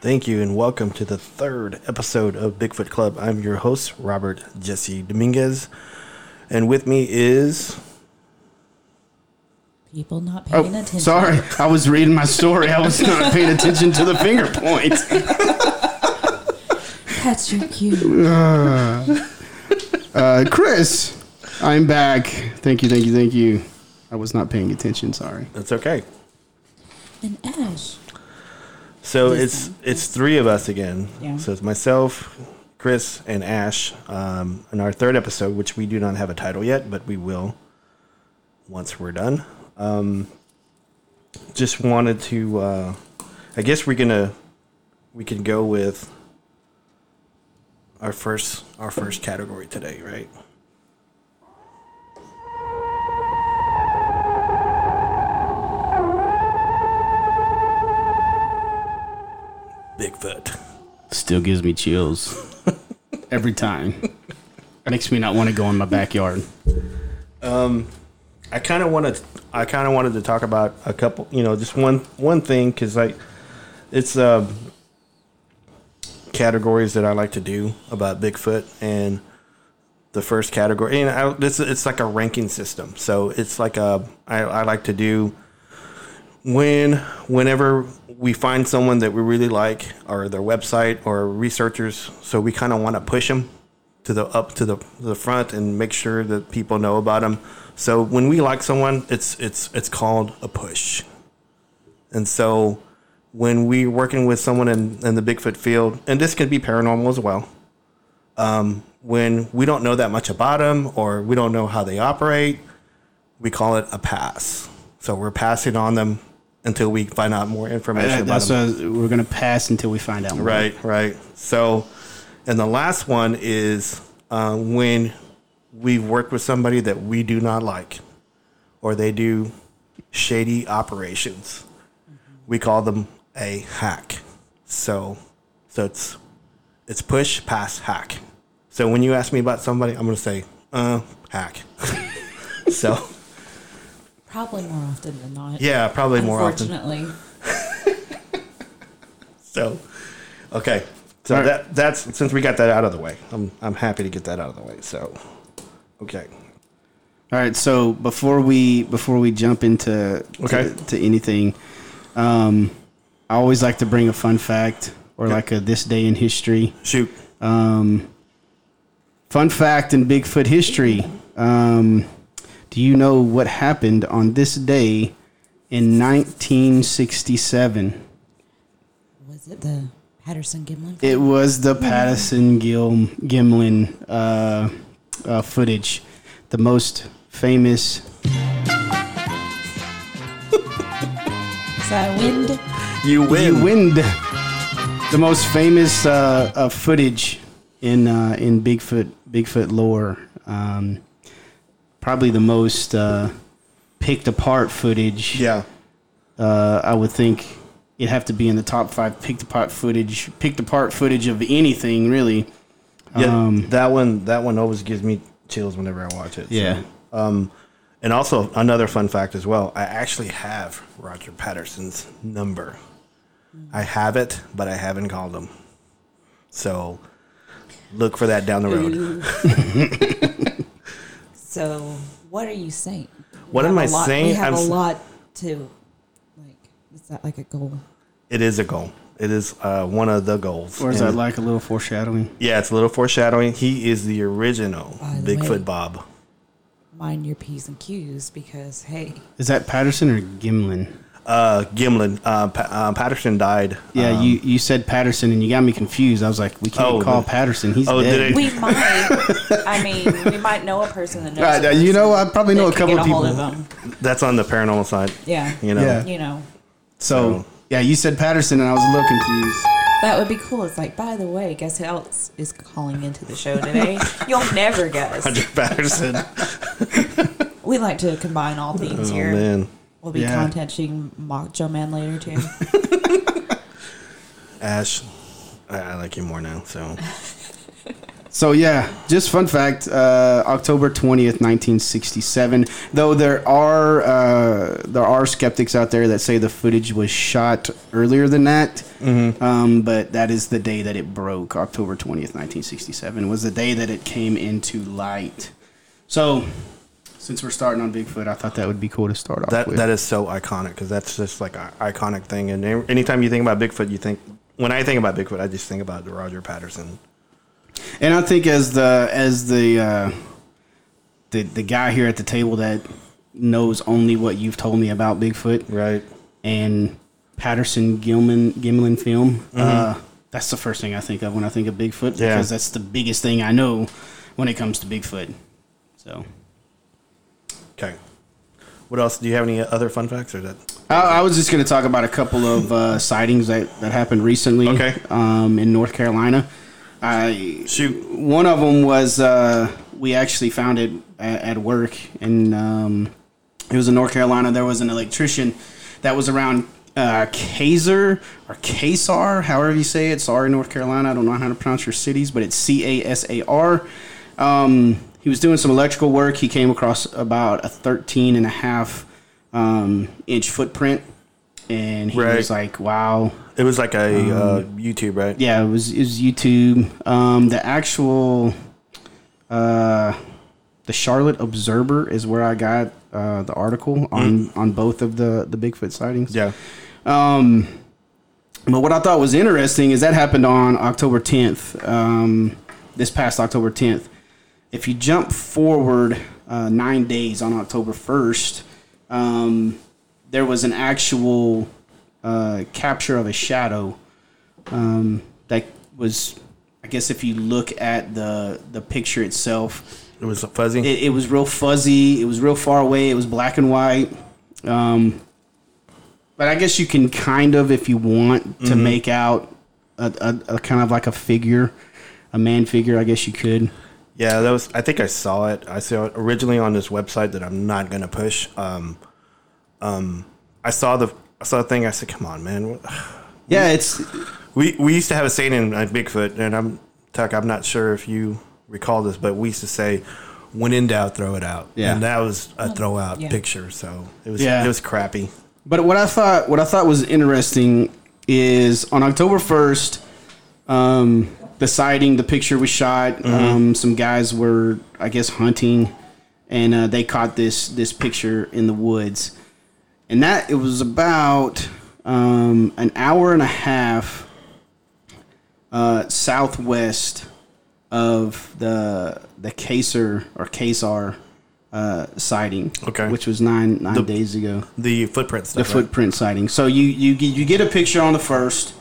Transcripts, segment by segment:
Thank you and welcome to the third episode of Bigfoot Club. I'm your host, Robert Jesse Dominguez. And with me is People not paying Oh, attention. sorry. I was reading my story. I was not paying attention to the finger points. That's your cue. Uh, Chris, I'm back. Thank you, thank you, thank you. I was not paying attention. Sorry. That's okay. And Ash. So This it's time. it's three of us again. Yeah. So it's myself, Chris, and Ash. Um, in our third episode, which we do not have a title yet, but we will once we're done. Um, just wanted to. Uh, I guess we're gonna we can go with our first our first category today, right? Bigfoot. Still gives me chills every time. Makes me not want to go in my backyard. Um, I kind of wanted I kind of wanted to talk about a couple, you know, just one one thing cuz like it's uh categories that I like to do about Bigfoot and the first category and I, it's it's like a ranking system. So it's like a I, I like to do when whenever we find someone that we really like or their website or researchers so we kind of want to push them to the up to the the front and make sure that people know about them so when we like someone it's it's it's called a push. And so when we're working with someone in, in the bigfoot field and this could be paranormal as well um, when we don't know that much about them or we don't know how they operate we call it a pass. So we're passing on them until we find out more information about That's them we're gonna pass until we find out. More. Right, right. So, and the last one is uh, when we've worked with somebody that we do not like, or they do shady operations. We call them a hack. So, so it's it's push, pass, hack. So when you ask me about somebody, I'm gonna say, uh, hack. so Probably more often than not. yeah, probably more often. Unfortunately. So, okay. So All right. that that's since we got that out of the way, I'm I'm happy to get that out of the way. So, okay. All right. So before we before we jump into Okay. to, to anything, um, I always like to bring a fun fact or Okay. like a this day in history. Shoot. Um, fun fact in Bigfoot history. Um, do you know what happened on this day in 1967? Was it the Patterson Gimlin? It was the Patterson Gil Gimlin uh, uh, footage, the most famous. Is that wind? You win. You win the most famous uh, uh, footage in uh, in Bigfoot Bigfoot lore. Um, probably the most uh, picked apart footage. Yeah. Uh, I would think it'd have to be in the top five picked apart footage, picked apart footage of anything really. Yeah. Um, that one. That one always gives me chills whenever I watch it. so. Yeah. Um, and also another fun fact as well. I actually have Roger Patterson's number. I have it, but I haven't called him. So look for that down the road. So, what are you saying? What am I lot- saying? We have I'm a s- lot to, like, is that like a goal? It is a goal. It is uh, one of the goals. or is that like a little foreshadowing? Yeah, it's a little foreshadowing. He is the original the Bigfoot way. Bob. Mind your P's and Q's because, hey, Is that Patterson or Gimlin? Uh, Gimlin. Uh, pa- uh, Patterson died. Yeah, um, you, you said Patterson and you got me confused. I was like, we can't Oh, call the- Patterson. He's oh, dead. did we might, I mean, we might know a person that knows. Right, a uh, you know, I probably know a couple get of hold people. That's on the paranormal side. Yeah. You know. Yeah. You know, So, So- yeah, you said Patterson and I was a little confused. that would be cool. It's like, by the way, guess who else is calling into the show today? You'll never guess. Roger Patterson. We like to combine all themes oh here. man. We'll be Yeah. contacting Macho Man later too. Ash. I, I like you more now. So So yeah, just fun fact: uh, October twentieth, nineteen sixty-seven. Though there are uh, there are skeptics out there that say the footage was shot earlier than that, um, but that is the day that it broke. October twentieth, nineteen sixty-seven was the day that it came into light. So, since we're starting on Bigfoot, I thought that would be cool to start off That with. that is so iconic because that's just like an iconic thing. And anytime you think about Bigfoot, you think when I think about Bigfoot, I just think about the Roger Patterson. And I think as the as the uh, the the guy here at the table that knows only what you've told me about Bigfoot Right. and Patterson Gilman Gimlin film, uh, that's the first thing I think of when I think of Bigfoot Yeah. because that's the biggest thing I know when it comes to Bigfoot. So Okay. What else? Do you have any other fun facts or that? I, I was just going to talk about a couple of uh, sightings that that happened recently. Okay. Um, in North Carolina, I Shoot. one of them was uh, we actually found it at, at work, and um, it was in North Carolina. There was an electrician that was around uh, Kaiser or Casar, however you say it. Sorry, North Carolina. I don't know how to pronounce your cities, but it's C A S A R. Um, he was doing some electrical work. He came across about a 13 and a half um, inch footprint, and he Right. was like, "Wow, It was like a uh, YouTube, right? yeah, it was it was YouTube. Um, the actual uh, the Charlotte Observer is where I got uh, the article on on both of the the Bigfoot sightings. Yeah. Um, but what I thought was interesting is that happened on October 10th, um, this past October 10th. If you jump forward uh, nine days on October 1st, um, there was an actual uh, capture of a shadow um, that was, I guess, if you look at the the picture itself, It was fuzzy. it, it was real fuzzy. It was real far away. It was black and white. Um, but I guess you can kind of, if you want to make out a, a, a kind of like a figure, a man figure. I guess you could. Yeah, that was. I think I saw it. I saw it originally on this website that I'm not gonna push. Um, um, I saw the I saw the thing. I said, "Come on, man." Yeah, it's We we used to have a saying in uh, Bigfoot, and I'm Tuck. I'm not sure if you recall this, but we used to say, "When in doubt, throw it out." Yeah. and that was a throw out yeah. picture. So it was Yeah. it was crappy. But what I thought, what I thought was interesting is on October first, um, the sighting, the picture was shot. Um, some guys were, I guess, hunting, and uh, they caught this this picture in the woods, and that it was about um, an hour and a half uh, southwest of the the Casar or Casar uh, sighting, Okay. which was nine nine The- days ago The footprint the right? footprint sighting. So you you you get a picture on the first,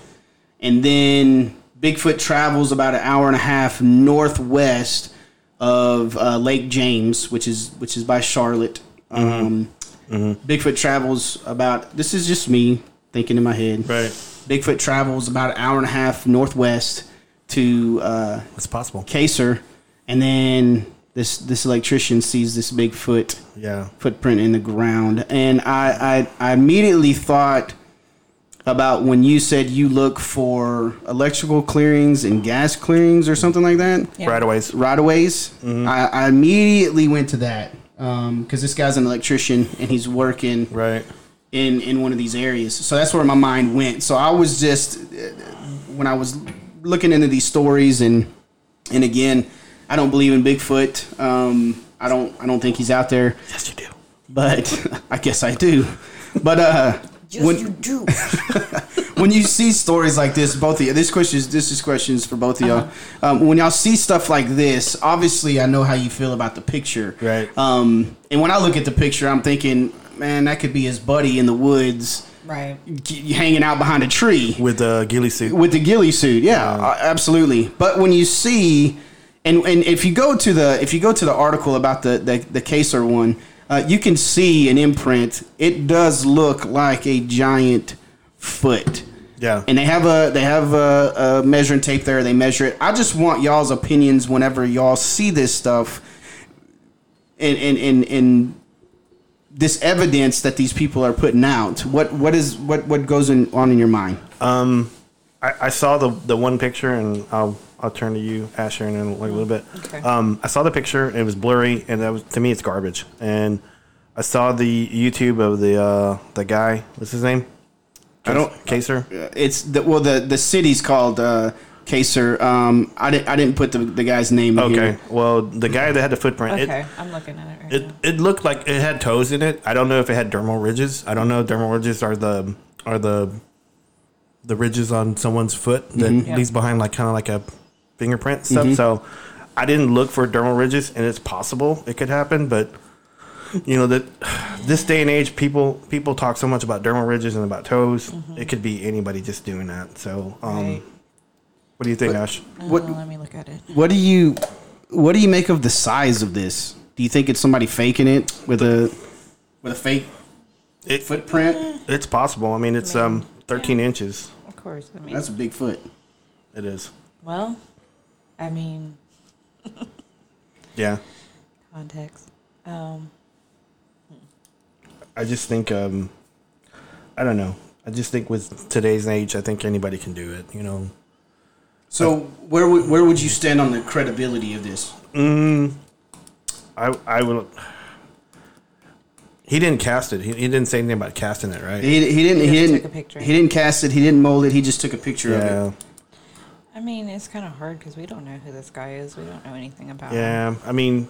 and then Bigfoot travels about an hour and a half northwest of uh, Lake James, which is which is by Charlotte. Um, Bigfoot travels about. This is just me thinking in my head. Right. Bigfoot travels about an hour and a half northwest to uh, It's possible. Casar, and then this this electrician sees this Bigfoot Yeah. footprint in the ground. And I, I, I immediately thought about when you said you look for electrical clearings and gas clearings or something like that, Yeah. Right away. right of ways. I, I immediately went to that because this guy's an electrician and he's working Right. in in one of these areas. So that's where my mind went. So I was just uh, when I was looking into these stories and and again, I don't believe in Bigfoot. Um, I don't I don't think he's out there Yes, you do. but I guess I do. But uh, Yes, when you do. when you see stories like this, both of you, this questions this is questions for both of y'all. Uh-huh. Um, when y'all see stuff like this, obviously I know how you feel about the picture, Right. Um, and when I look at the picture, I'm thinking, man, that could be his buddy in the woods, right. g- hanging out behind a tree With the ghillie suit. with the ghillie suit. Yeah, uh, absolutely. But when you see, and and if you go to the if you go to the article about the the, the Casar one, uh, you can see an imprint. It does look like a giant foot. Yeah. And they have a they have a, a measuring tape there. They measure it. I just want y'all's opinions whenever y'all see this stuff, and and and, and this evidence that these people are putting out. What what is what what goes in, on in your mind? I I, I saw the the one picture, and I'll I'll turn to you, Asher, in like a little bit. Okay. Um, I saw the picture. and It was blurry, and that was to me, it's garbage. And I saw the YouTube of the uh, the guy. What's his name? I don't- Casar. It's the well the the city's called uh, Casar. Um, I didn't I didn't put the, the guy's name. in Okay. Here. Well, the guy that had the footprint. it- Okay, I'm looking at it right It now. it looked like it had toes in it. I don't know if it had dermal ridges. I don't know. if Dermal ridges are the are the the ridges on someone's foot that Yeah. leaves behind like kind of like a fingerprint stuff. So I didn't look for dermal ridges, and it's possible it could happen, but you know that this day and age, people people talk so much about dermal ridges and about toes. It could be anybody just doing that. So, um, Right. what do you think, Ash? What- Uh, let me look at it. What do you what do you make of the size of this? Do you think it's somebody faking it with a with a fake It, footprint? it's possible. I mean, it's um 13 inches. Of course, I mean, That's a big foot. It is. well, I mean, Yeah. context. Um, I just think um I don't know. I just think with today's age, I think anybody can do it. You know, So where would where would you stand on the credibility of this? I I will. He didn't cast it. He, he didn't say anything about casting it, right? He, he didn't he, He just didn't took a picture. he didn't cast it. He didn't mold it. He just took a picture of yeah, it. I mean, it's kind of hard because we don't know who this guy is. We don't know anything about him. yeah. I mean,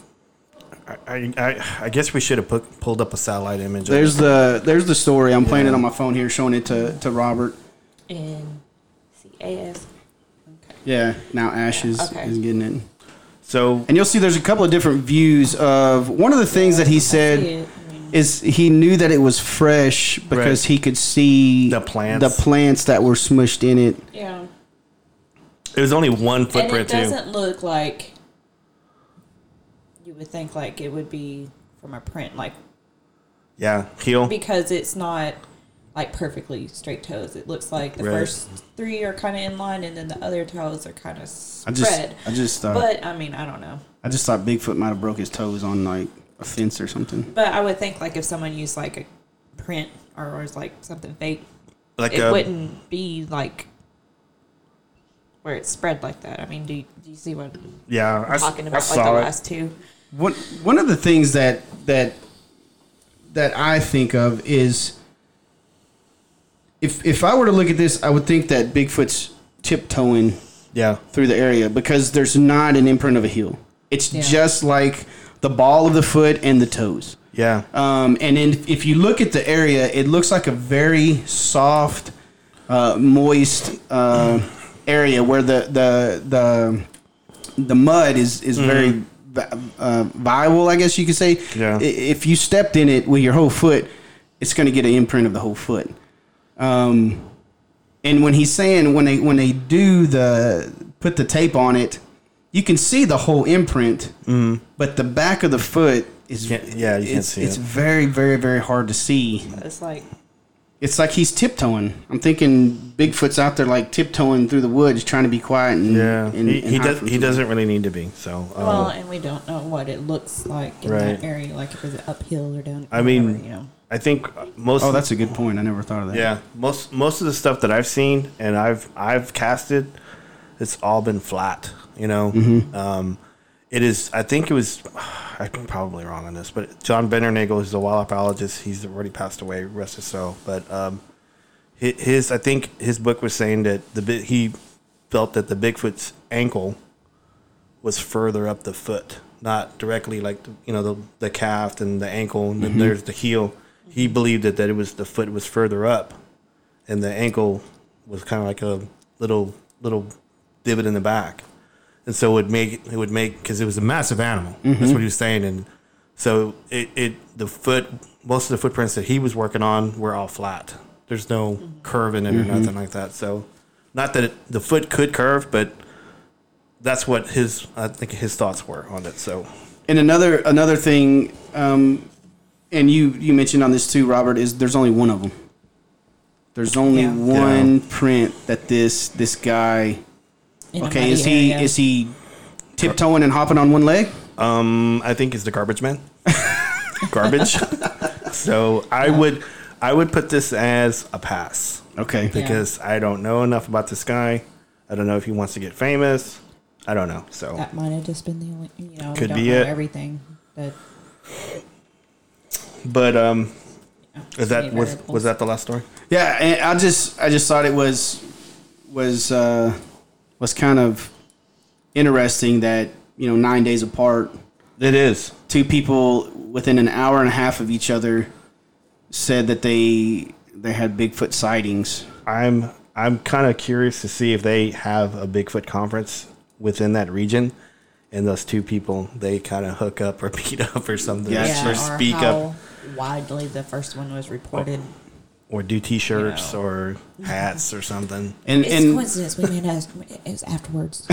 I I, I, I guess we should have put, pulled up a satellite image. of There's it. the there's the story. I'm playing it on my phone here, showing it to, to Robert. In CAS. Okay. Yeah, now Ash is, Okay. is getting it. so And you'll see there's a couple of different views of one of the things that he I see said it. I mean, is he knew that it was fresh because Right. he could see The plants. the plants that were smushed in it. yeah. it was only one And it footprint too. doesn't look like you would think like it would be from a print, like Yeah, heel. because it's not like perfectly straight toes. It looks like the Right. first three are kind of in line, and then the other toes are kind of I just spread. I just thought But I mean, I don't know. I just thought Bigfoot might have broke his toes on like a fence or something. But I would think like if someone used like a print or was like something fake, Like it a, wouldn't be like where it's spread like that. I mean, do you, do you see what yeah, I, I'm s- talking I about? Like the saw it. last two. One one of the things that that that I think of is if if I were to look at this, I would think that Bigfoot's tiptoeing Yeah, through the area because there's not an imprint of a heel. It's Yeah. just like the ball of the foot and the toes. yeah, Um, and then if you look at the area, it looks like a very soft, uh, moist uh, area where the the the the mud is is very uh, viable, I guess you could say. Yeah. If you stepped in it with your whole foot, it's going to get an imprint of the whole foot. Um, and when he's saying when they when they do the put the tape on it, you can see the whole imprint, but the back of the foot is Can't- yeah, you can't it's, see it's it. very very very hard to see. It's like It's like he's tiptoeing. I'm thinking Bigfoot's out there like tiptoeing through the woods, trying to be quiet and yeah. and- he and he, does. He doesn't really need to be. So, um, well, and we don't know what it looks like in Right. that area. Like if it's uphill or down. I mean, whatever, you know. I think most. Oh, that's a good point. I never thought of that. Yeah, most most of the stuff that I've seen and I've I've casted, it's all been flat. You know, um, it is. I think it was. I'm probably wrong on this, but John Bindernagel is a wildlife biologist. He's already passed away. Rest his soul. But um, his I think his book was saying that the he felt that the Bigfoot's ankle was further up the foot, not directly like the, you know the the calf and the ankle, and then there's the heel. He believed that that it was the foot was further up, and the ankle was kind of like a little little divot in the back, and so it would make it would make because it was a massive animal. That's what he was saying, and so it, it the foot most of the footprints that he was working on were all flat. There's no curve in it or nothing like that. So, not that it, the foot could curve, but that's what his I think his thoughts were on it. So And another another thing, um, and you you mentioned on this too, Robert, is there's only one of them. There's only Yeah. one print that this this guy. In a Okay, is he area. is he tiptoeing and hopping on one leg? um, I think it's the garbage man. garbage. so I would I would put this as a pass Okay. because I don't know enough about this guy. I don't know if he wants to get famous. I don't know. So That might have just been the only, you know, we Could don't be know it. everything. But but um yeah, is that was was that the last story? Yeah, and I just I just thought it was was uh, was kind of interesting that you know nine days apart, It is. two people within an hour and a half of each other said that they they had Bigfoot sightings. I'm I'm kind of curious to see if they have a Bigfoot conference within that region, and those two people they kind of hook up or meet up or something, Yeah, yeah, or or speak how up widely the first one was reported. Or do T-shirts You know. or hats or something. And It's and coincidence. We may have it was afterwards.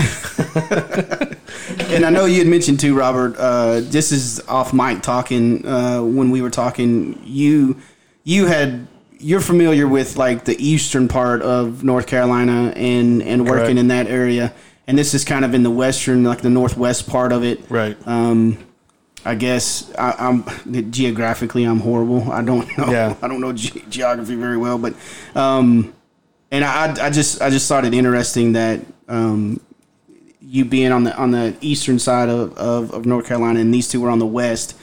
and I know you had mentioned too, Robert. Uh, this is off mic talking. Uh, when we were talking, you you had you're familiar with like the eastern part of North Carolina and and working Correct. in that area, and this is kind of in the western, like the northwest part of it. Right. Um, I guess I, I'm geographically I'm horrible. I don't know. Yeah. I don't know ge- geography very well, but um, and I I just I just thought it interesting that um, you being on the on the eastern side of, of, of North Carolina and these two were on the west.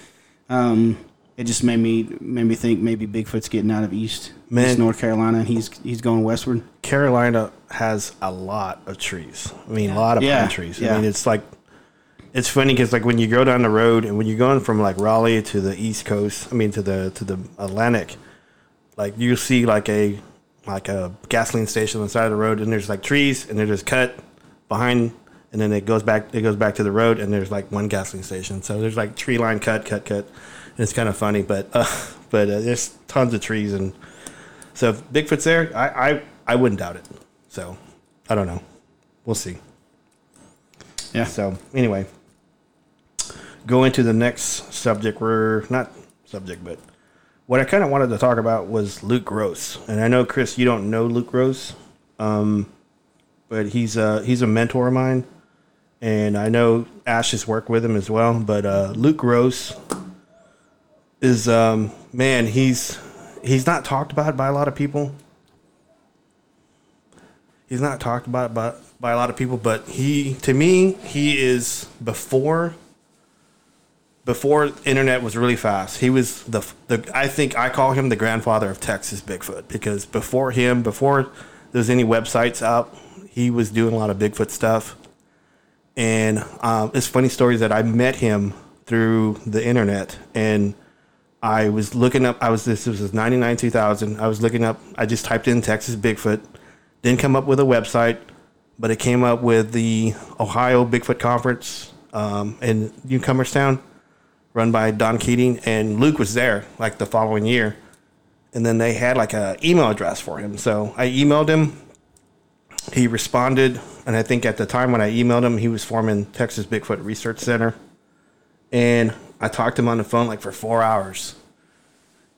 Um, it just made me made me think maybe Bigfoot's getting out of east, Man. east North Carolina and he's he's going westward. Carolina has a lot of trees. I mean, Yeah. a lot of Yeah, pine trees. I mean, it's like it's funny because like when you go down the road and when you're going from like Raleigh to the East Coast, I mean to the to the Atlantic, like you see like a like a gasoline station on the side of the road and there's like trees and they're just cut behind and then it goes back it goes back to the road and there's like one gasoline station. So there's like tree line cut cut cut. And it's kind of funny, but uh, but uh, there's tons of trees and so if Bigfoot's there, I, I I wouldn't doubt it. So I don't know. We'll see. Yeah. So anyway, go into the next subject. We're not subject, but what I kind of wanted to talk about was Luke Gross, and I know Chris, you don't know Luke Gross, um, but he's a he's a mentor of mine, and I know Ash has worked with him as well. But uh, Luke Gross is um, man, he's he's not talked about by a lot of people. He's not talked about by, by a lot of people, but he to me he is before before internet was really fast. He was the the I think I call him the grandfather of Texas Bigfoot because before him, before there was any websites out, he was doing a lot of Bigfoot stuff. And um, it's funny stories that I met him through the internet and I was looking up. I was this, this was ninety nine two thousand. I was looking up. I just typed in Texas Bigfoot. Didn't come up with a website, but it came up with the Ohio Bigfoot Conference um, in Newcomerstown, run by Don Keating, and Luke was there like the following year. And then they had like a email address for him, so I emailed him. He responded, and I think at the time when I emailed him, he was forming Texas Bigfoot Research Center and I talked to him on the phone like for four hours.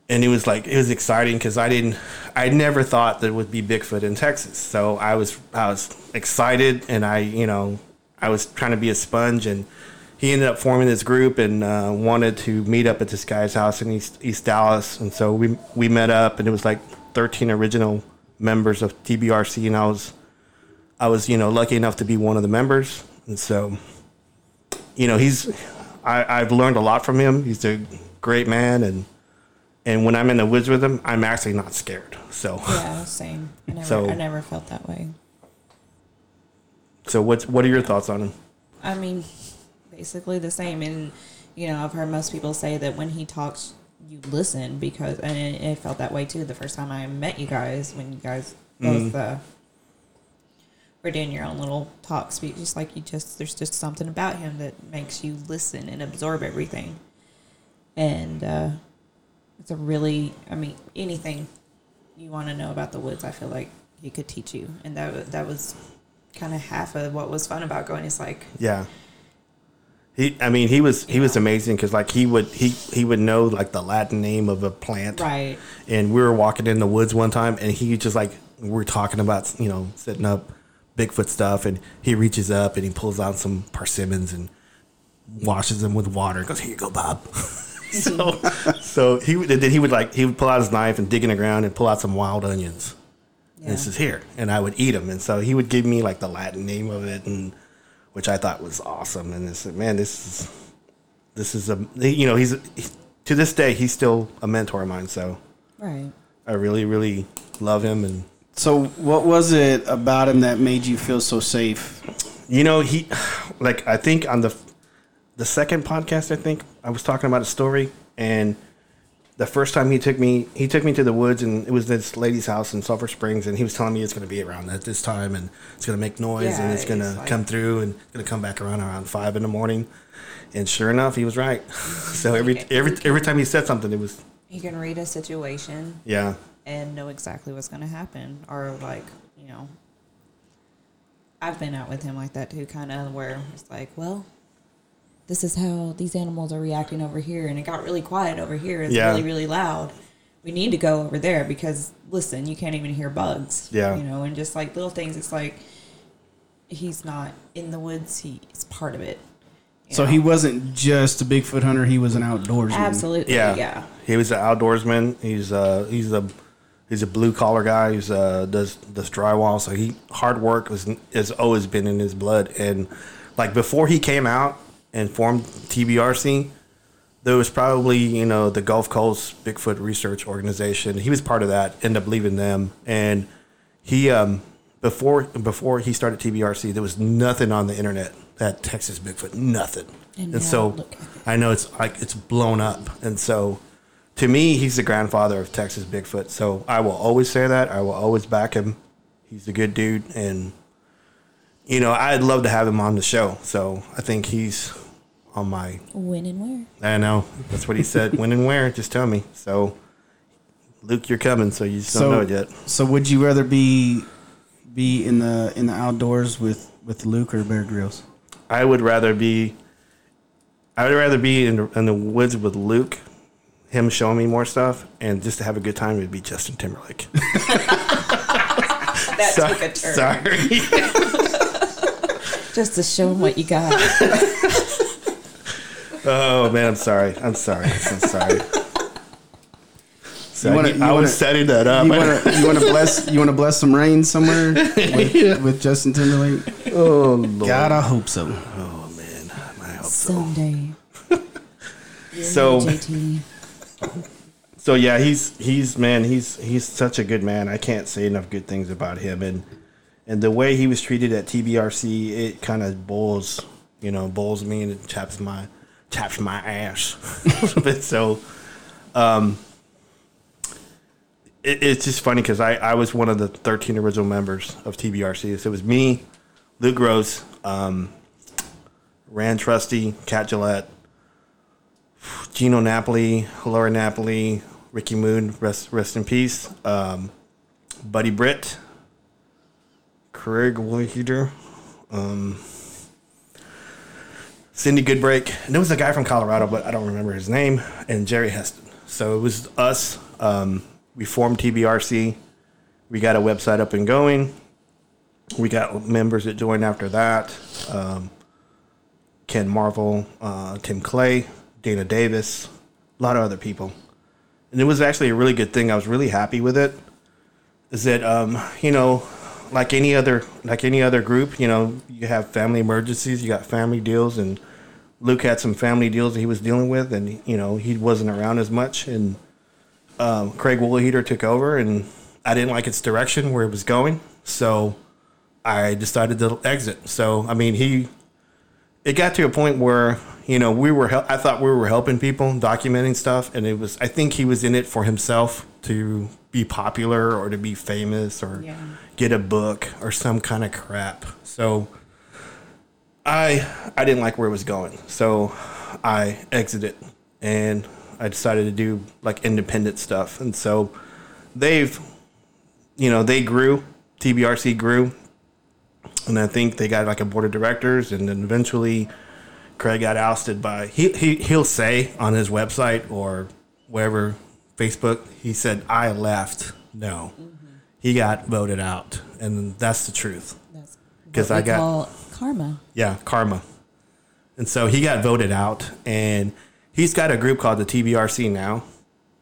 And it was like it was exciting because I didn't, I never thought there would be Bigfoot in Texas. So I was, I was excited, and I, you know, I was trying to be a sponge. And he ended up forming this group and uh, wanted to meet up at this guy's house in East East Dallas. And so we we met up, and it was like 13 original members of TBRC, and I was, I was, you know, lucky enough to be one of the members. And so, you know, he's I, I've learned a lot from him. He's a great man, and and when I'm in the woods with him, I'm actually not scared. So, yeah, same. I never, So- I never felt that way. so what's what are your thoughts on him? I mean, basically the same. And you know, I've heard most people say that when he talks, you listen because, and it, it felt that way too the first time I met you guys when you guys both uh, were doing your own little talk speech. Just like you just, there's just something about him that makes you listen and absorb everything. And uh, it's a really, I mean, anything you want to know about the woods, I feel like he could teach you, and that that was kind of half of what was fun about going. It's like Yeah. He, I mean, he was he was amazing because like he would he he would know like the Latin name of a plant, Right. And we were walking in the woods one time, and he just like we're talking about you know setting up Bigfoot stuff, and he reaches up and he pulls out some persimmons and washes them with water. and Goes here you go, Bob. so so he would then he would like he would pull out his knife and dig in the ground and pull out some wild onions. And Yeah. this is here, and I would eat them. And so he would give me like the Latin name of it, and which I thought was awesome. And I said, man, this is this is a you know he's to this day he's still a mentor of mine. So Right. I really really love him and. So, what was it about him that made you feel so safe? You know, he like I think on the the second podcast, I think I was talking about a story, and the first time he took me, he took me to the woods, and it was this lady's house in Sulphur Springs, and he was telling me it's going to be around at this time, and it's going to make noise, and it's going to like- come through, and it's going to come back around around five in the morning, and sure enough, he was right. so every every every time he said something, it was You can read a situation yeah, and know exactly what's going to happen, or like you know. I've been out with him like that too, kind of where it's like, well, this is how these animals are reacting over here, and it got really quiet over here. It's Yeah. really, really loud. We need to go over there because listen, you can't even hear bugs. Yeah. you know, and just like little things. It's like he's not in the woods; he's part of it. So know? he wasn't just a Bigfoot hunter; he was an outdoorsman. absolutely, yeah, yeah. He was an outdoorsman. He's uh he's a he's a blue collar guy. He's uh does does drywall. So he hard work was has always been in his blood. And like before he came out and formed TBRC, there was probably you know the Gulf Coast Bigfoot Research Organization. He was part of that. Ended up leaving them, and he um before before he started TBRC, there was nothing on the internet that Texas Bigfoot, nothing. And And, so look at it. I know it's like it's blown up, and so to me, he's the grandfather of Texas Bigfoot. So I will always say that. I will always back him. He's a good dude, and you know I'd love to have him on the show. So I think he's on my. When and where? I know that's what he said. when and where? Just tell me. So Luke, you're coming. So you just don't know it yet. So, would you rather be be in the in the outdoors with with Luke or Bear Grylls? I would rather be. I would rather be in the, in the woods with Luke, him showing me more stuff, and just to have a good time. It would be Justin Timberlake. That sorry, took a turn. sorry. Just to show him what you got. oh man, I'm sorry. I'm sorry. I'm sorry. So wanna- I, I wanna- was setting that up. You want to you want to bless you want to bless some rain somewhere with, with Justin Timberlake? oh lord. God, I hope so. Oh man, I hope so. Someday. So JT. so yeah, he's he's man, he's he's such a good man. I can't say enough good things about him and and the way he was treated at TBRC, it kind of boils, you know, boils me and it chaps my chaps my ass. but so, um, it, it's just funny because I I was one of the thirteen original members of TBRC. So it was me, Luke Gross, um, Rand Trusty, Cat Gillette. Gino Napoli, Laura Napoli, Ricky Moon, rest rest in peace. Um, Buddy Britt, Craig Woolheater, um, Cindy Goodbreak, and there was a guy from Colorado, but I don't remember his name, and Jerry Heston. So it was us. Um, we formed TBRC. We got a website up and going. We got members that joined after that. Um, Ken Marvel, uh, Tim Clay, Dana Davis, a lot of other people. And it was actually a really good thing. I was really happy with it. Is that um, you know, like any other like any other group, you know, you have family emergencies, you got family deals, and Luke had some family deals that he was dealing with, and you know he wasn't around as much, and um, Craig Woolheater took over, and I didn't like its direction where it was going, so I decided to exit. So I mean, he it got to a point where you know we were hel- I thought we were helping people documenting stuff and it was I think he was in it for himself to be popular or to be famous or Yeah. Get a book or some kind of crap. So I I didn't like where it was going. So I exited and I decided to do like independent stuff. And so they've you know, they grew, TBRC grew and I think they got like a board of directors, and then eventually Craig got ousted by he he he'll say on his website or wherever Facebook he said I left. No, he got voted out, and that's the truth. That's 'Cause what I got- call karma. Yeah, karma. And so he got voted out, and he's got a group called the TBRC now,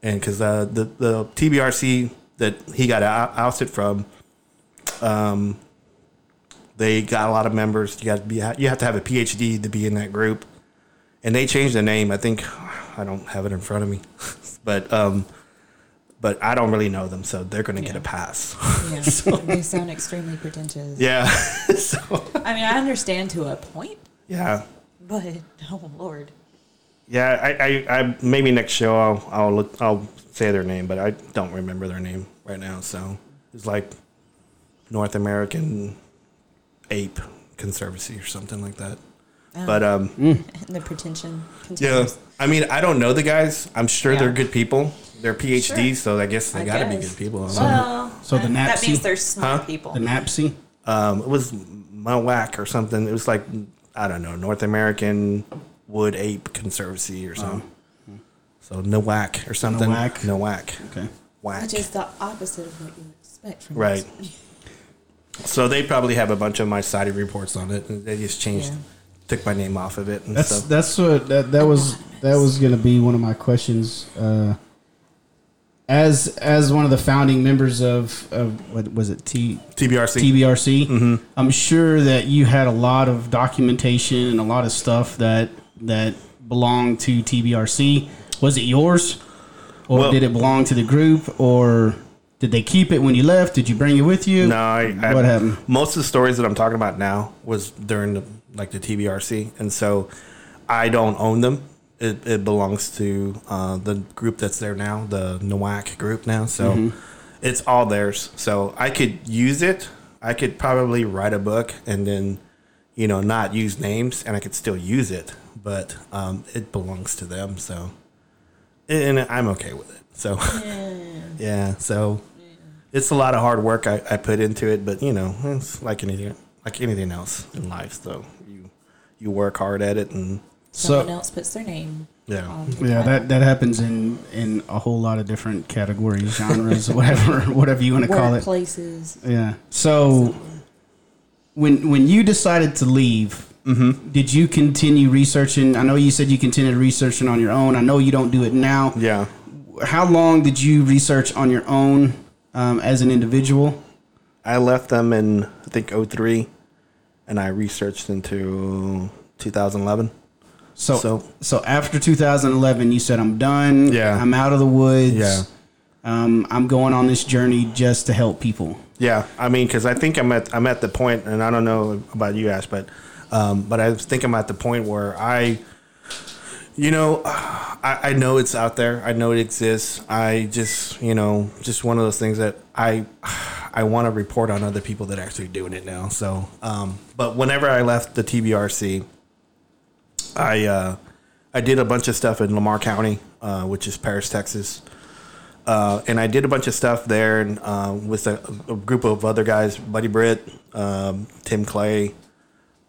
and because uh, the the TBRC that he got ousted from, um, they got a lot of members. You got to be you have to have a PhD to be in that group, and they changed the name. I think I don't have it in front of me, but um, but I don't really know them, so they're going to get a pass. Yeah, they sound extremely pretentious. yeah, so I mean, I understand to a point, yeah. but oh lord. Yeah, I, I, I maybe next show I'll I'll look I'll say their name, but I don't remember their name right now. So it's like North American Ape Conservancy or something like that. But um, And the pretension yeah. I mean I don't know the guys. I'm sure they're good people. They're PhDs, Sure. so I guess they got to be good people. Well, So the that- that Napsy? means they're smart Huh? people. The NAPSI. Um, it was Mawak or something. It was like I don't know North American Wood Ape Conservancy or something. So NAWAC or something. NAWAC. NAWAC. Okay. Whack. Which is the opposite of what you expect from Right. So they probably have a bunch of my sided reports on it, and they just changed, Yeah. took my name off of it and That's stuff. that's what that that was that was going to be one of my questions. Uh, as as one of the founding members of, of what was it T TBRC. TBRC, mm-hmm. I'm sure that you had a lot of documentation and a lot of stuff that that belonged to TBRC. Was it yours, or Well- did it belong to the group, or did they keep it when you left? Did you bring it with you? no, I, I, What happened? Most of the stories that I'm talking about now was during the, like the TBRC, and so I don't own them. It, it belongs to uh, the group that's there now, the NAWAC group now. So it's all theirs. So I could use it. I could probably write a book and then, you know, not use names, and I could still use it. But um, it belongs to them. So, and I'm okay with it. So, yeah. So it's a lot of hard work I, I put into it, but you know, it's like anything, like anything else in life. So you you work hard at it, and Someone So else puts their name. yeah, on the yeah, that that happens in in a whole lot of different categories, genres, whatever whatever you want to call it. Places. Yeah. So when when you decided to leave, did you continue researching? I know you said you continued researching on your own. I know you don't do it now. yeah. How long did you research on your own um, as an individual? I left them in I think 03 and I researched into 2011. So, so So- after 2011, you said I'm done. Yeah. I'm out of the woods. Yeah. Um, I'm going on this journey just to help people. Yeah, I mean, because I think I'm at I'm at the point, and I don't know about you, Ash, but um, but I think I'm at the point where I, you know, I, I know it's out there. I know it exists. I just, you know, just one of those things that I I want to report on other people that are actually doing it now. So, um, but whenever I left the TBRC, I uh, I did a bunch of stuff in Lamar County, uh, which is Paris, Texas. Uh, and I did a bunch of stuff there and, uh, with a, a group of other guys, Buddy Britt, um, Tim Clay,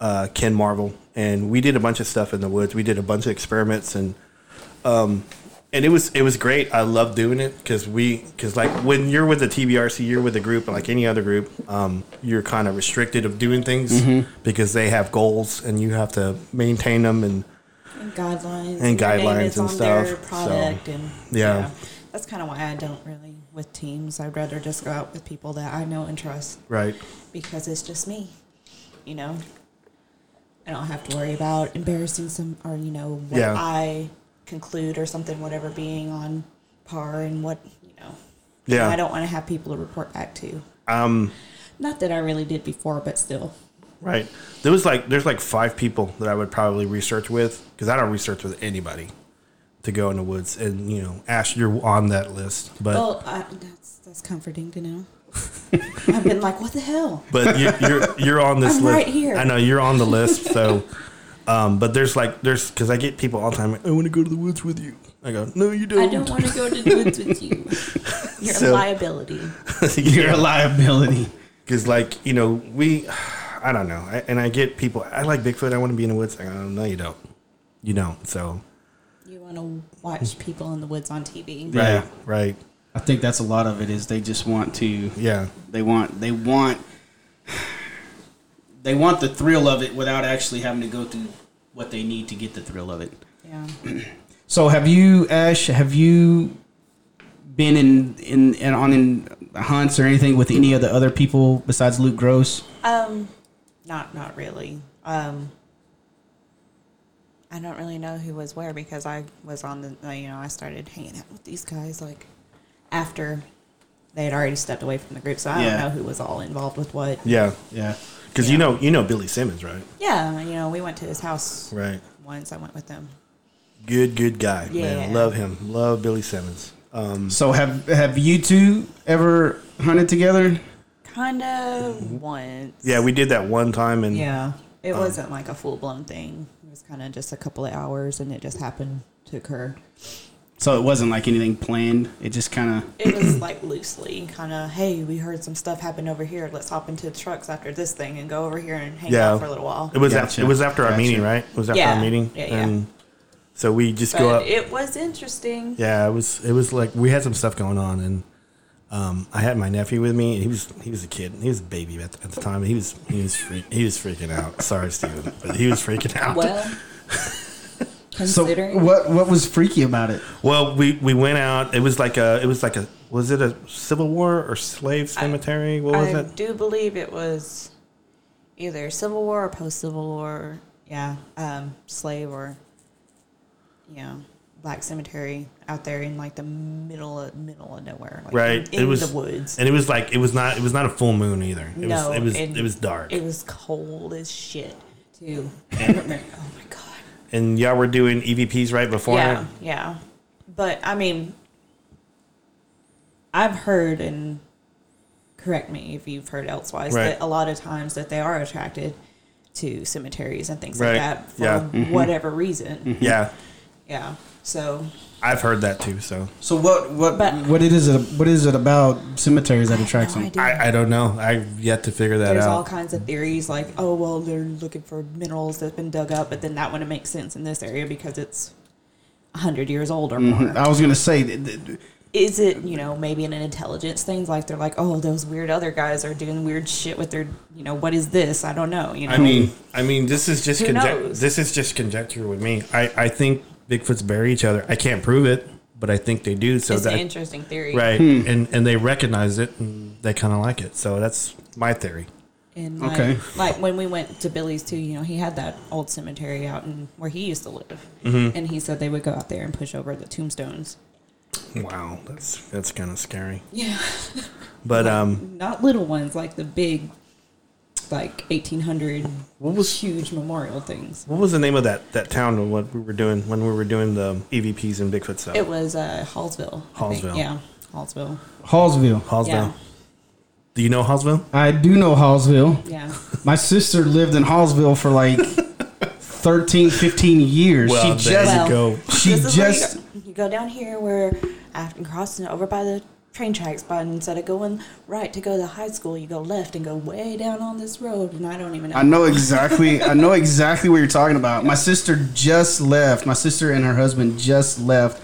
uh, Ken Marvel, and we did a bunch of stuff in the woods. We did a bunch of experiments and um, and it was it was great. I love doing it because we because like when you're with the TBRC, you're with a group like any other group. Um, you're kind of restricted of doing things because they have goals and you have to maintain them and and guidelines And guidelines and on their stuff, so, product and yeah. that's kind of why I don't really with teams. I'd rather just go out with people that I know and trust right. because it's just me. You know, I don't have to worry about embarrassing some or you know what Yeah. I conclude or something, whatever being on par and what you know. Yeah. I don't want to have people to report back to. Um, Not that I really did before, but still. Right. There was like there's like five people that I would probably research with because I don't research with anybody to go in the woods. And you know, Ash, you're on that list, but Well, I, that's that's comforting to know. I've been like, what the hell? but you, you're you're on this I'm list. right here. I know you're on the list. So, um, but there's like there's because I get people all the time. I want to go to the woods with you. I go, no, you don't. I don't want to go to the woods with you. You're So- a liability. You're a liability. Because like you know we, I don't know, I, and I get people. I like Bigfoot. I want to be in the woods. I go, no, you don't. You don't. So You want to watch people in the woods on TV. Yeah. right, right, I think that's a lot of it. Is they just want to. yeah, They want. They want. They want the thrill of it without actually having to go through what they need to get the thrill of it. Yeah. So have you, Ash? Have you been in in, in on in hunts or anything with any of the other people besides Luke Gross? Um, not not really. Um, I don't really know who was where because I was on the uh, you know I started hanging out with these guys like after they had already stepped away from the group, so I Yeah. don't know who was all involved with what. Yeah, Yeah. Because you know you know Billy Simmons, right? Yeah, you know we went to his house Right. once. I went with them. Good, good guy. Man, love him. Love Billy Simmons. Um, So have have you two ever hunted together? Kind of once. yeah, we did that one time, and Yeah, it wasn't like a full blown thing. It was kind of just a couple of hours, and it just happened to occur. So it wasn't like anything planned. It just kind of It was like loosely, kind of. Hey, we heard some stuff happen over here. Let's hop into the trucks after this thing and go over here and hang Yeah. out for a little while. it was Gotcha. after, it was after our meeting, right? It was after Yeah. our meeting, Yeah, yeah. and so we just go up. it was interesting. Yeah, it was it was like we had some stuff going on, and um, I had my nephew with me. He was he was a kid. He was a baby at the, at the time. He was he was freak, he was freaking out. Sorry, Steven, but he was freaking out. Well, so. What what was freaky about it? Well, we we went out. It was like a it was like a was it a Civil War or slave cemetery? what was I it? do believe it was either Civil War or post Civil War. Yeah, um, slave or you know black cemetery out there in like the middle of middle of nowhere, like Right. In, it was the woods. and it was like it was not it was not a full moon either. It no, was it was and it was dark. It was cold as shit too. Oh my god. And y'all were doing EVPs right before Yeah, yeah. But I mean, I've heard and correct me if you've heard elsewise Right. that a lot of times that they are attracted to cemeteries and things Right. like that for Yeah. Mm-hmm. whatever reason. Yeah, Yeah. So I've heard that too. So So what what But- what it is it what is it about cemeteries that attracts no them? idea. I, I don't know. I've yet to figure that There's out. all kinds of theories like, oh well, they're looking for minerals that's been dug up, but then that wouldn't make sense in this area because it's hundred years old or mm-hmm. more. I was gonna say th- th- is it you know maybe an intelligence thing like they're like oh those weird other guys are doing weird shit with their you know what is this i don't know you know I mean, I mean, this is just Who conjec- knows? this is just conjecture with me. I, I think Bigfoots bury each other. I can't prove it, but I think they do. So it's that an interesting theory right, and and they recognize it and they kind of like it. So that's my theory. and like, Okay. like when we went to billy's too you know he had that old cemetery out in where he used to live Mm-hmm. and he said they would go out there and push over the tombstones Wow, that's that's kind of scary. yeah But um, not little ones like the big like 1800 what was huge memorial things what was the name of that that town? and What we were doing when we were doing the EVPs and Bigfoot stuff? it was uh hallsville Hallsville. yeah hallsville Hallsville. Hallsville. yeah Do you know Hallsville? I do know Hallsville. yeah My sister lived in Hallsville for like 13, 15 years. Well, she there just you go. she This is where you just you, go down here where after crossing over by the train tracks, but instead of going right to go to high school, you go left and go way down on this road, and I don't even know. I know exactly. I know exactly what you're talking about. My sister just left. My sister and her husband just left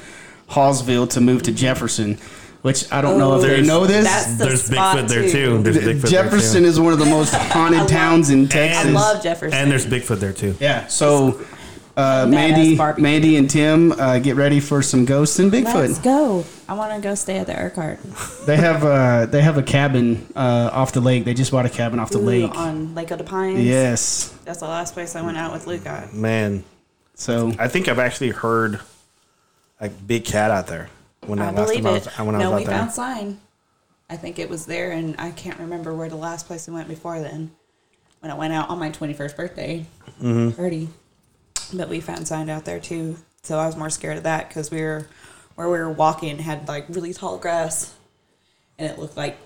Hallsville to move to Jefferson, which I don't know if they know this. The There's Bigfoot there too. too. There's Bigfoot Jefferson is one of the most haunted towns in Texas. I love Jefferson. And there's Bigfoot there too. yeah. So, uh, Mandy, barbecue. Mandy, and Tim, uh, get ready for some ghosts and Bigfoot. Let's go. I want to go stay at the Urquhart They have uh, they have a cabin uh, off the lake. They just bought a cabin off the Ooh, lake. on Lake of the Pines. Yes. that's the last place I went out with Luke at. Man, So I think I've actually heard a big cat out there when I I, last believe time I was, when I no, was we out there. found sign. I think it was there, and I can't remember where the last place we went before then. When I went out on my twenty first birthday Mm-hmm. Party, but we found sign out there too. So I was more scared of that because we were where we were walking had like really tall grass, and it looked like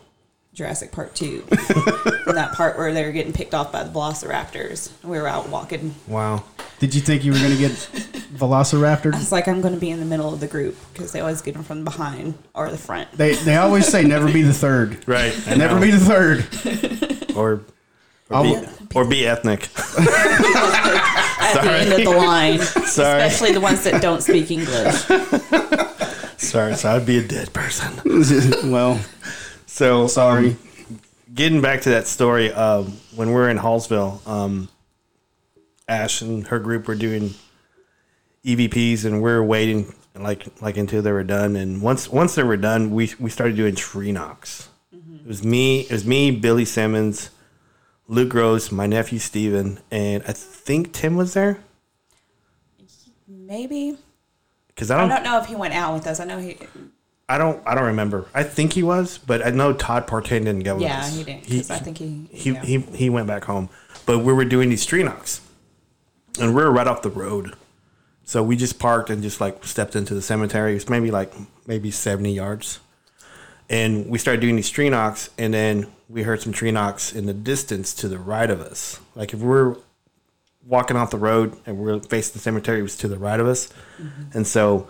Jurassic Park two. and that part where they were getting picked off by the Velociraptors. We were out walking. Wow. did you think you were gonna get Velociraptor? I was like, I'm going to be in the middle of the group because they always get them from behind or the front. They they always say never be the third. Right. I Never be the third. or or I'll- be, or be ethnic. At the end of the line, Sorry. especially the ones that don't speak English. Sorry, so I'd be a dead person. well, So sorry. um, getting back to that story, um, when we were in Hallsville, um, Ash and her group were doing EVPs, and we are waiting like like until they were done. And once once they were done, we we started doing tree knocks. It was me. It was me, Billy Simmons, Luke Gross, my nephew Steven, and I think Tim was there Maybe. because I I don't, don't know if he went out with us. I know he. I don't I don't remember. I think he was, but I know Todd Partain didn't go with us. Yeah, he didn't. Because I think he. he, he he went back home. But we were doing these tree knocks, and we were right off the road, so we just parked and just like stepped into the cemetery. It was maybe like maybe seventy yards, and we started doing these tree knocks, and then we heard some tree knocks in the distance to the right of us. Like if we're walking off the road and we're facing the cemetery, it was to the right of us, and so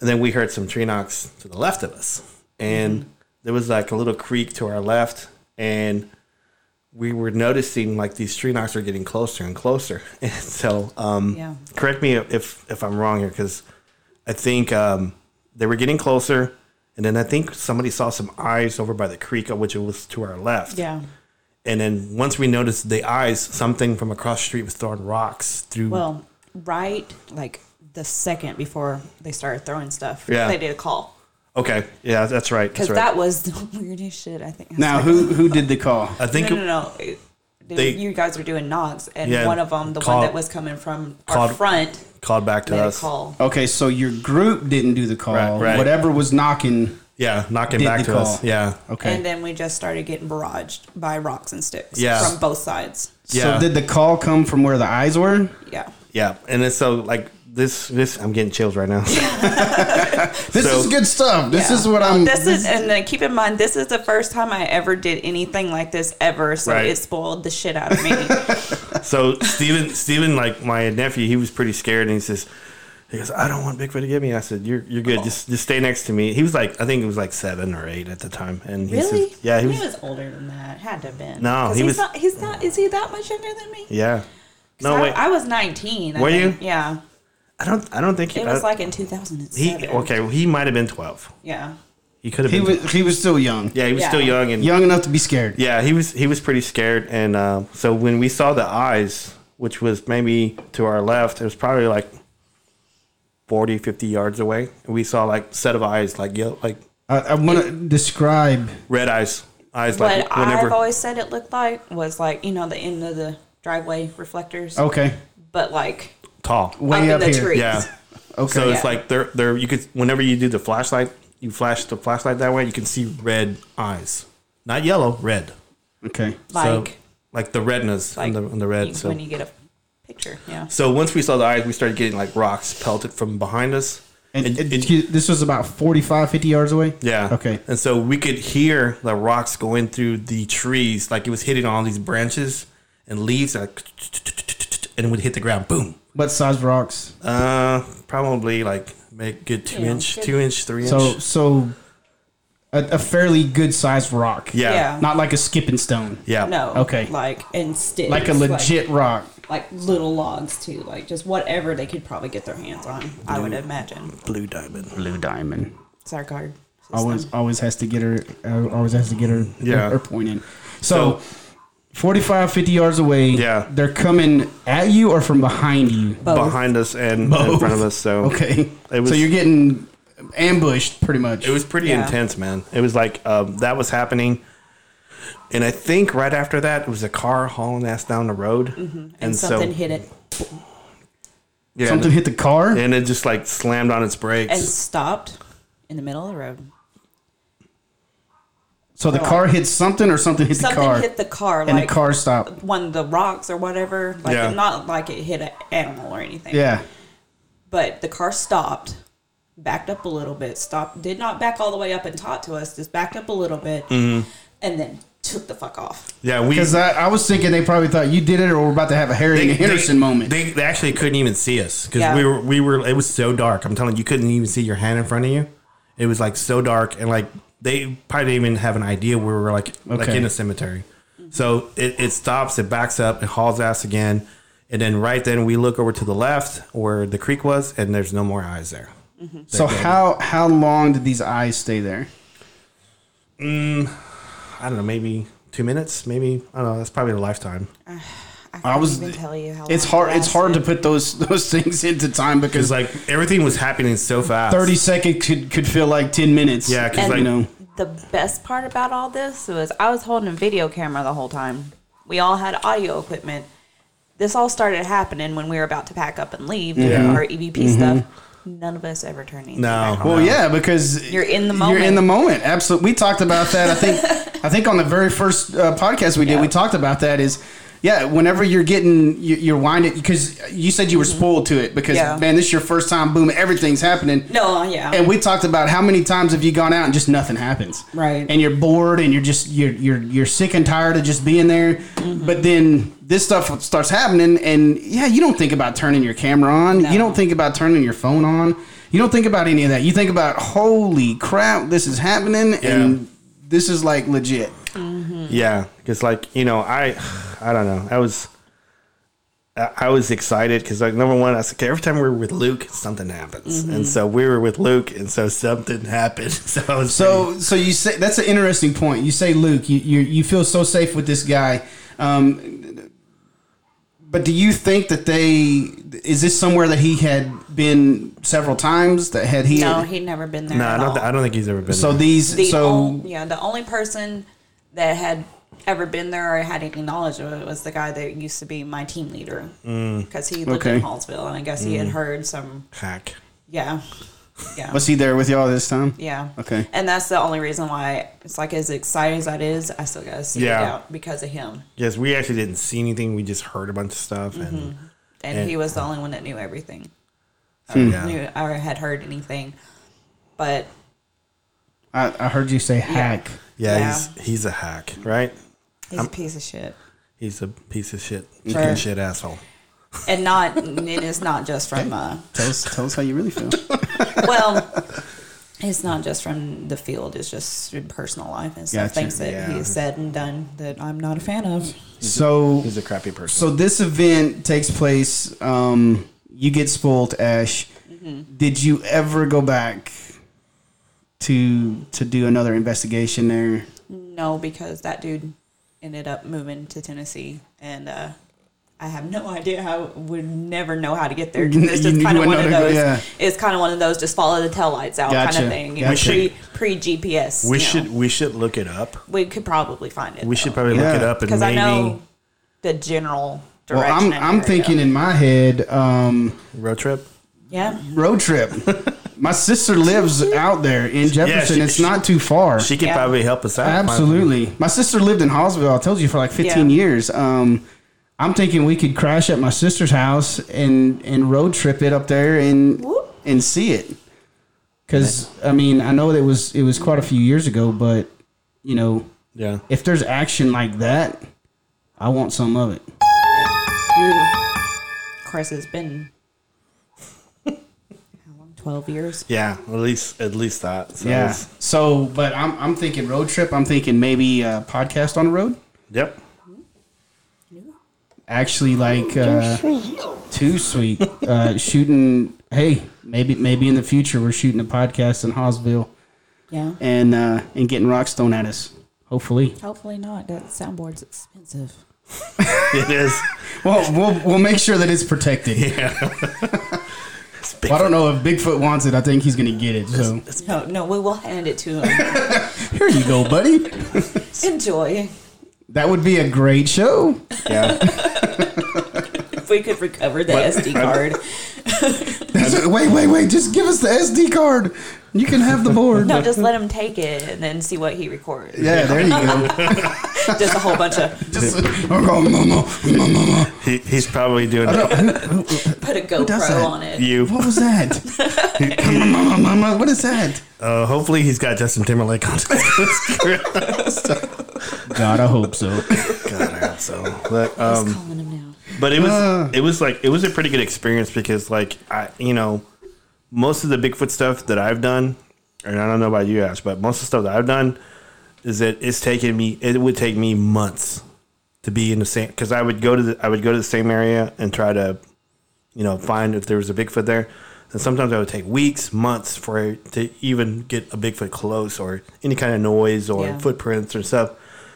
and then we heard some tree knocks to the left of us, and there was like a little creek to our left, and we were noticing like these tree knocks are getting closer and closer. And so, um, Yeah. correct me if if I'm wrong here, because I think um, they were getting closer, and then I think somebody saw some eyes over by the creek, uh, which was to our left. Yeah. And then once we noticed the eyes, something from across the street was throwing rocks through. Well, right, like the second before they started throwing stuff, Yeah. they did a call okay, yeah, that's right. because right. that was the weirdest shit. I think. Now, like, who who did the call? I think no, it- no, no. It- they- They- you guys were doing knocks, and Yeah, one of them, the called- one that was coming from our called- front, called back to made us. a call. Okay, so your group didn't do the call. Right, right. Whatever was knocking. Yeah, knocking Did back the to call. us. Yeah. Okay. And then we just started getting barraged by rocks and sticks Yeah. from both sides. Yeah. So did the call come from where the eyes were? Yeah. Yeah, and it's so like this. This I'm getting chills right now. This So- is good stuff. This Yeah. is what I'm. This is, and then keep in mind, this is the first time I ever did anything like this ever, so Right. it spoiled the shit out of me. so Steven, Steven, like my nephew, he was pretty scared, and he says, "He goes, I don't want Bigfoot to get me." I said, "You're you're good. Just just stay next to me." He was like, I think it was like seven or eight at the time, and he really? says, "Yeah, he was, older than that. Had to have been. No, 'Cause he he's was- Not, he's not. Is he that much younger than me? Yeah. No I, wait, I was 19. I Were you? Yeah. I don't I don't think he, It was I- like in 2007. he okay. well, He might have been twelve. Yeah. He could have he been. was he was still young. yeah, he was Yeah. still young and Young enough to be scared. Yeah, he was he was pretty scared, and uh, so when we saw the eyes, which was maybe to our left, it was probably like 40, 50 yards away, and we saw like set of eyes, like yellow, like I, I want to describe. red eyes, eyes What like whenever. I've always said it looked like was like, you know, the end of the driveway reflectors, Okay, but like tall. way up up, in the here. tree. Yeah. Okay. So it's like they're they're you could whenever you do the flashlight, you flash the flashlight that way, you can see red eyes, not yellow, red. okay. So, like like the redness like on the on the red. you- so when you get a picture. Yeah. so once we saw the eyes, we started getting like rocks pelted from behind us. And, And- and and- this was about 45, 50 yards away. Yeah. Okay. And so we could hear the rocks going through the trees, like it was hitting all these branches and leaves, like, and it would hit the ground. Boom. What size rocks? Uh, probably like make good two Yeah, inch, good. two inch, three So inch. so a, a fairly good sized rock. Yeah. Yeah. Not like a skipping stone. Yeah. No. Okay. Like and sticks. Like a legit rock. Like, little logs too. Like just whatever they could probably get their hands on. I would imagine. Blue diamond. Blue diamond. It's our card. system. Always always has to get her uh, always has to get her Yeah. her point in. So, 45 50 yards away. Yeah. They're coming at you or from behind you. Both. Behind us and in Both. front of us. So Okay. It was- so you're getting ambushed pretty much. it was pretty Yeah. intense, man. It was like um, that was happening. And I think right after that, it was a car hauling ass down the road. Mm-hmm. and, something hit it yeah, Something hit the car. and it just like slammed on its brakes. and stopped in the middle of the road. So the car hit something or something hit Something the car. hit the car, and like the car stopped. one of the rocks or whatever. Like Yeah. not like it hit an animal or anything. Yeah. But the car stopped, backed up a little bit, stopped, did not back all the way up and talk to us, just backed up a little bit, Mm-hmm. and then took the fuck off. yeah, we Because I, I was thinking they probably thought you did it or we're about to have a Harry and Henderson moment. They, they actually couldn't even see us because Yeah. we were we were. It was so dark. I'm telling you, you couldn't even see your hand in front of you. It was like so dark, and like they probably didn't even have an idea where we were like like in a cemetery. So it, it stops, it backs up, it hauls ass again, and then right then we look over to the left where the creek was, and there's no more eyes there. Mm-hmm. so how how long did these eyes stay there? Mm, I don't know, maybe two minutes, maybe I don't know. That's probably a lifetime. Uh, I, I can't was. even tell you how. It's long hard. it It's hard to put those those things into time because Because like everything was happening so fast. thirty seconds could could feel like ten minutes. Yeah, because And- like you know. The best part about all this was I was holding a video camera the whole time. We all had audio equipment. This all started happening when we were about to pack up and leave to do our EVP stuff. None of us ever turned anything No. back on. Well, yeah, because You're in the moment. You're in the moment. Absolutely. We talked about that. I think. I think on the very first uh, podcast we did, Yeah. we talked about that. Is yeah, whenever you're getting you- you're winded because you said you were spoiled to it because Mm-hmm. Yeah. man, this is your first time. Boom, everything's happening. No, yeah. And we talked about how many times have you gone out and just nothing happens, Right. And you're bored and you're just you're you're you're sick and tired of just being there. Mm-hmm. But then this stuff starts happening, and yeah, you don't think about turning your camera on. No. You don't think about turning your phone on. You don't think about any of that. You think about holy crap, this is happening, and this is like legit. Yeah, because like you know, I, I don't know. I was, I, I was excited because like number one, I was like, every time we were with Luke, something happens, Mm-hmm. and so we were with Luke, and so something happened. So I was So, so you say that's an interesting point. You say Luke, you you, you feel so safe with this guy, um, but do you think that they is this somewhere that he had been several times? That had he? no, he'd never been there. no, I don't. all. Th- I don't think he's ever been. so there. these the so ol- yeah, the only person that had ever been there or had any knowledge of it was the guy that used to be my team leader mm. because he lived Okay. in Hallsville, and I guess he had mm. heard some. hack. Yeah, yeah, was he there with y'all this time? yeah. Okay. And that's the only reason why it's like as exciting as that is, I still gotta see Yeah. it out because of him. Yes, we actually didn't see anything. We just heard a bunch of stuff, and And, And- he was the only one that knew everything. uh, yeah, Knew or had heard anything, but I, I heard you say hack. yeah, Yeah. he's he's a hack, right? he's a piece of shit. He's a piece of shit, Sure. chicken shit asshole. And not, and it's not just from. Uh, Tell us tell us how you really feel. well, it's not just from the field. It's just personal life and stuff. Gotcha. Things that Yeah. he's said and done that I'm not a fan of. so He's a crappy person. so this event takes place. Um, you get spoiled, Ash. Mm-hmm. Did you ever go back to to do another investigation there? No, because that dude ended up moving to Tennessee, and uh, I have no idea how. Would never know how to get there. 'cause It's You- just kind of one of know to go- those. yeah. It's kind of one of those just follow the tail lights out Gotcha. kind of thing. You know, pre pre GPS. we should we should look it up. We could probably find it. We should probably look it up and because maybe I know the general Well, direction. I'm I'm thinking in my head, um, road trip. Yeah. road trip. my sister lives out there in Jefferson. she- it's she- not too far. She could Yeah. probably help us out. Absolutely. My sister lived in Hallsville. I told you for like 15 Yeah. years. Um, I'm thinking we could crash at my sister's house and and road trip it up there and Whoop. and see it. Because I mean, I know that it was it was quite a few years ago, but you know, Yeah. if there's action like that, I want some of it. Of course, it's been 12 years. Yeah, at least at least that. So yeah. So, but I'm I'm thinking road trip. I'm thinking maybe a podcast on the road. Yep. Actually, like uh, too sweet. uh, shooting. Hey, maybe maybe in the future we're shooting a podcast in Hallsville. Yeah. And uh, and getting rockstone at us. Hopefully. Hopefully not. That soundboard's expensive. it is. well, we'll we'll make sure that it's protected. Yeah. big. Well, I don't know if Bigfoot wants it. I think he's gonna get it. So No, no, we will hand it to him. here you go, buddy. Enjoy. That would be a great show. Yeah. If we could recover the SD card. Wait, wait, wait! Just give us the SD card. You can have the board. No, just let him take it and then see what he records. Yeah, there you go. Just a whole bunch of Just, what He, he's probably doing it. put a does GoPro on it. you. What was that? Mama, mama, what is that? Uh, hopefully, he's got Justin Timberlake on. God, I hope so. God, I hope so. But He's um, calling him now. but it was Uh. it was like it was a pretty good experience because like I you know most of the Bigfoot stuff that I've done, and I don't know about you Ash, but most of the stuff that I've done is that it's taken me it would take me months to be in the same because I would go to the I would go to the same area and try to you know find if there was a Bigfoot there. And sometimes I would take weeks, months for it to even get a Bigfoot close or any kind of noise or Yeah. footprints or stuff.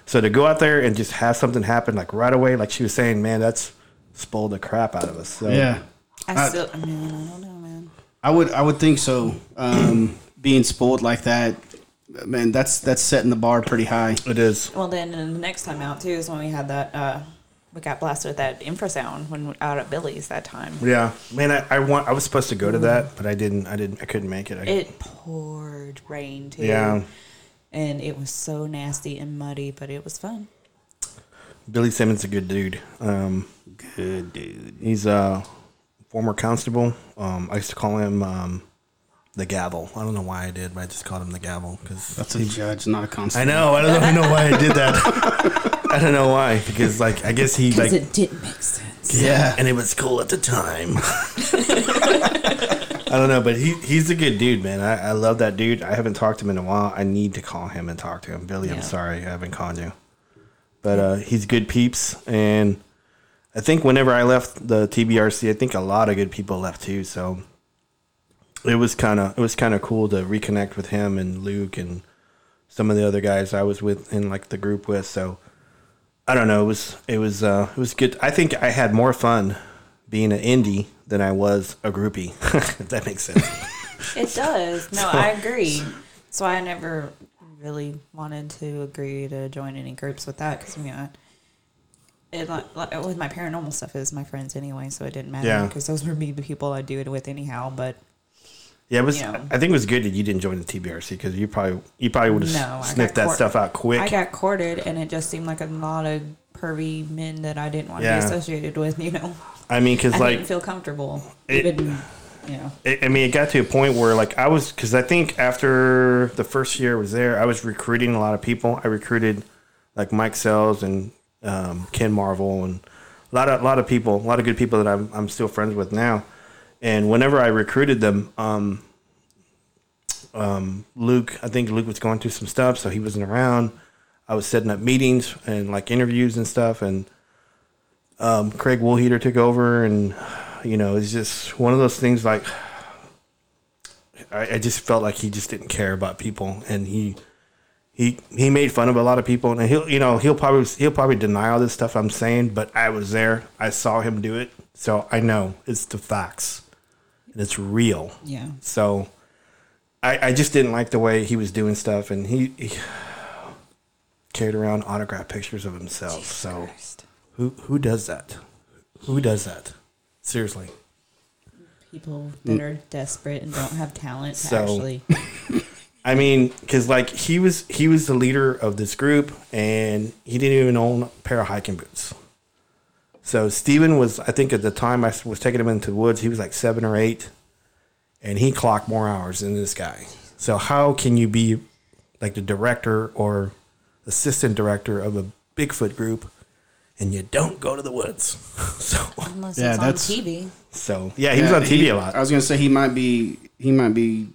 So to go out there and just have something happen like right away, like she was saying, man, that's spoiled the crap out of us. So Yeah. I still, I mean, I don't know, man. I would I would think so. Um, being spoiled like that, man, that's that's setting the bar pretty high. it is. Well, then and the next time out too is when we had that. uh We got blasted with that infrasound when out at Billy's that time. Yeah, man, I, I want. I was supposed to go to that, but I didn't. I didn't. I couldn't make it. I, It poured rain too. yeah, and it was so nasty and muddy, but it was fun. Billy Simmons is a good dude. Um, Good dude. he's a former constable. Um, I used to call him um, the Gavel. I don't know why I did, but I just called him the Gavel because That's a judge, not a constable. I know. I don't know why I did that. I don't know why because like I guess he like it didn't make sense. Yeah. and it was cool at the time. I don't know, but he he's a good dude, man. I, I love that dude. I haven't talked to him in a while. I need to call him and talk to him. Billy, I'm sorry I haven't called you. But uh, he's good peeps and I think whenever I left the TBRC, I think a lot of good people left too, so it was kind of it was kind of cool to reconnect with him and Luke and some of the other guys I was with in like the group with. So I don't know. It was it was uh, it was good. I think I had more fun being an indie than I was a groupie. if that makes sense. It does. No, I agree. So I never really wanted to agree to join any groups with that because, you know, it, like, like, with my paranormal stuff is my friends anyway, so it didn't matter Yeah. because those would be the people I do it with anyhow. But Yeah, it was. Yeah. I think it was good that you didn't join the TBRC because you probably you probably would have No, sniffed that court- stuff out quick. I got courted, and it just seemed like a lot of pervy men that I didn't want to be associated with. You know, I mean, because I like didn't feel comfortable. It- even, you know, it, I mean, it got to a point where like I was because I think after the first year I was there, I was recruiting a lot of people. I recruited like Mike Sells and um, Ken Marvel and a lot of a lot of people, a lot of good people that I'm I'm still friends with now. And whenever I recruited them, um, um, Luke, I think Luke was going through some stuff, so he wasn't around. I was setting up meetings and like interviews and stuff, and um, Craig Woolheater took over, and you know, it's just one of those things. Like, I, I just felt like he just didn't care about people, and he he he made fun of a lot of people, and he'll you know he'll probably he'll probably deny all this stuff I'm saying, but I was there, I saw him do it, so I know it's the facts, and it's real. yeah. So I, I just didn't like the way he was doing stuff, and he, he carried around autograph pictures of himself. so Christ. who who does that? Who does that? Seriously. People that are desperate and don't have talent to. So- actually. I mean, because like he was he was the leader of this group, and he didn't even own a pair of hiking boots. So Steven was, I think, at the time I was taking him into the woods, he was like seven or eight, and he clocked more hours than this guy. So how can you be like the director or assistant director of a Bigfoot group, and you don't go to the woods? so Unless Yeah, it's on that's- TV. so yeah, he was on TV he- a lot. I was gonna say he might be he might be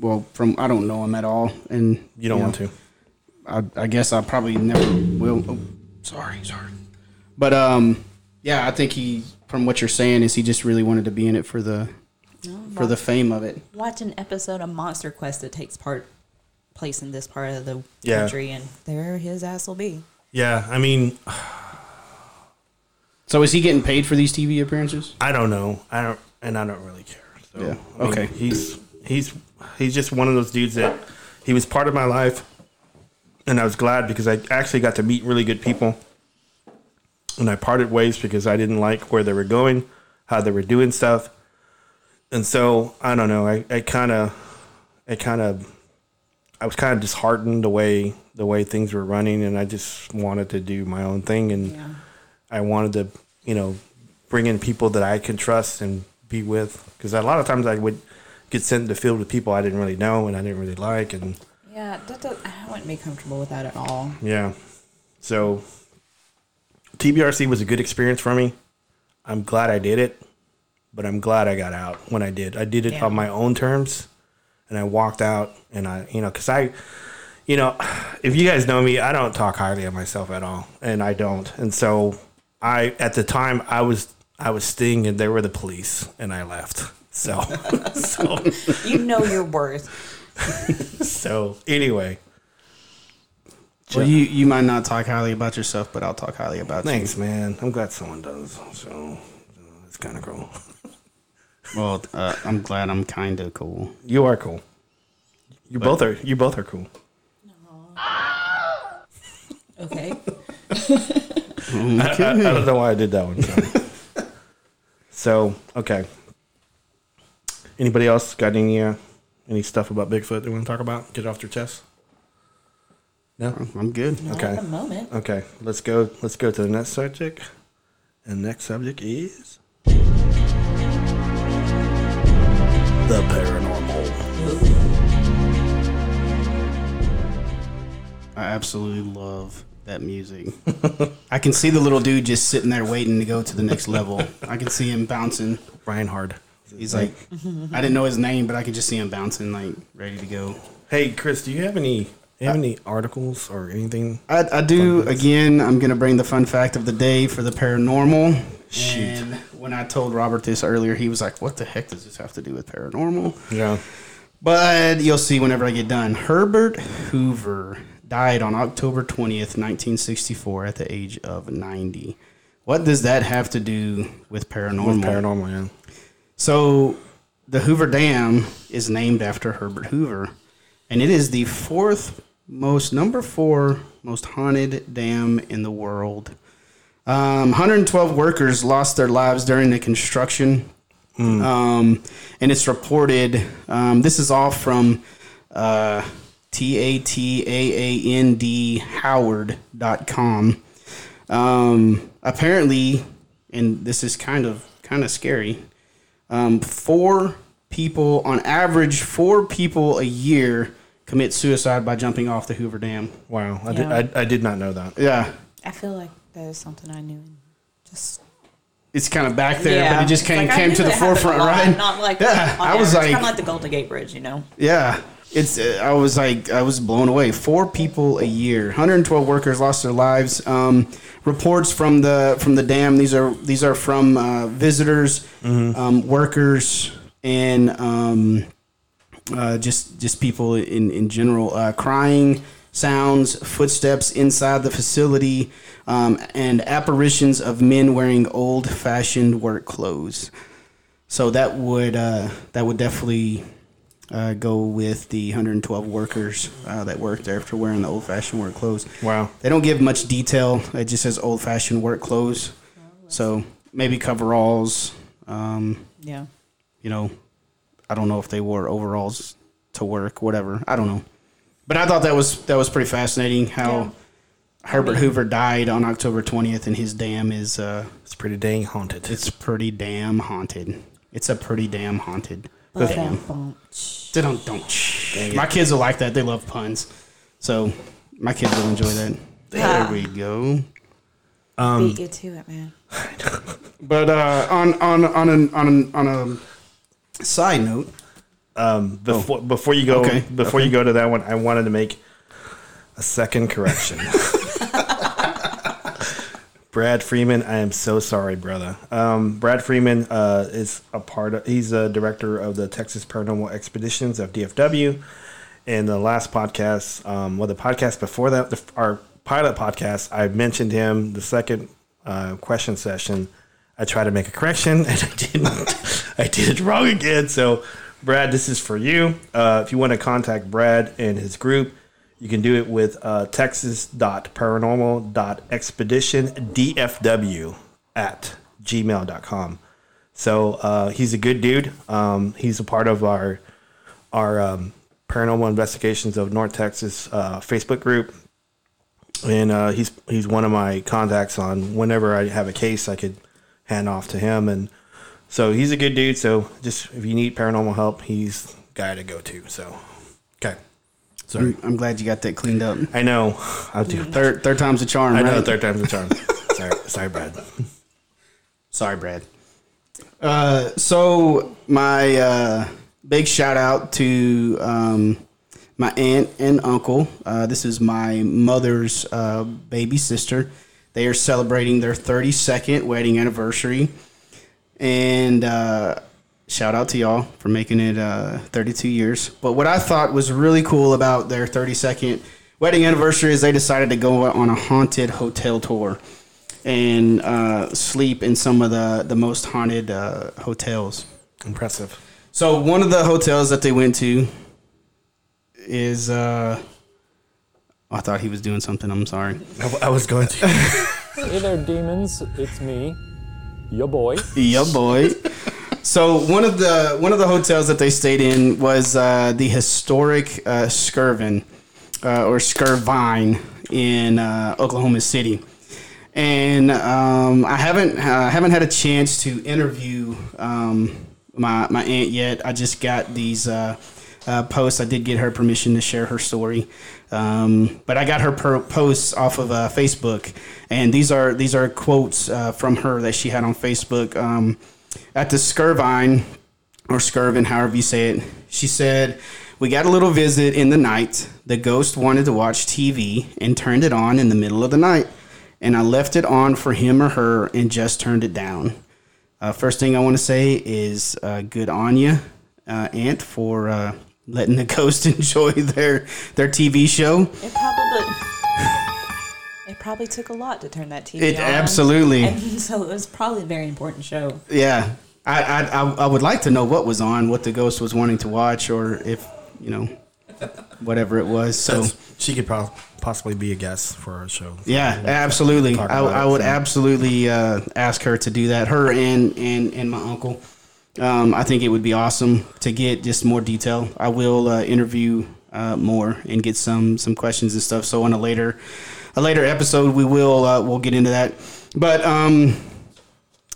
well from I don't know him at all, and you don't know, want to. I, I guess I probably never will. Oh, sorry, sorry. But um, yeah, I think he from what you're saying is he just really wanted to be in it for the for the fame of it. Watch an episode of Monster Quest that takes part place in this part of the Yeah. country, and there his ass will be. Yeah, I mean, So is he getting paid for these TV appearances? I don't know. I don't, and I don't really care. So, Yeah. I mean, Okay. He's he's he's just one of those dudes that he was part of my life, and I was glad because I actually got to meet really good people. And I parted ways because I didn't like where they were going, how they were doing stuff, and so I don't know. I I kind of, I kind of, I was kind of disheartened the way the way things were running, and I just wanted to do my own thing and. Yeah. I wanted to, you know, bring in people that I can trust and be with. Because a lot of times I would get sent in the field with people I didn't really know and I didn't really like, and Yeah, that does, I wouldn't be comfortable with that at all. yeah. So TBRC was a good experience for me. I'm glad I did it, but I'm glad I got out when I did. I did it Yeah. on my own terms, and I walked out, and I, you know, because I. You know, if you guys know me, I don't talk highly of myself at all, and I don't. And so, I at the time I was I was Sting, and they were the police, and I left. So, so You know your worth. so anyway, Well, you you might not talk highly about yourself, but I'll talk highly about Thanks, man. I'm glad someone does. So it's kind of cool. Well, uh, I'm glad I'm kind of cool. You are cool. You both are. You both are cool. Okay. I, I, I don't know why I did that one. So, so okay. Anybody else got any uh, any stuff about Bigfoot they want to talk about? Get it off their chest. No. I'm good. Not Okay. at the moment. Okay. Let's go. Let's go to the next subject. And next subject is the paranormal. I absolutely love that music. I can see the little dude just sitting there waiting to go to the next level. I can see him bouncing. Reinhard. He's like, I didn't know his name, but I could just see him bouncing, like ready to go. Hey, Chris, do you have any you have any articles or anything? I, I do again. I'm gonna bring the fun fact of the day for the paranormal. Shoot. And when I told Robert this earlier, he was like, "What the heck does this have to do with paranormal?" Yeah. But you'll see whenever I get done. Herbert Hoover died on October 20th, 1964, at the age of 90. What does that have to do with paranormal? With paranormal, yeah. So, the Hoover Dam is named after Herbert Hoover, and it is the fourth most, number four most haunted dam in the world. Um, 112 workers lost their lives during the construction. Um, and it's reported, um, this is all from uh, T A T A A N D Howard.com. Um, apparently, and this is kind of kind of scary. Um, four people, on average, four people a year commit suicide by jumping off the Hoover Dam. Wow. I, Yeah. did, I, I did not know that. Yeah, I feel like that is something I knew. and Just it's kind of back there, yeah. but it just came Like, came to the it happened a forefront, lot, right? Not like Yeah, on I was average, like- kind of like the Golden Gate Bridge, you know. Yeah. It's. Uh, I was like, I was blown away. Four people a year. 112 workers lost their lives. Um, reports from the from the dam. These are these are from uh, visitors, um, workers, and um, uh, just just people in in general. Uh, crying sounds, footsteps inside the facility, um, and apparitions of men wearing old fashioned work clothes. So that would uh, that would definitely uh, go with the 112 workers uh, that worked there after wearing the old fashioned work clothes. Wow. They don't give much detail. It just says old fashioned work clothes. So maybe coveralls. Um, Yeah. you know, I don't know if they wore overalls to work, whatever. I don't know. But I thought that was that was pretty fascinating how Yeah. Herbert Hoover died on October 20th and his dam is uh It's pretty dang haunted. it's pretty damn haunted. It's a pretty damn haunted. Bum, bum, They don't don't. My kids will like that. They love puns, so my kids will enjoy that. There Ah. we go. Beat you to it, man. But uh, on on on an, on an, on a side note, Um, before before you go Oh. Okay, before okay. you go to that one, I wanted to make a second correction. Brad Freeman, I am so sorry, brother. Um, Brad Freeman uh, is a part of. He's a director of the Texas Paranormal Expeditions of DFW. In the last podcast, um, well, the podcast before that, the, our pilot podcast, I mentioned him. The second uh, question session, I tried to make a correction and I didn't. I did it wrong again. So, Brad, this is for you. Uh, if you want to contact Brad and his group, you can do it with uh, texas.paranormal.expeditiondfw at gmail.com. So uh, he's a good dude. Um, he's a part of our our um, paranormal investigations of North Texas uh, Facebook group, and uh, he's he's one of my contacts on whenever I have a case I could hand off to him, and so he's a good dude. So just if you need paranormal help, he's guy to go to. So okay, sorry. I'm, I'm glad you got that cleaned up. I know. I'll do. Third third time's a charm. I know. Third time's the charm. sorry, sorry, Brad. Sorry, Brad. Uh, so my uh, big shout out to um, my aunt and uncle. Uh, this is my mother's uh, baby sister. They are celebrating their 32nd wedding anniversary, and uh, shout out to y'all for making it uh, 32 years. But what I thought was really cool about their 32nd wedding anniversary is they decided to go on a haunted hotel tour and uh, sleep in some of the the most haunted uh, hotels. Impressive. So one of the hotels that they went to is uh I thought he was doing something. I'm sorry. I, I was going to. Hey there, demons. It's me, your boy. Your boy. So one of the one of the hotels that they stayed in was uh, the historic uh, Skirvin uh, or Skirvine in uh, Oklahoma City, and um, I haven't haven't had a chance to interview um, my my aunt yet. I just got these uh, uh, posts. I did get her permission to share her story, um, but I got her per- posts off of uh, Facebook, and these are these are quotes from her that she had on Facebook. At the Skirvine or Skirvin, however you say it, she said, "We got a little visit in the night. The ghost wanted to watch TV and turned it on in the middle of the night, and I left it on for him or her and just turned it down." Uh, first thing I want to say is uh, good on you, uh, Aunt, for uh, letting the ghost enjoy their their TV show. It probably it probably took a lot to turn that TV It on. absolutely, And so it was probably a very important show. yeah. I, I I I would like to know what was on, what the ghost was wanting to watch, or if you know, whatever it was. So she could pro- possibly be a guest for our show. yeah, absolutely. I, I would so. absolutely uh, ask her to do that. Her and and and my uncle. Um, I think it would be awesome to get just more detail. I will uh, interview uh, more and get some some questions and stuff. So on a later a later episode, we will uh, we'll get into that. But um,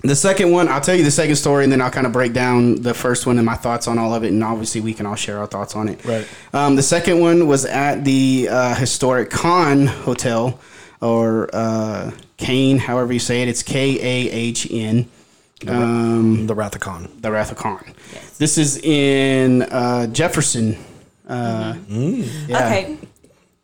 the second one, I'll tell you the second story, and then I'll kind of break down the first one and my thoughts on all of it, and obviously we can all share our thoughts on it. Right. Um, the second one was at the uh, historic Kahn Hotel, or uh, Kane, however you say it. It's K A H N. Um, The Wrath of Khan. the Wrath of Khan. This is in uh, Jefferson. Uh, yeah. Okay.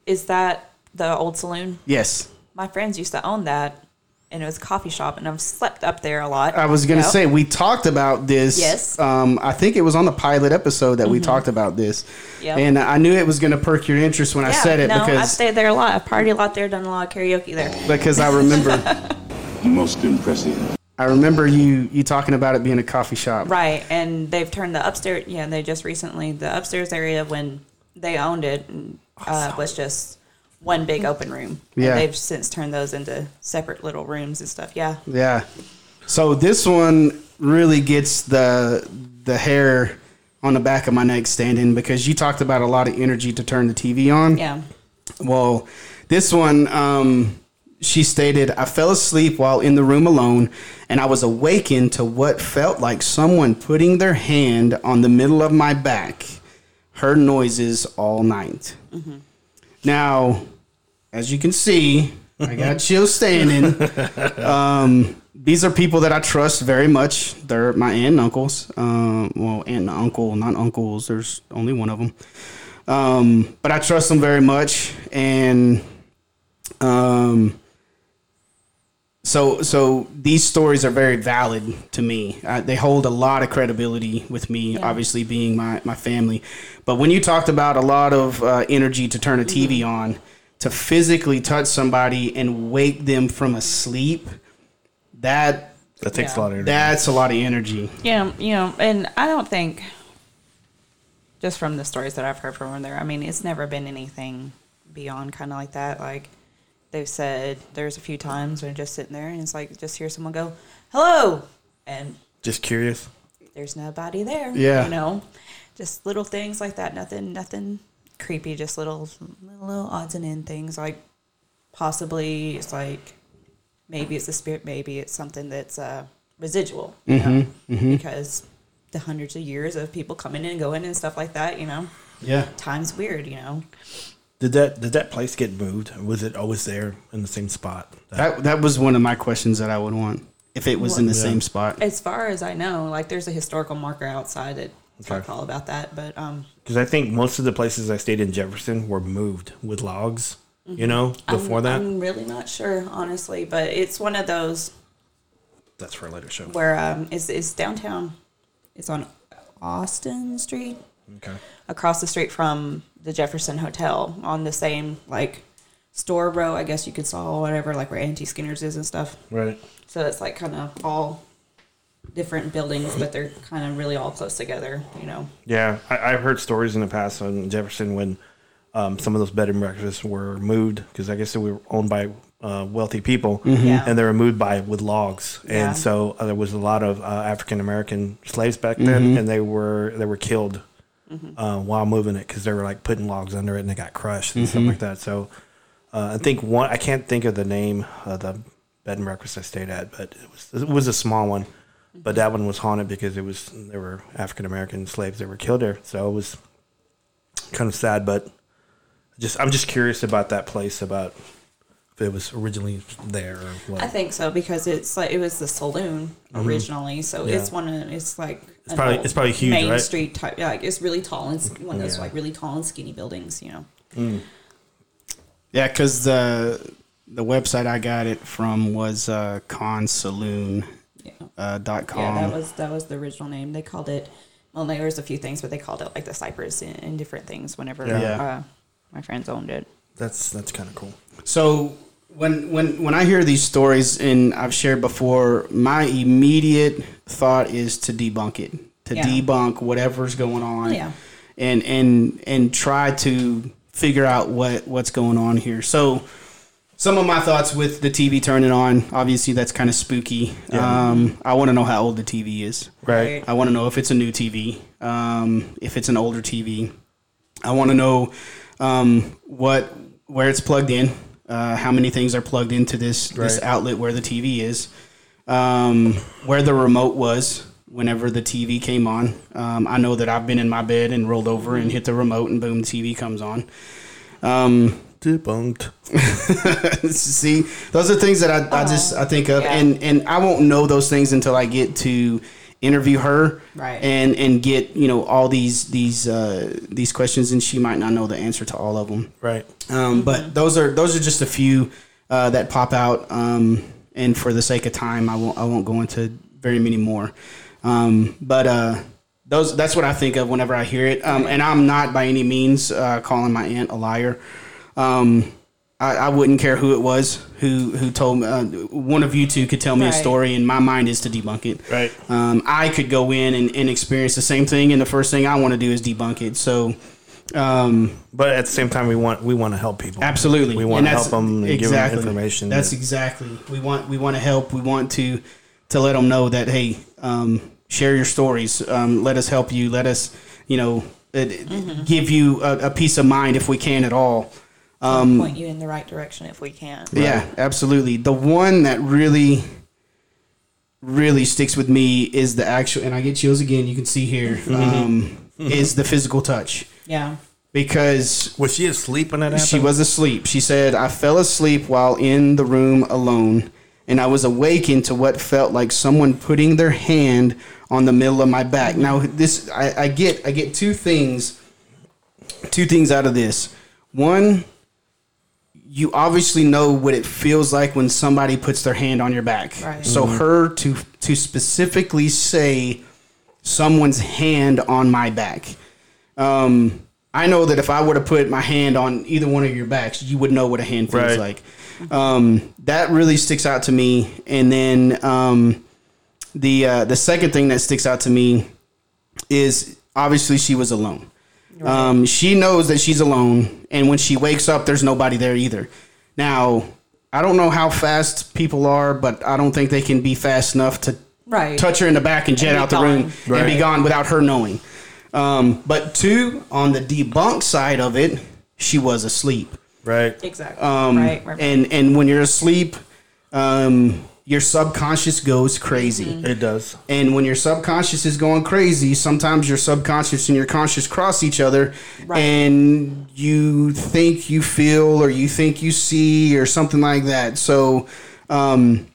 Is that the old saloon? Yes. My friends used to own that and it was a coffee shop and I've slept up there a lot. I was gonna say we talked about this. Yes. Um, I think it was on the pilot episode that we talked about this, Yep. and I knew it was gonna perk your interest when I Yeah, said it no, I've because stayed there a lot. I've partied a lot there, done a lot of karaoke there. because I remember Most impressive. I remember you you talking about it being a coffee shop. Right, and they've turned the upstairs. Yeah, they just recently the upstairs area when they owned it uh, was just one big open room. And Yeah. they've since turned those into separate little rooms and stuff. Yeah, Yeah. So this one really gets the the hair on the back of my neck standing because you talked about a lot of energy to turn the TV on. yeah. Well, this one, um, she stated, I fell asleep while in the room alone, and I was awakened to what felt like someone putting their hand on the middle of my back. Heard noises all night. Now, as you can see, I got chills standing. Um, these are people that I trust very much. They're my aunt and uncles. Um, well, aunt and uncle, not uncles. There's only one of them. Um, but I trust them very much, and um, so so these stories are very valid to me. Uh, they hold a lot of credibility with me, Yeah. obviously being my my family. But when you talked about a lot of uh, energy to turn a TV on, to physically touch somebody and wake them from a sleep, that That takes Yeah. a lot of energy. that's a lot of energy. Yeah, you know, and I don't think, just from the stories that I've heard from her there, I mean, it's never been anything beyond kind of like that. Like they've said, there's a few times when just sitting there and it's like just hear someone go, "Hello," and Just curious. there's nobody there. Yeah. you know, just little things like that. Nothing, nothing creepy. Just little, little, little odds and end things. Like possibly it's like maybe it's a spirit, maybe it's something that's uh, residual. You know, because the hundreds of years of people coming in and going and stuff like that. You know, Yeah. time's weird. You know, Did that did that place get moved? Was it always there in the same spot? That that was one of my questions that I would want if it was in the Yeah. same spot. as far as I know, like there's a historical marker outside that Okay. talk all about that. But um, Because I think most of the places I stayed in Jefferson were moved with logs. You know, before I'm, that. I'm really not sure, honestly. But it's one of those That's for a later show. where um is is downtown. It's on Austin Street. Okay. across the street from the Jefferson Hotel on the same like store row. I guess you could saw whatever like where Auntie Skinner's is and stuff. Right. So it's like kind of all different buildings, but they're kind of really all close together. You know. Yeah, I, I've heard stories in the past on Jefferson when um, some of those bed and breakfasts were moved because I guess they were owned by uh, wealthy people, Yeah. and they were moved by with logs, Yeah. and so uh, there was a lot of uh, African American slaves back then, and they were they were killed uh, while moving it because they were like putting logs under it and they got crushed and stuff like that. So uh, I think one I can't think of the name of the bed and breakfast I stayed at, but it was it was a small one. But that one was haunted because it was there were African American slaves that were killed there. So it was kind of sad, but just I'm just curious about that place about if it was originally there or what. I think so because it's like it was the saloon originally, so Mm-hmm. Yeah. it's one of it's like It's probably- it's probably huge, Main right? Street type. Yeah, like it's really tall and s- one of those Yeah. like really tall and skinny buildings. You know. Yeah, because the the website I got it from was uh, consaloon Yeah. uh, dot com. Yeah, that was that was the original name. They called it. Well, there was a few things, but they called it like the Cypress and, and different things. Whenever Yeah. uh, my friends owned it. that's that's kind of cool. So when when when I hear these stories, and I've shared before, my immediate thought is to debunk it, to Yeah. debunk whatever's going on, Yeah. and and and try to figure out what what's going on here. So. Some of my thoughts with the TV turning on, obviously that's kind of spooky. Um, I want to know how old the TV is. Right. I want to know if it's a new TV, um, if it's an older TV. I want to know um, what where it's plugged in, uh, how many things are plugged into this this outlet where the TV is, um, where the remote was whenever the TV came on. Um, I know that I've been in my bed and rolled over and hit the remote, and boom, the TV comes on. Um, Debunked. See, those are things that I, I just I think of, Yeah. and and I won't know those things until I get to interview her, Right. And and get you know all these these uh, these questions, and she might not know the answer to all of them. Right. Um, but those are those are just a few uh, that pop out, um, and for the sake of time, I won't I won't go into very many more. Um, but uh, those that's what I think of whenever I hear it, um, and I'm not by any means uh, calling my aunt a liar. Um, I, I wouldn't care who it was who who told me. Uh, one of you two could tell me a story, and my mind is to debunk it. Right. Um, I could go in and, and experience the same thing, and the first thing I want to do is debunk it. So. Um, But at the same time, we want we want to help people. Absolutely, We want And to help them and give them information. That's that- exactly. We want we want to help. We want to to let them know that hey, um, share your stories. Um, let us help you. Let us you know it, give you a, a peace of mind if we can at all. Um, Point you in the right direction if we can. Yeah, absolutely. The one that really really sticks with me is the actual, and I get chills again. You can see here um, is the physical touch Yeah. because was she asleep when that happened? She was asleep. She said, I fell asleep while in the room alone, and I was awakened to what felt like someone putting their hand on the middle of my back. Now, this I, I get I get two things two things out of this. One, you obviously know what it feels like when somebody puts their hand on your back. Right. So her to to specifically say someone's hand on my back. Um, I know that if I were to put my hand on either one of your backs, you would know what a hand feels Right. like. Um, that really sticks out to me. And then um, the uh, the second thing that sticks out to me is obviously she was alone. Um, she knows that she's alone, and when she wakes up, there's nobody there either. Now, I don't know how fast people are, but I don't think they can be fast enough to Right. touch her in the back and jet And out the gone. room and be gone without her knowing. Um, but two, on the debunk side of it, she was asleep. right. Exactly. Um, right. right. And and when you're asleep, um, your subconscious goes crazy. Mm-hmm. It does. And when your subconscious is going crazy, sometimes your subconscious and your conscious cross each other, Right. and you think you feel or you think you see or something like that. So, um,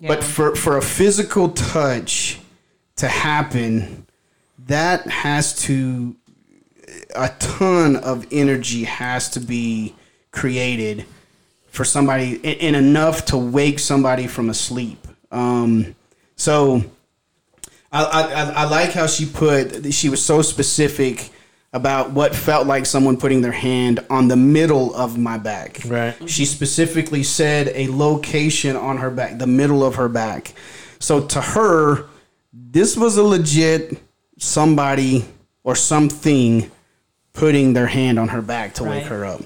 but for for a physical touch to happen, that has to a ton of energy has to be created for somebody and and enough to wake somebody from a sleep. Um, so I, I I- I like how she put. She was so specific about what felt like someone putting their hand on the middle of my back. Right. She specifically said a location on her back, the middle of her back. So to her, this was a legit somebody or something putting their hand on her back to wake her up.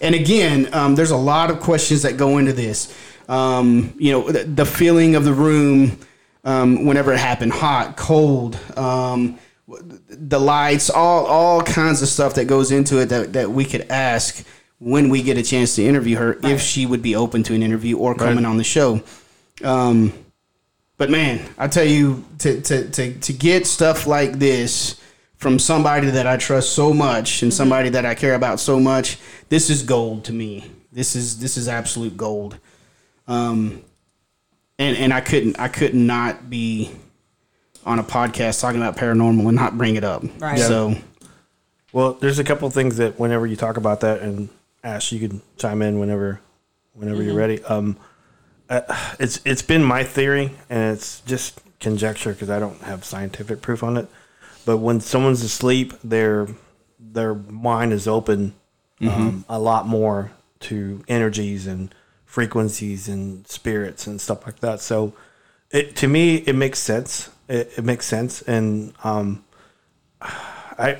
And again, um, there's a lot of questions that go into this. Um, you know, the, the feeling of the room um, whenever it happened, hot, cold, um, the lights, all all kinds of stuff that goes into it that, that we could ask when we get a chance to interview her if she would be open to an interview or coming on the show. Um, but man, I tell you, to, to, to, to get stuff like this from somebody that I trust so much and somebody that I care about so much, this is gold to me. This is this is absolute gold. Um, and and I couldn't I could not be on a podcast talking about paranormal and not bring it up. Right. So Well, there's a couple things that whenever you talk about that, and Ash, you can chime in whenever, whenever you're ready. Um, uh, it's it's been my theory, and it's just conjecture because I don't have scientific proof on it. But when someone's asleep, their their mind is open um, a lot more to energies and frequencies and spirits and stuff like that. So, it to me it makes sense. It, it makes sense, and um, I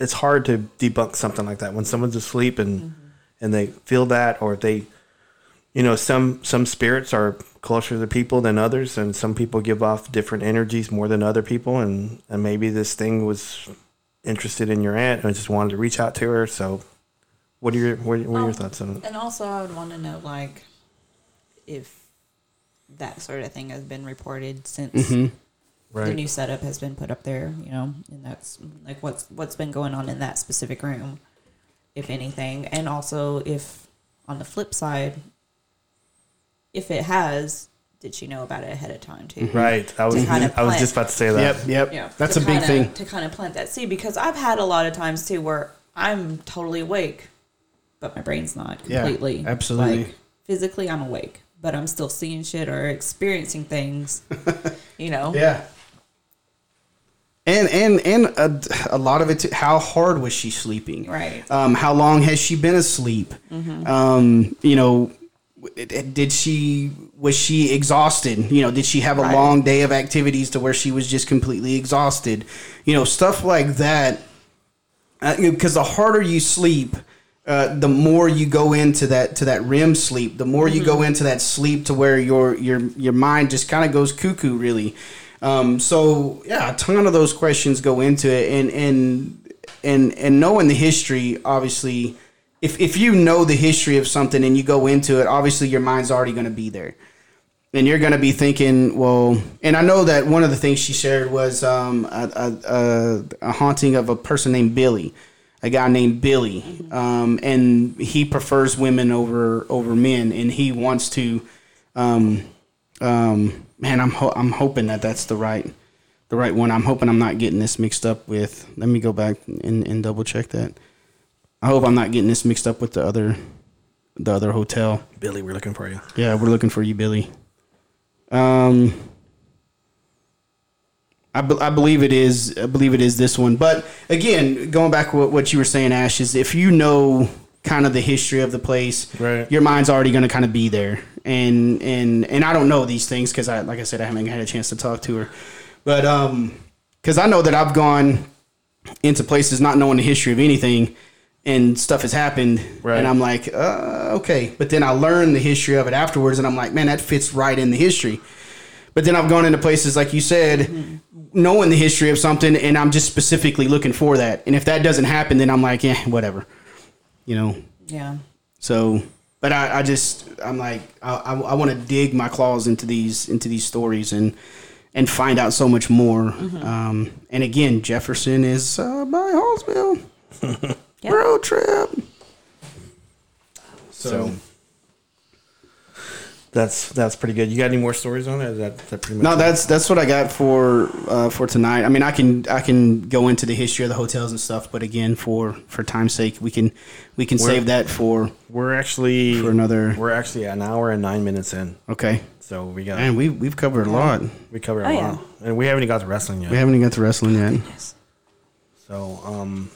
it's hard to debunk something like that when someone's asleep and and they feel that or if they you know some some spirits are closer to people than others and some people give off different energies more than other people and and maybe this thing was interested in your aunt and just wanted to reach out to her. So what are your what are, what are your thoughts on it? And also, I would want to know, like, if that sort of thing has been reported since mm-hmm. the right. new setup has been put up there. You know, and that's like what's what's been going on in that specific room, if anything, and also if on the flip side, if it has, did she know about it ahead of time too? right i was To kind of i was just about to say that yep, yep. Yeah, That's a big kinda- thing. to kind of plant that seed because I've had a lot of times too where I'm totally awake, but my brain's not Yeah, completely. absolutely. Like physically, I'm awake, but I'm still seeing shit or experiencing things. you know. Yeah. And and and a, a lot of it. Too, how hard was she sleeping? Right. Um, how long has she been asleep? Um, you know, w- did she was she exhausted? You know, did she have a Right. long day of activities to where she was just completely exhausted? You know, stuff like that. Because the harder you sleep, uh, the more you go into that to that REM sleep, the more you go into that sleep to where your your your mind just kind of goes cuckoo, really. Um, so yeah, a ton of those questions go into it, and and and and knowing the history, obviously, if if you know the history of something and you go into it, obviously your mind's already going to be there and you're going to be thinking, well, and I know that one of the things she shared was um, a, a, a, haunting of a person named Billy, a guy named Billy, um, and he prefers women over over men, and he wants to. Um, um, man, I'm ho- I'm hoping that that's the right the right one. I'm hoping I'm not getting this mixed up with. Let me go back and, and double check that. I hope I'm not getting this mixed up with the other the other hotel. billy we're looking for you Yeah, we're looking for you, Billy. Um, I, be- I believe it is. I believe it is this one. But again, going back to what, what you were saying, Ash, is if you know kind of the history of the place, Right. your mind's already going to kind of be there. And and and I don't know these things because I, like I said, I haven't had a chance to talk to her. But um, because I know that I've gone into places not knowing the history of anything, and stuff has happened, Right. and I'm like, uh, okay. But then I learned the history of it afterwards, and I'm like, man, that fits right in the history. But then I've gone into places like you said, knowing the history of something, and I'm just specifically looking for that. And if that doesn't happen, then I'm like, yeah, whatever, you know. Yeah. So, but I, I just, I'm like, I, I, I want to dig my claws into these into these stories and and find out so much more. Um, and again, Jefferson is uh, by Hallsville Yep. road trip. so that's that's pretty good you got any more stories on it Is that, that pretty much No, it? that's that's what I got for uh, for tonight. I mean, I can I can go into the history of the hotels and stuff, but again, for for time's sake, we can we can We're- save that for we're actually for another. We're actually an hour and nine minutes in. Okay, So we got and we we've covered a lot. we covered a Oh, lot, yeah. and we haven't even got to wrestling yet. We haven't even got to wrestling yet. Yes. So um,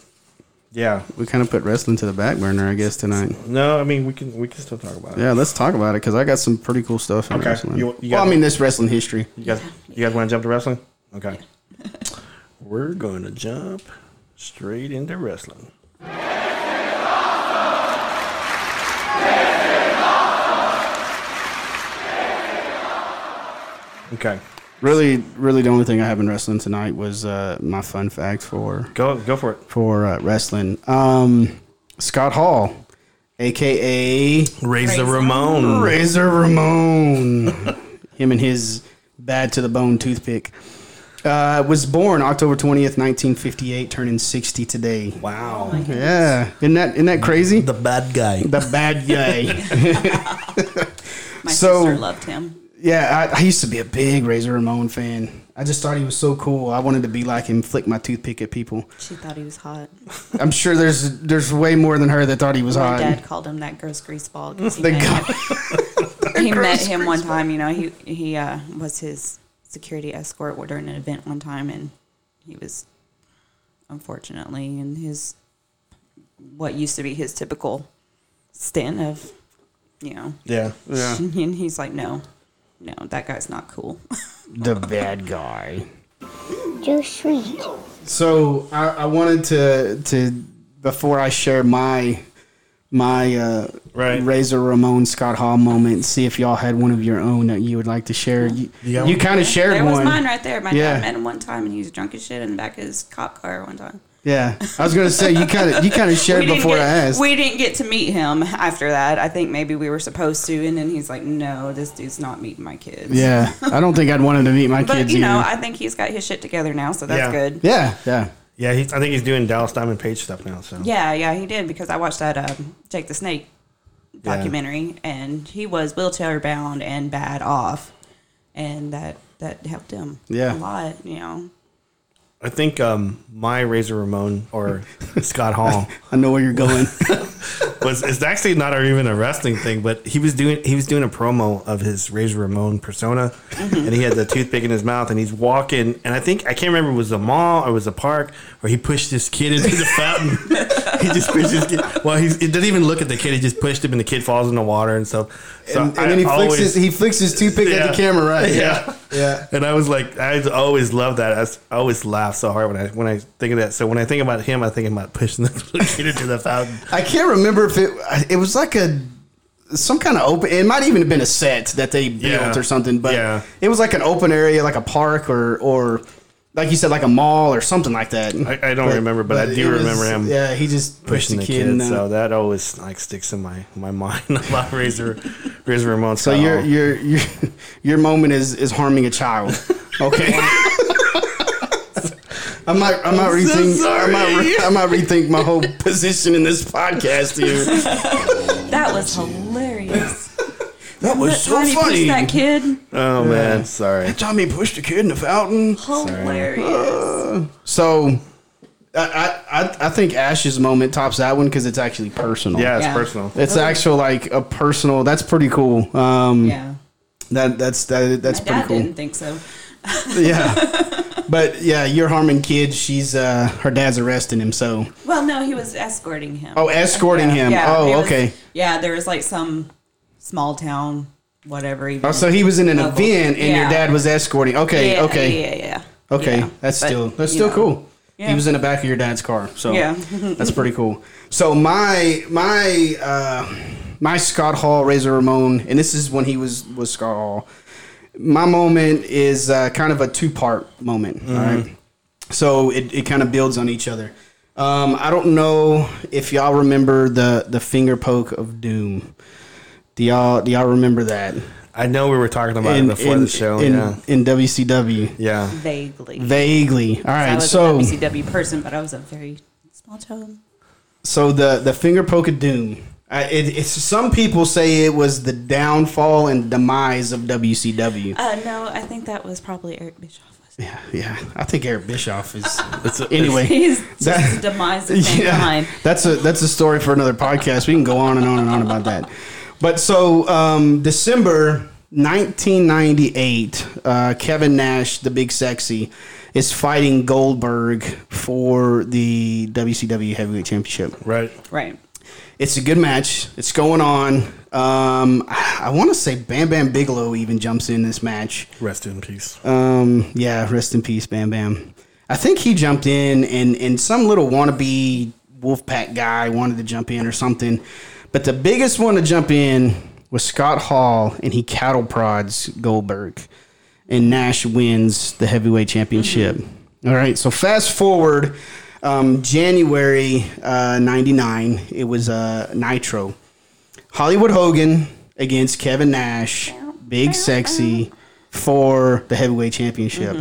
yeah. We kind of put wrestling to the back burner, I guess, tonight. No, I mean we can we can still talk about it. Yeah, let's talk about it because I got some pretty cool stuff in Okay. wrestling. You- you well, I mean, this wrestling history. You guys, you guys want to jump to wrestling? Okay. We're going to jump straight into wrestling. Okay, Really, really, the only thing I have in wrestling tonight was uh, my fun fact for go go for it. for uh, wrestling. Um, Scott Hall, aka Razor Razor. Ramon. Razor Ramon, him and his bad to the bone toothpick, uh, was born October twentieth, nineteen fifty eight, turning sixty today. Wow, Yeah, isn't that isn't that crazy? the bad guy. The bad guy. My So- sister loved him. Yeah, I, I used to be a big Razor Ramon fan. I just thought he was so cool. I wanted to be like him, flick my toothpick at people. She thought he was hot. I'm sure there's there's way more than her that thought he was My hot. My dad called him that gross greaseball. 'cause He, The met, guy- he met him one time. You know, he he uh, was his security escort during an event one time, and he was unfortunately in his what used to be his typical stint of, you know, Yeah, yeah, and he's like, no, no, that guy's not cool. the bad guy. Too sweet. So I, I wanted to to before I share my my uh, Right. Razor Ramon Scott Hall moment, see if y'all had one of your own that you would like to share. You, You got you kind of shared there one. was mine right there. My Yeah. dad met him one time, and he was drunk as shit in the back of his cop car one time. Yeah, I was gonna say you kind of you kind of shared before get, I asked. We didn't get to meet him after that. I think maybe we were supposed to, and then he's like, "No, this dude's not meeting my kids." yeah, I don't think I'd want him to meet my but kids you know, either. I think he's got his shit together now, so that's Yeah. good. yeah, yeah. yeah. He's, I think he's doing Dallas Diamond Page stuff now. So Yeah, yeah, he did because I watched that um, Jake the Snake Yeah. documentary, and he was wheelchair bound and bad off, and that that helped him Yeah. a lot. You know, I think um, my Razor Ramon or Scott Hall I know where you're going. was it's actually not even a wrestling thing, but he was doing he was doing a promo of his Razor Ramon persona, and he had the toothpick in his mouth, and he's walking, and I think I can't remember if it was a mall or it was a park where he pushed this kid into the fountain. he just pushed this kid. Well, he's, he didn't even look at the kid; he just pushed him, and the kid falls in the water and stuff. So and, and then he flicks always- his he flicks his toothpick at the camera, right? Yeah. yeah. And I was like, I always love that. I always laugh so hard when I when I think of that. So when I think about him, I think about pushing the kid into the fountain. I can't remember if it it was like a some kind of open. It might even have been a set that they built Yeah. or something, but Yeah. it was like an open area, like a park or or like you said, like a mall or something like that. I, I don't remember, but, I do it was- remember him. Yeah, he just pushed pushing the the kid. kid. in the- so that always like sticks in my my mind about Razor Razor Ramon. So your your your your moment is is harming a child. Okay. I might I might so rethink I might sorry. re- I might rethink my whole position in this podcast here. that was hilarious. That was so Time he pushed funny. that kid, oh man, sorry. That Tommy pushed a kid in the fountain. hilarious. So I I I think Ash's moment tops that one because it's actually personal. Yeah, it's Yeah. personal. It's actual like a personal. That's pretty cool. Um, Yeah, That that's that, that's my pretty dad cool. didn't think so. Yeah. But yeah, you're harming kids. She's uh her dad's arresting him. So Well, no, he was escorting him. oh, escorting him. Yeah, oh, he was- okay. Yeah, there was like some small town, whatever. Even Oh, so he was in an local- event and your dad was escorting. Okay, Yeah, okay, Yeah, yeah. okay. Yeah. That's But, still that's still know, cool. He was in the back of your dad's car. So Yeah. that's pretty cool. So my my uh my Scott Hall Razor Ramon, and this is when he was was Scott Hall. My moment is uh, kind of a two part moment. all right, so it, it kind of builds on each other. Um, I don't know if y'all remember the the finger poke of doom. Do y'all do y'all remember that? I know we were talking about it before the show. in, yeah, in WCW. yeah. Vaguely. Vaguely. All right. I was So a WCW person, but I was a very small child. so the the finger poke of doom. Uh, it, it's some people say it was the downfall and demise of WCW. Uh, no, I think that was probably Eric Bischoff. Yeah, yeah. I think Eric Bischoff is. It's a, Anyway, He's That- the demise of yeah, that's a that's a story for another podcast. We can go on and on and on about that. But so um, December 1998, uh, Kevin Nash, the big sexy, is fighting Goldberg for the WCW Heavyweight Championship. Right. Right. It's a good match. It's going on. Um, I want to say Bam Bam Bigelow even jumps in this match. Rest in peace. Um, yeah, rest in peace, Bam Bam. I think he jumped in, and and some little wannabe Wolfpack guy wanted to jump in or something. But the biggest one to jump in was Scott Hall, and he cattle prods Goldberg, and Nash wins the heavyweight championship. All right, so fast forward, um, January uh, '99. It was uh, Nitro. Hollywood Hogan against Kevin Nash, Big Sexy, for the heavyweight championship.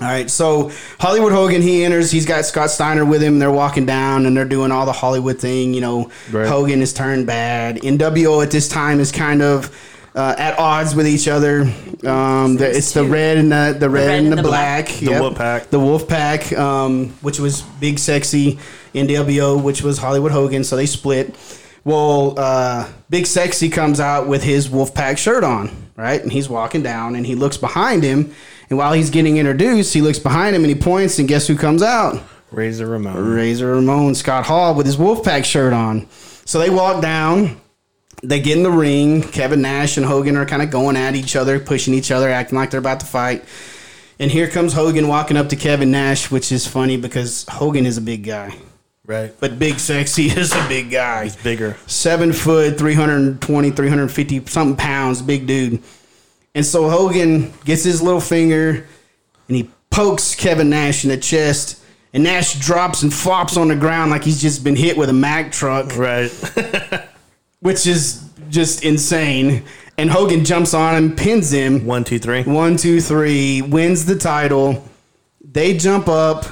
All right, so Hollywood Hogan he enters. He's got Scott Steiner with him. They're walking down and they're doing all the Hollywood thing. You know, Right. Hogan is turned bad. NWO at this time is kind of uh, at odds with each other. Um, the, it's the red and the, the red, and the, black. The Wolfpack. The Wolfpack, um, which was Big Sexy, NWO, which was Hollywood Hogan. So they split. Well, uh, Big Sexy comes out with his Wolfpack shirt on, right? And he's walking down and he looks behind him. And while he's getting introduced, he looks behind him and he points, and guess who comes out? Razor Ramon. Razor Ramon, Scott Hall with his Wolfpack shirt on. So they walk down. They get in the ring. Kevin Nash and Hogan are kind of going at each other, pushing each other, acting like they're about to fight. And here comes Hogan walking up to Kevin Nash, which is funny because Hogan is a big guy. Right. But Big Sexy is a big guy. He's bigger. Seven foot, 320, 350 something pounds, big dude. And so Hogan gets his little finger and he pokes Kevin Nash in the chest. And Nash drops and flops on the ground like he's just been hit with a Mack truck, Right. which is just insane. And Hogan jumps on him, pins him. One, two, three. One, two, three, wins the title. They jump up.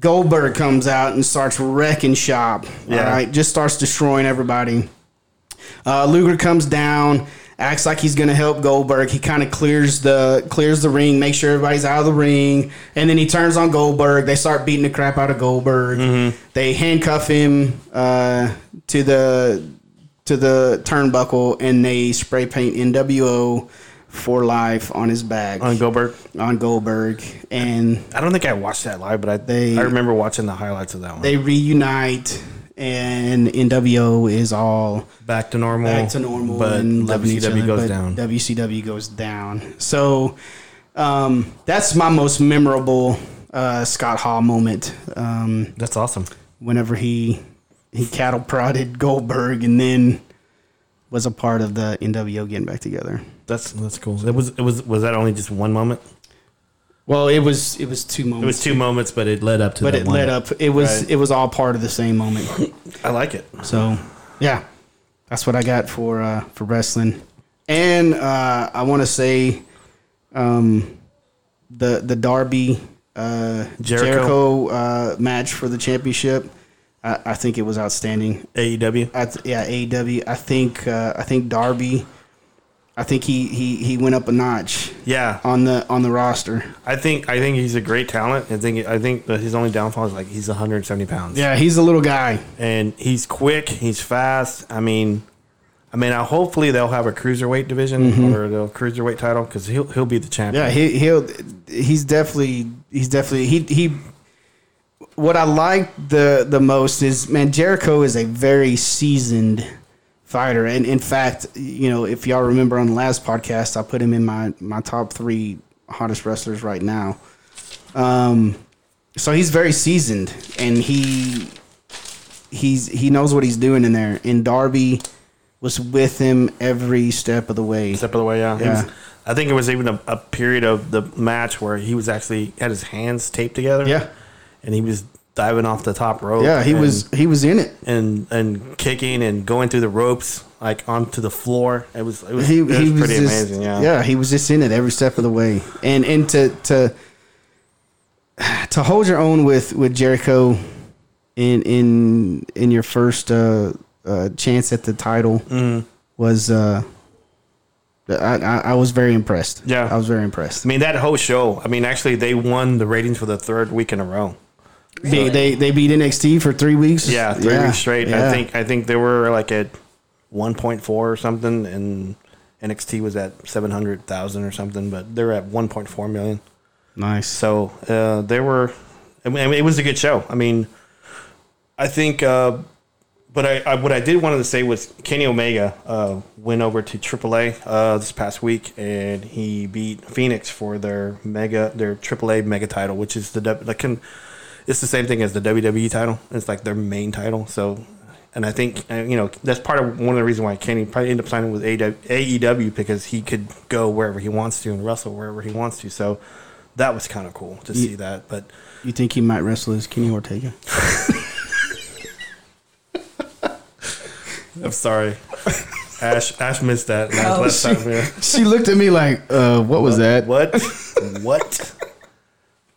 Goldberg comes out and starts wrecking shop. Yeah. All right, just starts destroying everybody. Uh, Luger comes down, acts like he's gonna help Goldberg. He kind of clears the clears the ring, makes sure everybody's out of the ring, and then he turns on Goldberg. They start beating the crap out of Goldberg. They handcuff him uh, to the to the turnbuckle, and they spray paint NWO for life on his back On Goldberg. on Goldberg, and I don't think I watched that live, but I They- I remember watching the highlights of that one. they reunite. And NWO is all back to normal. back to normal, But and WCW goes but down. WCW goes down. So um, that's my most memorable uh, Scott Hall moment. Um, That's awesome. whenever he he cattle prodded Goldberg, and then was a part of the NWO getting back together. That's that's cool. It was it was was that only just one moment? Well, it was it was two moments. It was two moments, but it led up to. The but that it one. led up. It was Right. it was all part of the same moment. I like it. So, yeah, that's what I got for uh, for wrestling. And uh, I want to say, um, the the Darby uh, Jericho. Jericho, uh, match for the championship. I, I think it was outstanding. AEW. I th- yeah, AEW. I think uh, I think Darby. I think he, he, he went up a notch Yeah, on the on the roster. I think I think he's a great talent. I think I think that his only downfall is like he's 170 pounds. Yeah, he's a little guy. and he's quick. He's fast. I mean, I mean, hopefully they'll have a cruiserweight division mm-hmm. or the cruiserweight title because he'll he'll be the champion. Yeah, he he'll he's definitely he's definitely he he. What I like the the most is man Jericho is a very seasoned fighter, and in fact, you know if y'all remember on the last podcast, I put him in my my top three hottest wrestlers right now. Um, so he's very seasoned, and he he's he knows what he's doing in there. And Darby was with him every step of the way. Step of the way, yeah. Yeah. was- I think it was even a, a period of the match where he was actually had his hands taped together. Yeah. and he was diving off the top rope. Yeah, he and- was he was in it. and and kicking and going through the ropes like onto the floor. It was it was, he, it was he was pretty just, amazing. Yeah, yeah, he was just in it every step of the way, and and to to to hold your own with with Jericho in in in your first uh, uh, chance at the title Mm-hmm. was uh, I I was very impressed. Yeah. I was very impressed. I mean that whole show. I mean, actually, they won the ratings for the third week in a row. They, they they beat NXT for three weeks. Yeah, three weeks straight. yeah. I think I think they were like at one point four or something, and NXT was at seven hundred thousand or something, but they're at one point four million. Nice. So uh, they were. I mean, it was a good show. I mean, I think. Uh, but I, I, what I did wanted to say was Kenny Omega uh, went over to AAA uh, this past week, and he beat Fénix for their mega their AAA mega title, which is the W- like can, it's the same thing as the WWE title. It's like their main title. So, and I think uh, you know that's part of one of the reasons why Kenny probably ended up signing with AEW because he could go wherever he wants to and wrestle wherever he wants to. So that was kind of cool to see that. But You think he might wrestle as Kenny Ortega? I'm sorry. Ash Ash missed that last, Oh, last time. Yeah. she looked at me like, uh, what was that? What? what?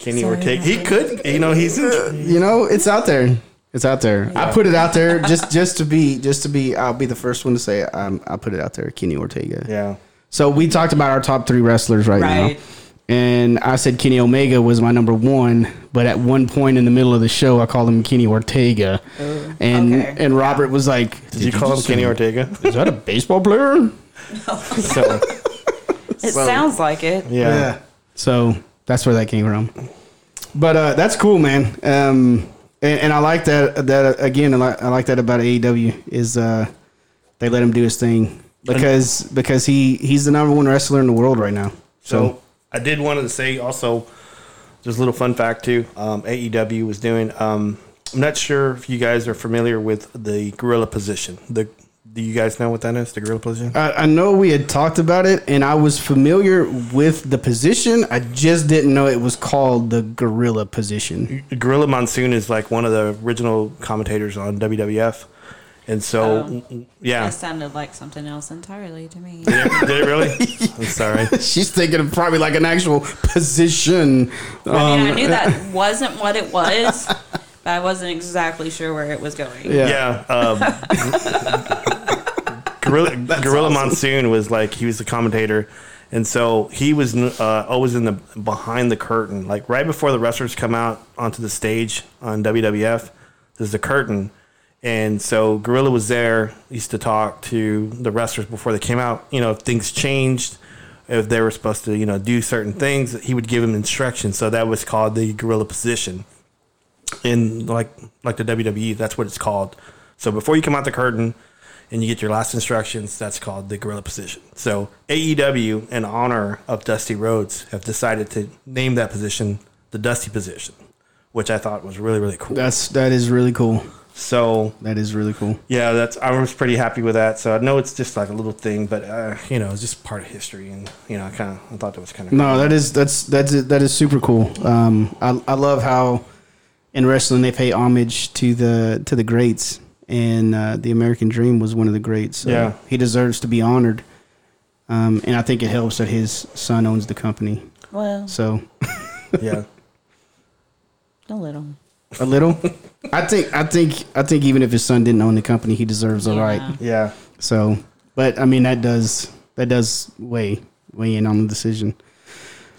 Kenny Sorry, Ortega. He could. You know, he's in, You know, it's out there. It's out there. I put it out there just just to be just to be. I'll be the first one to say it. Um, I'll put it out there. Kenny Ortega. yeah. So we talked about our top three wrestlers right, Right. now, and I said Kenny Omega was my number one. But at one point in the middle of the show, I called him Kenny Ortega, and okay. and Robert was like, Did you call him Kenny Ortega? Is that a baseball player? So It sounds like it. yeah. So that's where that came from. But uh, that's cool, man. Um, and, and I like that. That again, I like, I like that about AEW is uh, they let him do his thing because because he he's the number one wrestler in the world right now. So I did want to say also, just a little fun fact too. Um, AEW was doing. Um, I'm not sure if you guys are familiar with the gorilla position. The do you guys know what that is? The gorilla position. I, I know we had talked about it, and I was familiar with the position. I just didn't know it was called the gorilla position. Gorilla Monsoon is like one of the original commentators on WWF, and so yeah. That sounded like something else entirely to me. Did it, did it really? I'm sorry. She's thinking of probably like an actual position. I mean, I Um, knew that wasn't what it was, but I wasn't exactly sure where it was going. Yeah. Yeah. Um, Gorilla, Gorilla Monsoon was like he was the commentator, and so he was uh, always in the behind the curtain, like right before the wrestlers come out onto the stage on WWF. There's the curtain, and so Gorilla was there. Used to talk to the wrestlers before they came out. You know, if things changed, if they were supposed to, you know, do certain things, he would give them instructions. So that was called the Gorilla position in like like the WWE, that's what it's called. So before you come out the curtain and you get your last instructions, that's called the gorilla position. So AEW, in honor of Dusty Rhodes, have decided to name that position the Dusty position, which I thought was really really cool. That's that is really cool. so That is really cool. yeah, that's I was pretty happy with that. So I know it's just like a little thing, but uh, you know, it's just part of history, and you know, I kind of I thought that was kind of No, that is that's that's that is super cool. Um, I I love how in wrestling they pay homage to the to the greats, and uh, the American Dream was one of the greats. So Yeah. he deserves to be honored. Um, and I think it helps that his son owns the company. Well, So yeah. a little. a little, I think I think I think even if his son didn't own the company, he deserves a Yeah. right. Yeah. So, but I mean that does that does weigh weigh in on the decision.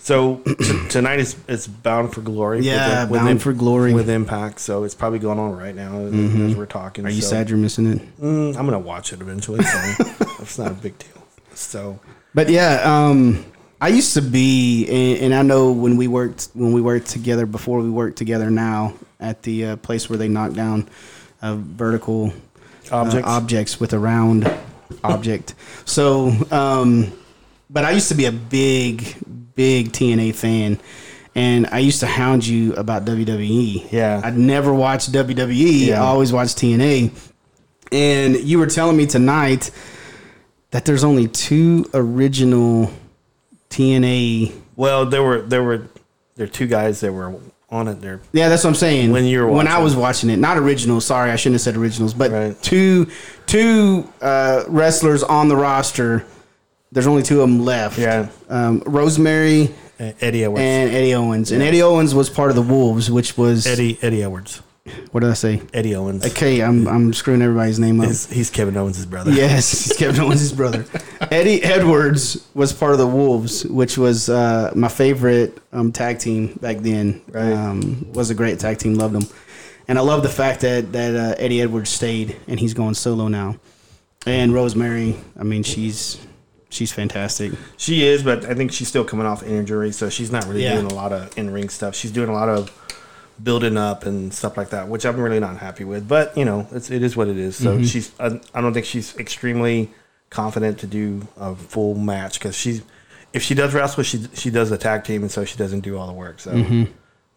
So t- tonight is it's Bound for Glory. Yeah, with, Bound for Glory. with Impact. So it's probably going on right now as we're talking. Are you so, sad you're missing it? Mm, I'm gonna watch it eventually. So it's not a big deal. So But yeah, um, I used to be, and, and I know when we worked when we worked together before we worked together now at the uh, place where they knock down uh, vertical uh, Objects. objects with a round object. So, um, but I used to be a big, big TNA fan. And I used to hound you about WWE. Yeah. I'd never watched WWE. Yeah. I always watched TNA. And you were telling me tonight that there's only two original TNA. well, there were there were there are two guys that were on it there. Yeah, that's what I'm saying. When you were when I was watching it, not originals. Sorry, I shouldn't have said originals, but Right. two two uh, wrestlers on the roster. There's only two of them left. Yeah. um, Rosemary Eddie Edwards. and Eddie Owens, and Eddie Owens was part of the Wolves, which was Eddie Eddie Edwards. What did I say? Eddie Owens. Okay, I'm I'm screwing everybody's name up. He's, he's Kevin Owens' brother. Yes, he's Kevin Owens' brother. Eddie Edwards was part of the Wolves, which was uh, my favorite um, tag team back then. Right. Um, was a great tag team. Loved them, and I love the fact that that uh, Eddie Edwards stayed and he's going solo now. And Rosemary, I mean, she's she's fantastic. She is, but I think she's still coming off injury, so she's not really Yeah. doing a lot of in ring stuff. She's doing a lot of building up and stuff like that, which I'm really not happy with. But you know, it's it is what it is. So Mm-hmm. she's I, I don't think she's extremely confident to do a full match because she's if she does wrestle, she she does the tag team, and so she doesn't do all the work. So. Mm-hmm.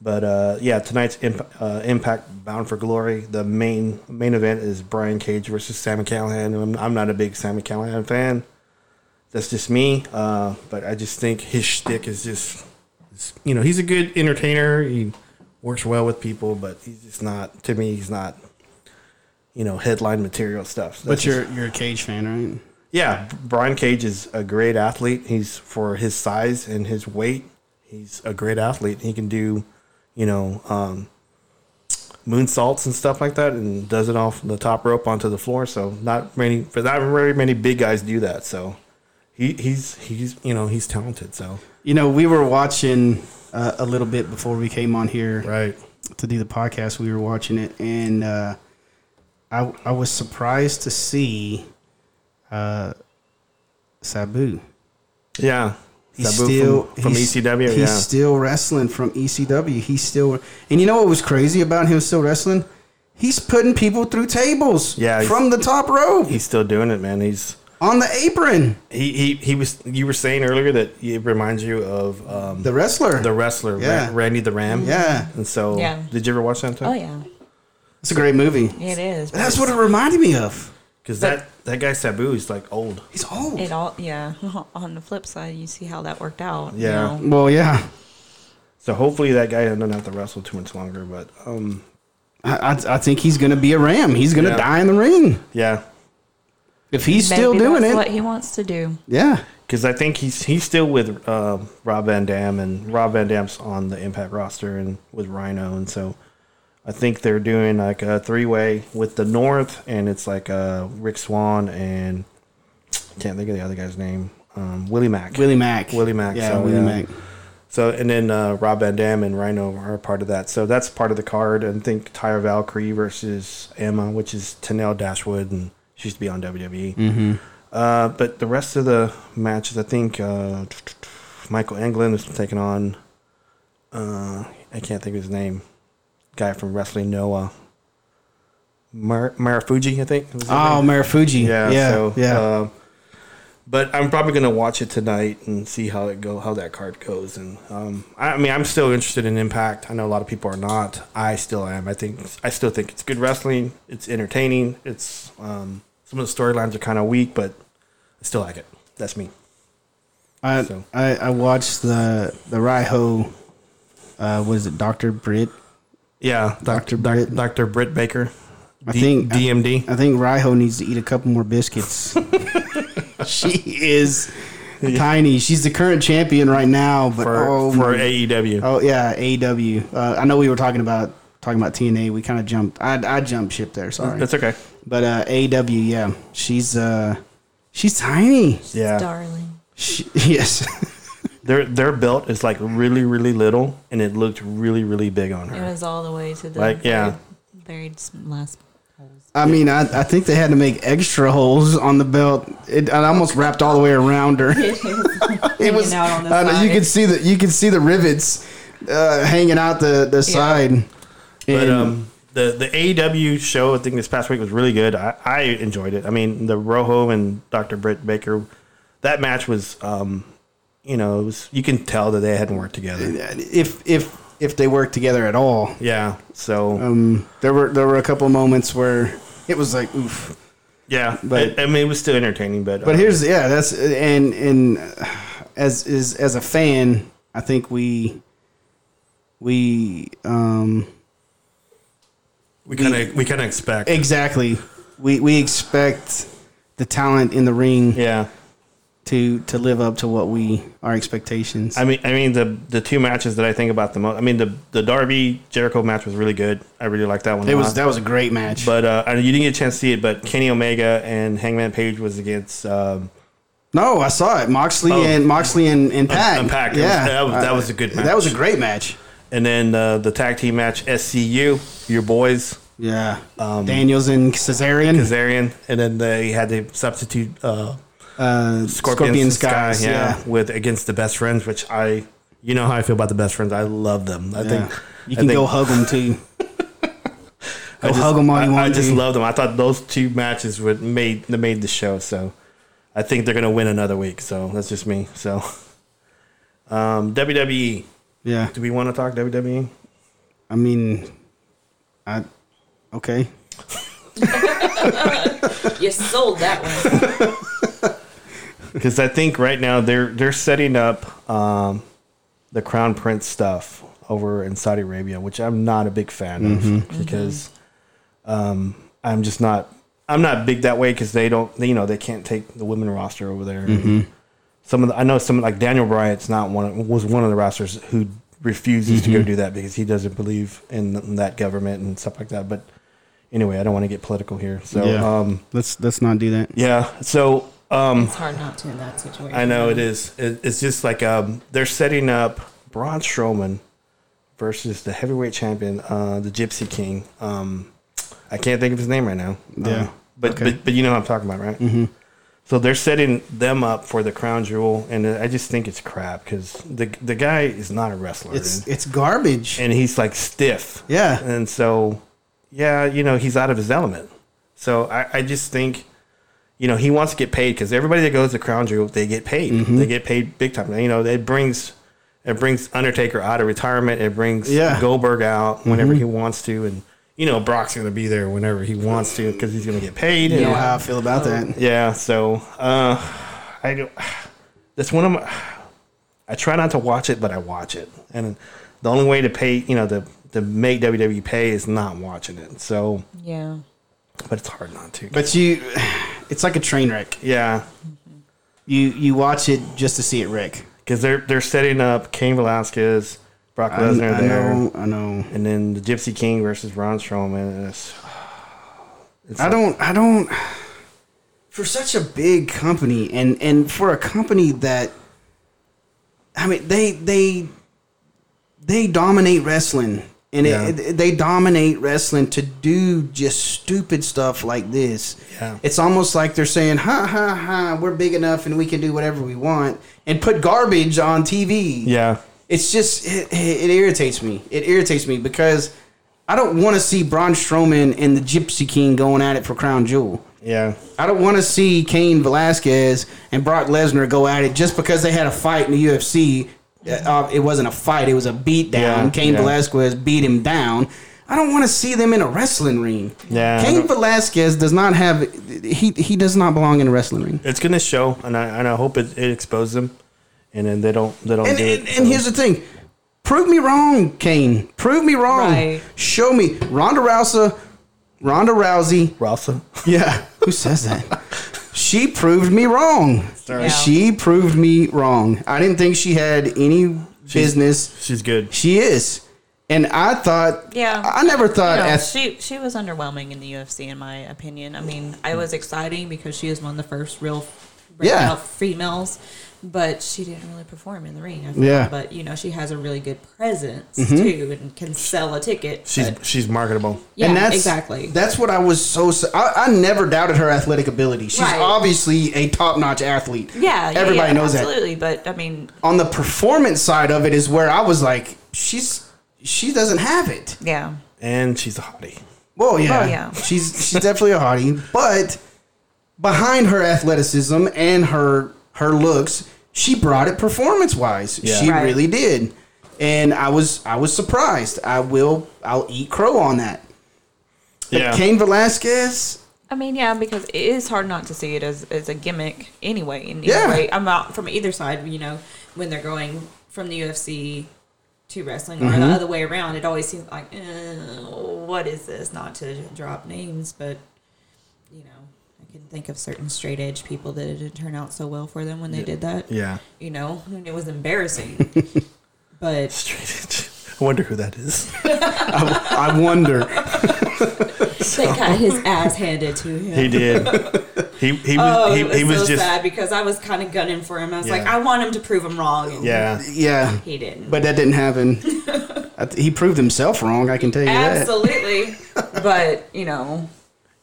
But uh, yeah, tonight's imp- uh, Impact Bound for Glory. The main main event is Brian Cage versus Sami Callihan. I'm, I'm not a big Sami Callihan fan that's just me. Uh, but I just think his shtick is just, you know, he's a good entertainer. He works well with people, but he's just not. To me, he's not. You know, headline material stuff. But That's just- you're you're a Cage fan, right? yeah, Brian Cage is a great athlete. He's for his size and his weight. He's a great athlete. He can do, you know, um, moonsaults and stuff like that, and does it off the top rope onto the floor. So not many, for not very many big guys do that. So he, he's he's you know he's talented. So You know, we were watching uh, a little bit before we came on here right, to do the podcast. We were watching it, and uh, I I was surprised to see uh, Sabu. yeah. He's Sabu still from, from he's- ECW. He's yeah, still wrestling from ECW. He's still, and you know what was crazy about him still wrestling? He's putting people through tables. Yeah, from the top rope he's still doing it, man. He's on the apron. he, he he was. You were saying earlier that it reminds you of um, The wrestler. the wrestler Yeah. Ra- Randy the Ram. yeah, And so, Yeah. did you ever watch that? Oh yeah, it's a great movie. it is. but That's what it reminded me of. Because that that guy Sabu is like old. He's old. It all yeah. On the flip side, you see how that worked out. you Yeah. know. well, yeah. So hopefully that guy doesn't have to wrestle too much longer. But um, I, I, I think he's going to be a ram. He's going to Yeah. die in the ring yeah, if he's Maybe still doing that's it. What he wants to do. yeah, because I think he's he's still with uh, Rob Van Dam, and Rob Van Dam's on the Impact roster and with Rhino, and so I think they're doing like a three way with the North, and it's like uh, Rich Swann and can't think of the other guy's name, um, Willie Mack. Willie Mack. Willie Mack, Yeah, so, Willie yeah. Mack. So and then uh, Rob Van Dam and Rhino are part of that. So that's part of the card. And I think Taya Valkyrie versus Emma, which is Tenille Dashwood, and she used to be on WWE. Mm-hmm. Uh, but the rest of the matches, I think uh, Michael Elgin is taking on. Uh, I can't think of his name. Guy from Wrestling Noah. Mar- Marufuji, I think. Oh, name. Marufuji. Yeah, Yeah, so, yeah. But I'm probably gonna watch it tonight and see how it go, how that card goes. And um, I, I mean, I'm still interested in Impact. I know a lot of people are not. I still am. I think I still think it's good wrestling. It's entertaining. It's um, some of the storylines are kind of weak, but I still like it. That's me. I, So- I I watched the the Riho. Uh, what is it, Doctor Britt? Yeah, Dr. Doc- Britt. Dr. Britt Baker. I D- think- DMD. I think Riho needs to eat a couple more biscuits. she is tiny. She's the current champion right now, but for oh, for my- AEW. oh yeah, AEW. Uh, I know we were talking about talking about TNA. We kind of jumped. I I jumped ship there. Sorry, That's okay. but uh, AEW. Yeah, she's uh she's tiny. Yeah, Darling. She, yes. their their belt is like really really little, and it looked really really big on her. It was all the way to the Like, yeah. very, very last holes. I mean, I, I think they had to make extra holes on the belt. It, it almost wrapped all the way around her. it was. out on the I know, you side. could see the you could see the rivets uh, hanging out the the side. But And- um, the the AEW show I think this past week was really good. I, I enjoyed it. I mean, the Rojo and Dr. Britt Baker, that match was, um, you know, it was you can tell that they hadn't worked together. if if if they worked together at all, Yeah. So um, there were there were a couple of moments where it was like oof. yeah, but- I, I mean, it was still entertaining. But But uh, here's yeah, that's and and uh, as is as a fan, I think we we um we kind of we kind of expect. exactly we we expect the talent in the ring yeah. To to live up to what we our expectations. I mean, I mean the the two matches that I think about the most. I mean, the the Darby Jericho match was really good. I really liked that one. it was lot. that was a great match. But uh, you didn't get a chance to see it. But Kenny Omega and Hangman Page was against. Um, no, I saw it. Moxley Oh. and Moxley and, and Pac. and. It was- Yeah, that was- that was a good match. That was a great match. and then uh, the tag team match SCU, your boys, Yeah, Um, Daniels and Cesarian. Kazarian, and then they had to substitute uh, uh, Scorpion, Sky, Skies, yeah, with against the best friends, which I, you know how I feel about the best friends. I love them. I Yeah. think you can think- go hug them too. I Go just, hug 'em all you I, I just love them. I thought those two matches would made that made the show. So I think they're gonna win another week. So that's just me. So um, WWE. Yeah, Do we want to talk? WWE? I mean, I okay. You sold that one. Because I think right now they're they're setting up um, the Crown Prince stuff over in Saudi Arabia, which I'm not a big fan of because um, I'm just not I'm not big that way because they don't you know they can't take the women roster over there. Some of the, I know some like Daniel Bryan's not one was one of the rosters who refuses to go do that because he doesn't believe in that government and stuff like that. But anyway, I don't want to get political here. So yeah, um, let's let's not do that. yeah, so um, It's hard not to in that situation. I know it is. It, it's just like um, they're setting up Braun Strowman versus the heavyweight champion, uh, the Gypsy King. Um, I can't think of his name right now. Yeah. Uh, but, Okay. but but you know what I'm talking about, right? Mm-hmm. So they're setting them up for the crown jewel, and I just think it's crap because the the guy is not a wrestler, It's and, it's garbage. and he's like stiff. Yeah. and so yeah, you know he's out of his element. So I, I just think you know, he wants to get paid because everybody that goes to Crown Jewel, they get paid. Mm-hmm. They get paid big time. You know, it brings it brings Undertaker out of retirement. It brings Yeah. Mm-hmm. Goldberg out whenever he wants to, and you know, Brock's going to be there whenever he wants to because he's going to get paid. You and- know how I feel about that. yeah. So uh, I do. That's one of my. I try not to watch it, but I watch it, and the only way to pay, you know, to to make WWE pay is not watching it. So, Yeah. but it's hard not to. But you, it's like a train wreck. yeah, You you watch it just to see it wreck. because they're they're setting up Cain Velasquez, Brock I, Lesnar I there, know. I know. and then the Gypsy King versus Braun Strowman. and It's, it's I don't. I don't. For such a big company, and and for a company that, I mean, they they they dominate wrestling, and Yeah. it, it- they dominate wrestling to do just stupid stuff like this. Yeah. It's almost like they're saying, "Ha ha ha, we're big enough, and we can do whatever we want," and put garbage on TV. Yeah, it's just it, it irritates me. It irritates me because I don't want to see Braun Strowman and the Gypsy King going at it for Crown Jewel. yeah, I don't want to see Cain Velasquez and Brock Lesnar go at it just because they had a fight in the UFC. Uh, it wasn't a fight; it was a beat down. Yeah, Cain yeah. Velasquez beat him down. I don't want to see them in a wrestling ring. Yeah, I Cain Velasquez does not have he he does not belong in a wrestling ring. it's gonna show, and I and I hope it, it exposes them, and then they don't they don't And, do it. and, and here's the thing. Prove me wrong, Cain. Prove me wrong. Right. Show me. Ronda Rousey. Ronda Rousey. Rousey. Yeah. Who says that? She proved me wrong. Yeah. She proved me wrong. I didn't think she had any business. She's good. She is. And I thought, Yeah. I never thought, You know, she she was underwhelming in the UFC, in my opinion. I mean, I was exciting because she is one of the first real Yeah. females, but she didn't really perform in the ring. I. Yeah. But you know, she has a really good presence mm-hmm. too, and can sell a ticket. She's but- she's marketable. yeah, and that's exactly. That's what I was so. I never doubted her athletic ability. She's Right. obviously a top notch athlete. yeah, everybody yeah, knows that. absolutely. But I mean, On the performance side of it is where I was like, she's she doesn't have it. yeah, And she's a hottie. Well, yeah, Oh, yeah. she's she's definitely a hottie, but behind her athleticism and her her looks, she brought it performance wise. Yeah. She Right. really did, and I was I was surprised. I will I'll eat crow on that. But Yeah. Cain Velasquez, I mean, yeah, because it is hard not to see it as, as a gimmick anyway. In Yeah. way. I'm out from either side. You know, when they're going from the UFC to wrestling or Mm-hmm. the other way around, it always seems like, eh, what is this? Not to drop names, but you know, I can think of certain straight edge people that it didn't turn out so well for them when they did that. Yeah. You know, and it was embarrassing. but Straight edge. I wonder who that is. I wonder. they got his ass handed to him. He did. He he was Oh, he, it was, he was so just sad because I was kind of gunning for him. I was like, I want him to prove him wrong. Yeah. yeah, he didn't. but that didn't happen. I th- he proved himself wrong. I can tell you that. Absolutely. but you know,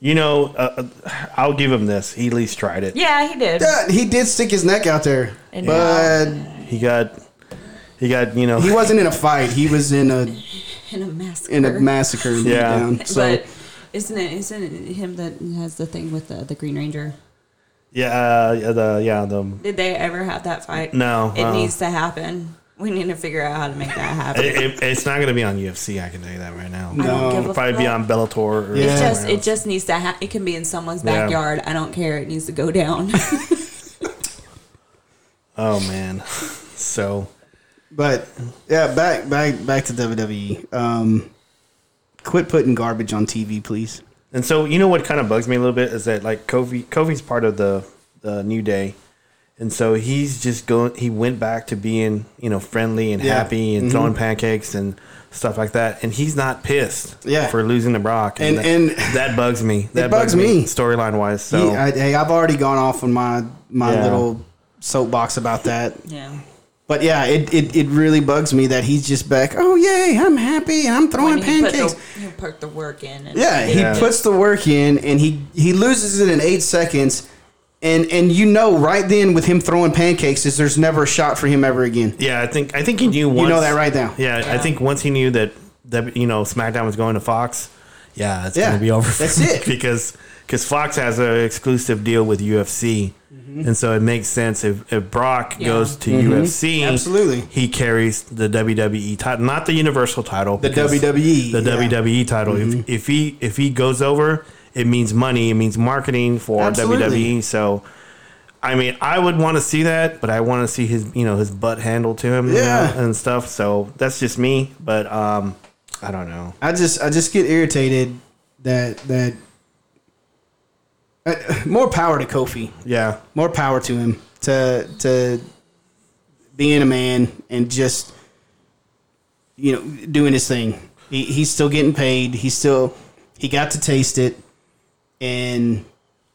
You know, uh, uh, I'll give him this. He at least tried it. Yeah, he did. Yeah, he did stick his neck out there, And but He got, he got, you know, he wasn't in a fight. He was in a In a massacre. in a massacre. and Yeah. down. So but isn't it isn't it him that has the thing with the, the Green Ranger? yeah, uh, yeah, the yeah the Did they ever have that fight? No, It uh-uh. needs to happen. We need to figure out how to make that happen. It, it, it's not going to be on UFC. I can tell you that right now. I don't give a It'll probably be on Bellator. Or Yeah. It's just it just needs to ha- it can be in someone's Yeah. backyard. I don't care. It needs to go down. Oh man. So But yeah, back back back to WWE. Um, quit putting garbage on TV, please. and so you know what kind of bugs me a little bit is that like Kofi Kofi's part of the the New Day, and so he's just going. He went back to being you know friendly and Yeah. happy and Mhm. throwing pancakes and stuff like that, and he's not pissed. Yeah. For losing to Brock, And- that, and- that bugs me. That bugs me. storyline wise. So He- I, hey, I've already gone off on my my Yeah. little soapbox about that. yeah. But yeah, it, it, it really bugs me that he's just back. Oh yay, I'm happy and I'm throwing When he put pancakes. the, he put the work in. And Yeah, Yeah. he puts the work in and he he loses it in eight seconds, and and you know right then with him throwing pancakes is there's never a shot for him ever again. Yeah, I think I think he knew. Once, you know that right now. Yeah, I think once he knew that that you know SmackDown was going to Fox, yeah, it's Yeah, gonna be over. that's him it. because because Fox has an exclusive deal with UFC, Mm-hmm. and so it makes sense if if Brock Yeah. goes to UFC, Mm-hmm. Absolutely. he carries the WWE title, not the Universal title, The WWE, the yeah. Mm-hmm. WWE title. If if he if he goes over, it means money, it means marketing for Absolutely. WWE. So. I mean, I would want to see that, but I want to see his, you know, his butt handled to him, you Yeah. know, and stuff. So that's just me, but um, I don't know. I just I just get irritated that that uh, more power to Kofi. Yeah, more power to him to to being a man and just you know doing his thing. He, he's still getting paid. He's still he got to taste it, and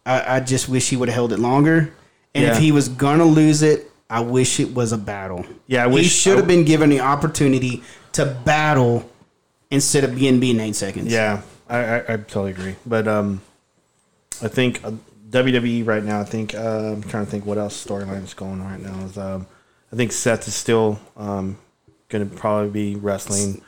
I, I just wish he would have held it longer. And if he was gonna lose it, I wish it was a battle. Yeah, I he should have been given the opportunity to battle instead of being being eight seconds. yeah, I, I, I totally agree. But um, I think uh, WWE right now. I think uh, I'm trying to think what else storyline is going on right now. Is um, I think Seth is still um going to probably be wrestling.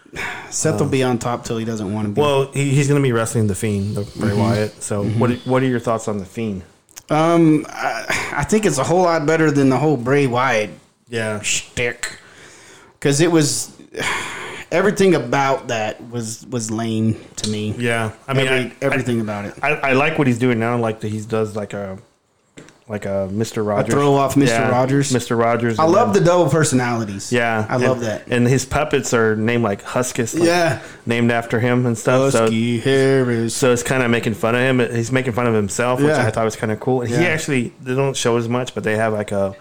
Seth will be on top till he doesn't want to be. Well, he, he's going to be wrestling the Fiend, the Bray Mm-hmm. Wyatt. So what what are your thoughts on the Fiend? Um, I, I think it's a whole lot better than the whole Bray Wyatt Yeah, shtick, because it was everything about that was was lame to me. yeah. I mean, Every, I, everything about it. I, I like what he's doing now. Like that he does like a like a Mr. Rogers throw off Mr. Rogers? Mr. Rogers. I and love the double personalities. yeah. I love that. And his puppets are named like Huskus. like, Yeah. named after him and stuff. So Husky Harris. so it's kind of making fun of him. He's making fun of himself, which Yeah. I thought was kind of cool. And he actually they don't show as much, but they have like a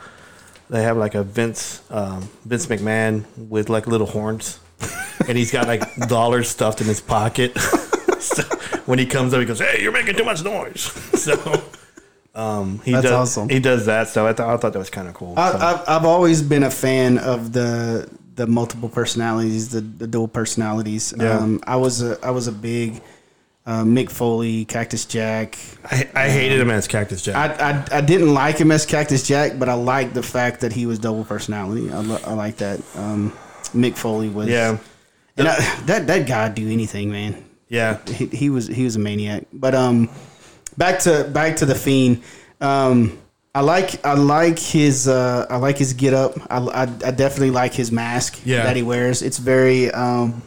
they have like a Vince um, Vince McMahon with like little horns, and he's got like dollars stuffed in his pocket. so when he comes up, he goes, "Hey, you're making too much noise." So um, he That's does awesome. he does that. So I thought I thought that was kind of cool. I, So- I've, I've always been a fan of the the multiple personalities, the, the dual personalities. Yeah. Um, I was a I was a big uh, Mick Foley, Cactus Jack. I, I hated him as Cactus Jack. I, I, I didn't like him as Cactus Jack, but I liked the fact that he was double personality. I, lo- I like that. Um, Mick Foley was yeah, and I, that that guy do anything, man. yeah. He, he was he was a maniac. But um, back to back to the fiend. Um, I like I like his uh, I like his get up. I, I, I definitely like his mask Yeah. that he wears. It's very um,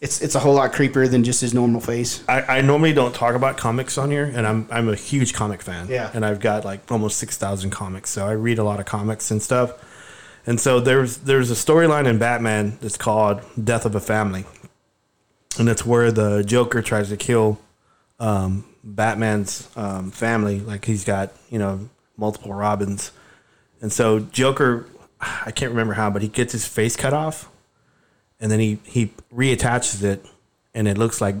it's it's a whole lot creepier than just his normal face. I, I normally don't talk about comics on here, and I'm I'm a huge comic fan. Yeah. and I've got like almost six thousand comics, so I read a lot of comics and stuff. And so there's there's a storyline in Batman that's called "Death of a Family," and it's where the Joker tries to kill um, Batman's um, family. Like he's got you know multiple Robins, and so Joker, I can't remember how, but he gets his face cut off, and then he he reattaches it, and it looks like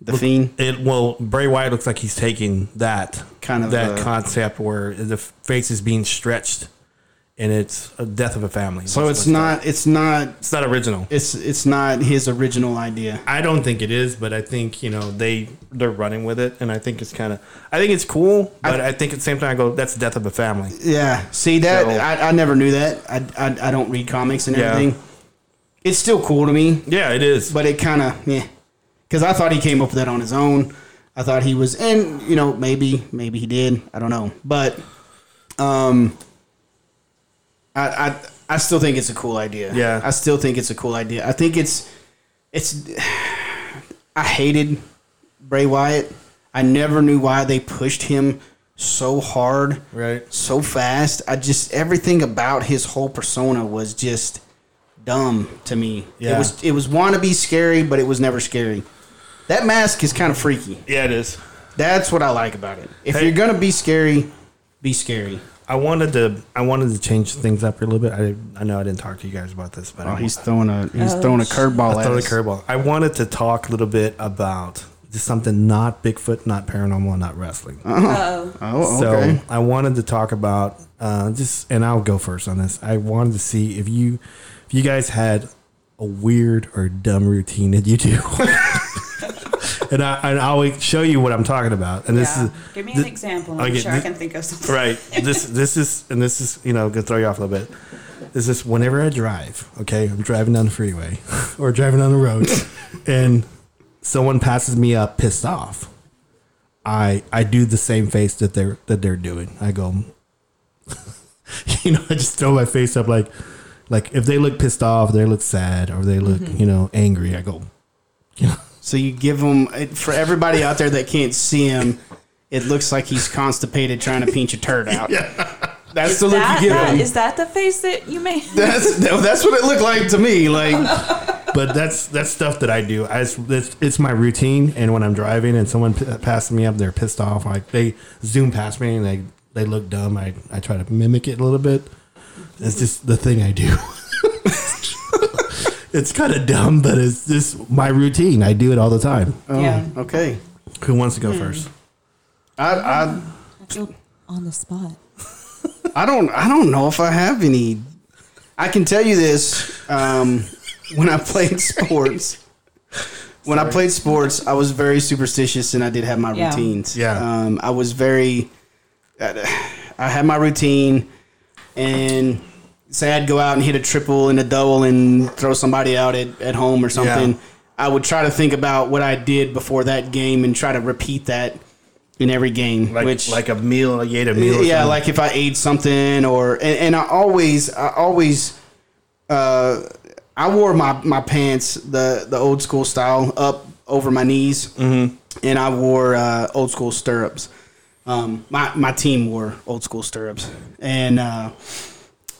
The fiend. it well, Bray Wyatt looks like he's taking that Kind of, that uh, concept where the face is being stretched and it's a death of a family. So it's not. It's not. It's not original. It's it's not his original idea. I don't think it is, but I think you know they they're running with it, and I think it's kind of I think it's cool, but I, think at the same time I go that's death of a family. Yeah. See that? So- I, I never knew that. I, I I don't read comics and everything. Yeah. It's still cool to me, Yeah, it is. but it kind of yeah. Because I thought he came up with that on his own. I thought he was, and you know, maybe maybe he did. I don't know, but um, I I I still think it's a cool idea. Yeah. I still think it's a cool idea. I think it's it's. I hated Bray Wyatt. I never knew why they pushed him so hard, Right. so fast. I just everything about his whole persona was just dumb to me. Yeah. It was it was wannabe scary, but it was never scary. That mask is kind of freaky. yeah, it is. That's what I like about it. If Hey. you're gonna be scary, be scary. I wanted to I wanted to change things up a little bit. I I know I didn't talk to you guys about this, but Oh, I, he's throwing a he's Oh, throwing a curveball I at throw the curveball. I wanted to talk a little bit about just something not Bigfoot, not paranormal, not wrestling. Oh, Oh, okay. So I wanted to talk about uh, just, and I'll go first on this. I wanted to see if you, if you guys had a weird or dumb routine that you do, and I and I'll show you what I'm talking about. And this yeah. is Give me an example. I'm sure I can think of something. right. This this is and this is you know gonna throw you off a little bit. This is whenever I drive. Okay, I'm driving down the freeway or driving down the road, and someone passes me up pissed off. I I do the same face that they're that they're doing. I go, you know, I just throw my face up like like if they look pissed off, they look sad, or they look mm-hmm. you know angry. I go, you know, So you give him for everybody out there that can't see him. It looks like he's constipated trying to pinch a turd out. yeah. That's the look That, you give that, him. is that the face that you made? That's that's what it looked like to me. Like but that's that's stuff that I do. I, it's, it's my routine. And when I'm driving and someone p- passes me up, they're pissed off. Like they zoom past me and they they look dumb. I I try to mimic it a little bit. It's just the thing I do. it's kind of dumb, but it's just my routine. I do it all the time. oh, Yeah. okay. Who wants to go first? I, I I feel on the spot. I don't I don't know if I have any. I can tell you this: um, when I played sports, when I played sports, I was very superstitious, and I did have my Yeah. routines. Yeah. um, I was very. I had my routine, and say I'd go out and hit a triple and a double and throw somebody out at, at home or something. Yeah. I would try to think about what I did before that game and try to repeat that in every game. Like which like a meal, you ate a meal. yeah, like if I ate something or and, and I always I always uh I wore my my pants the the old school style up over my knees, mm-hmm. and I wore uh, old school stirrups. Um, my my team wore old school stirrups, and uh,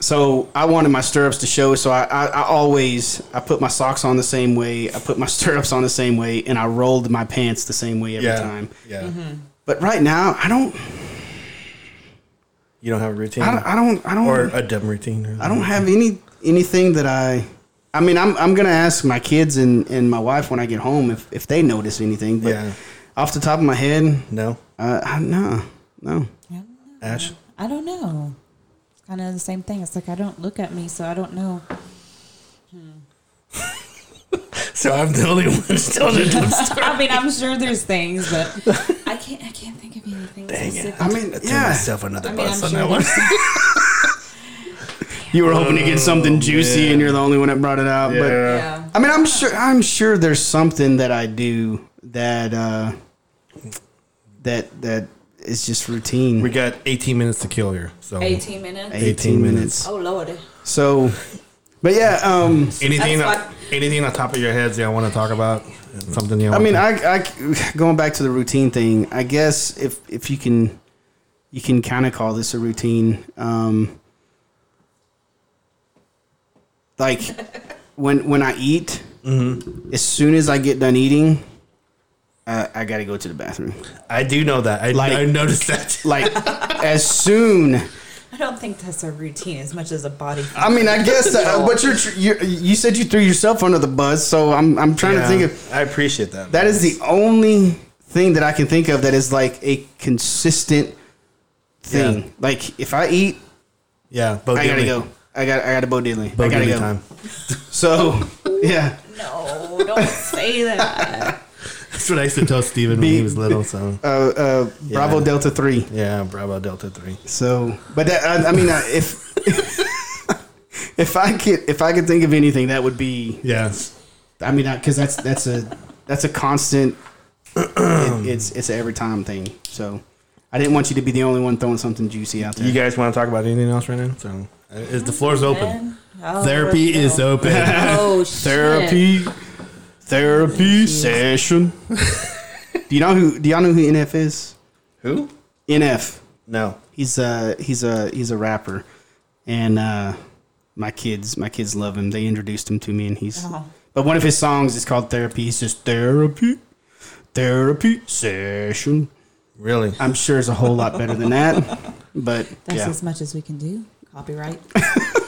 so I wanted my stirrups to show. So I, I, I always I put my socks on the same way, I put my stirrups on the same way, and I rolled my pants the same way every yeah, time. yeah. But right now, I don't. You don't have a routine, I don't. I don't. I don't or a dumb routine. Or I don't have any anything that I. I mean, I'm I'm gonna ask my kids and, and my wife when I get home if, if they notice anything. But Yeah. off the top of my head, No, uh, I- no, no. Ash. I don't know. It's kind of the same thing. It's like I don't look at me, so I don't know. So I'm the only one still in the story. I mean, I'm sure there's things, but I can't. I can't think of anything Dang it. I mean, I threw yeah. myself another I mean, bus I'm on sure that one. You were hoping to get something juicy, and you're the only one that brought it out. But Yeah. I mean, I'm sure I'm sure there's something that I do that uh, that that is just routine. We got 18 minutes to kill here. So 18 minutes. 18 minutes. Oh Lord. So, but yeah, um, anything, on, anything on top of your heads you want to talk about? Something you I mean, to- I, I going back to the routine thing. I guess if if you can, you can kind of call this a routine. Um, like when when I eat, Mm-hmm. as soon as I get done eating, uh, I got to go to the bathroom. I do know that. I, Like- I noticed that. Like as soon. I don't think that's a routine as much as a body. I mean, I guess, that, but you're, tr- you're you said you threw yourself under the bus, so I'm I'm trying to think of. I appreciate that. That is the only thing that I can think of that is like a consistent thing. Yeah. Like if I eat, Yeah, Bo I gotta Diddley. go. I got I got to Bo Diddley. Bo I gotta Diddley go. time. So yeah, No, don't say that. That's what I used to tell Steven when he was little. So uh, uh, Bravo Yeah. Delta Three. yeah, Bravo Delta Three. So, but that, I, I mean, uh, if if I could if I could think of anything, that would be. Yeah, I mean, because that's that's a that's a constant. it, it's it's an every time thing. So, I didn't want you to be the only one throwing something juicy out there. you guys want to talk about anything else right now? So uh, is the floor's open? Oh, Therapy is open. Oh, shit. therapy therapy session. do you know who? Do y'all know who NF is? Who? NF. No. He's a he's a he's a rapper, and uh, my kids my kids love him. They introduced him to me, and he's. Oh. But one of his songs is called Therapy. He says therapy, therapy session. Really? I'm sure it's a whole lot better than that, but That's yeah, as much as we can do. Copyright.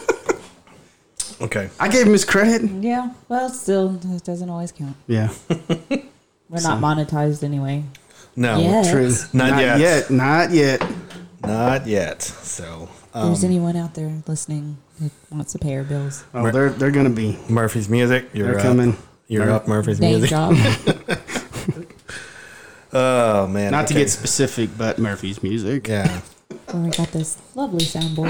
Okay. I gave him his credit. yeah. Well, still, it doesn't always count. Yeah, We're not monetized anyway. No. Yes. true. Not yet. Not yet. Not yet. So If um, there's anyone out there listening that wants to pay our bills, Oh, they're they're gonna be. Murphy's music. You're They're up. coming. You're They're- up. Murphy's name music. drop. Oh man. Not to okay. get specific, but Murphy's music. Yeah. Where we got this lovely soundboard.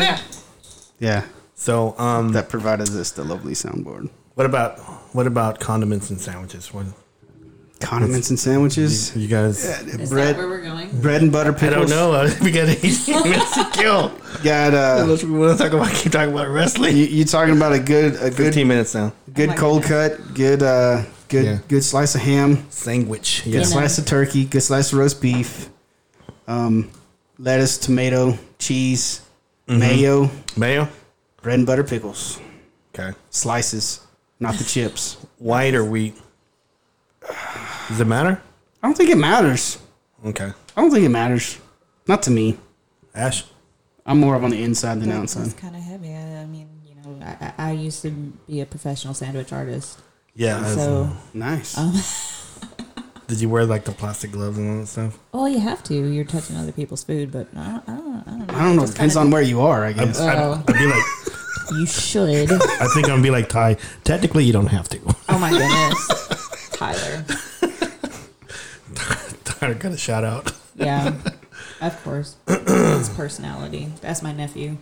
Yeah, So um, that provided us the lovely soundboard. what about what about condiments and sandwiches? What Condiments and sandwiches. you guys? Is bread, that where we're going? bread and butter I don't know. we got 18 minutes to kill. Got uh, Unless we want to talk about keep talking about wrestling. you, you talking about a good a good 15 minutes now. good Oh cold goodness. cut, good uh good Yeah. good slice of ham, Sandwich. good Yeah. know. slice of turkey, good slice of roast beef, um, lettuce, tomato, cheese, Mm-hmm. mayo, Mayo. Bread and butter pickles, Okay. slices, not the chips. White or wheat? Does it matter? I don't think it matters. Okay. I don't think it matters. Not to me. Ash. I'm more of on the inside than That's outside. kind of heavy. I, I mean, you know, I, I I used to be a professional sandwich artist. Yeah. So, Nice. um, did you wear like the plastic gloves and all that stuff? well, you have to. You're touching other people's food, but I don't, I don't, I don't know. I don't know. It Depends kinda- on where you are, I guess. I'd, Oh. I'd be like, You should. I think I'm gonna be like Ty. Technically, you don't have to. Oh my goodness, Tyler. Tyler got a shout out. Yeah, of course. His personality. That's my nephew.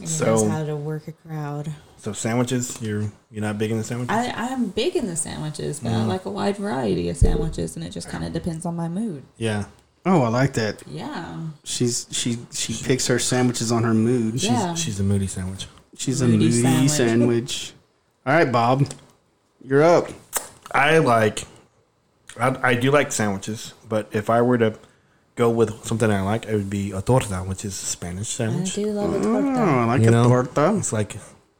He So- knows how to work a crowd. So sandwiches, you're you're not big in the sandwiches. I, I'm big in the sandwiches, but Mm. I like a wide variety of sandwiches, and it just kind of depends on my mood. yeah. oh, I like that. Yeah. She's she she picks her sandwiches on her mood. She's Yeah. she's a moody sandwich. She's a Moody moody sandwich. sandwich. All right, Bob, you're up. I like. I, I do like sandwiches, but if I were to go with something I like, it would be a torta, which is a Spanish I sandwich. do love a Oh, torta. I like You a know? torta. It's like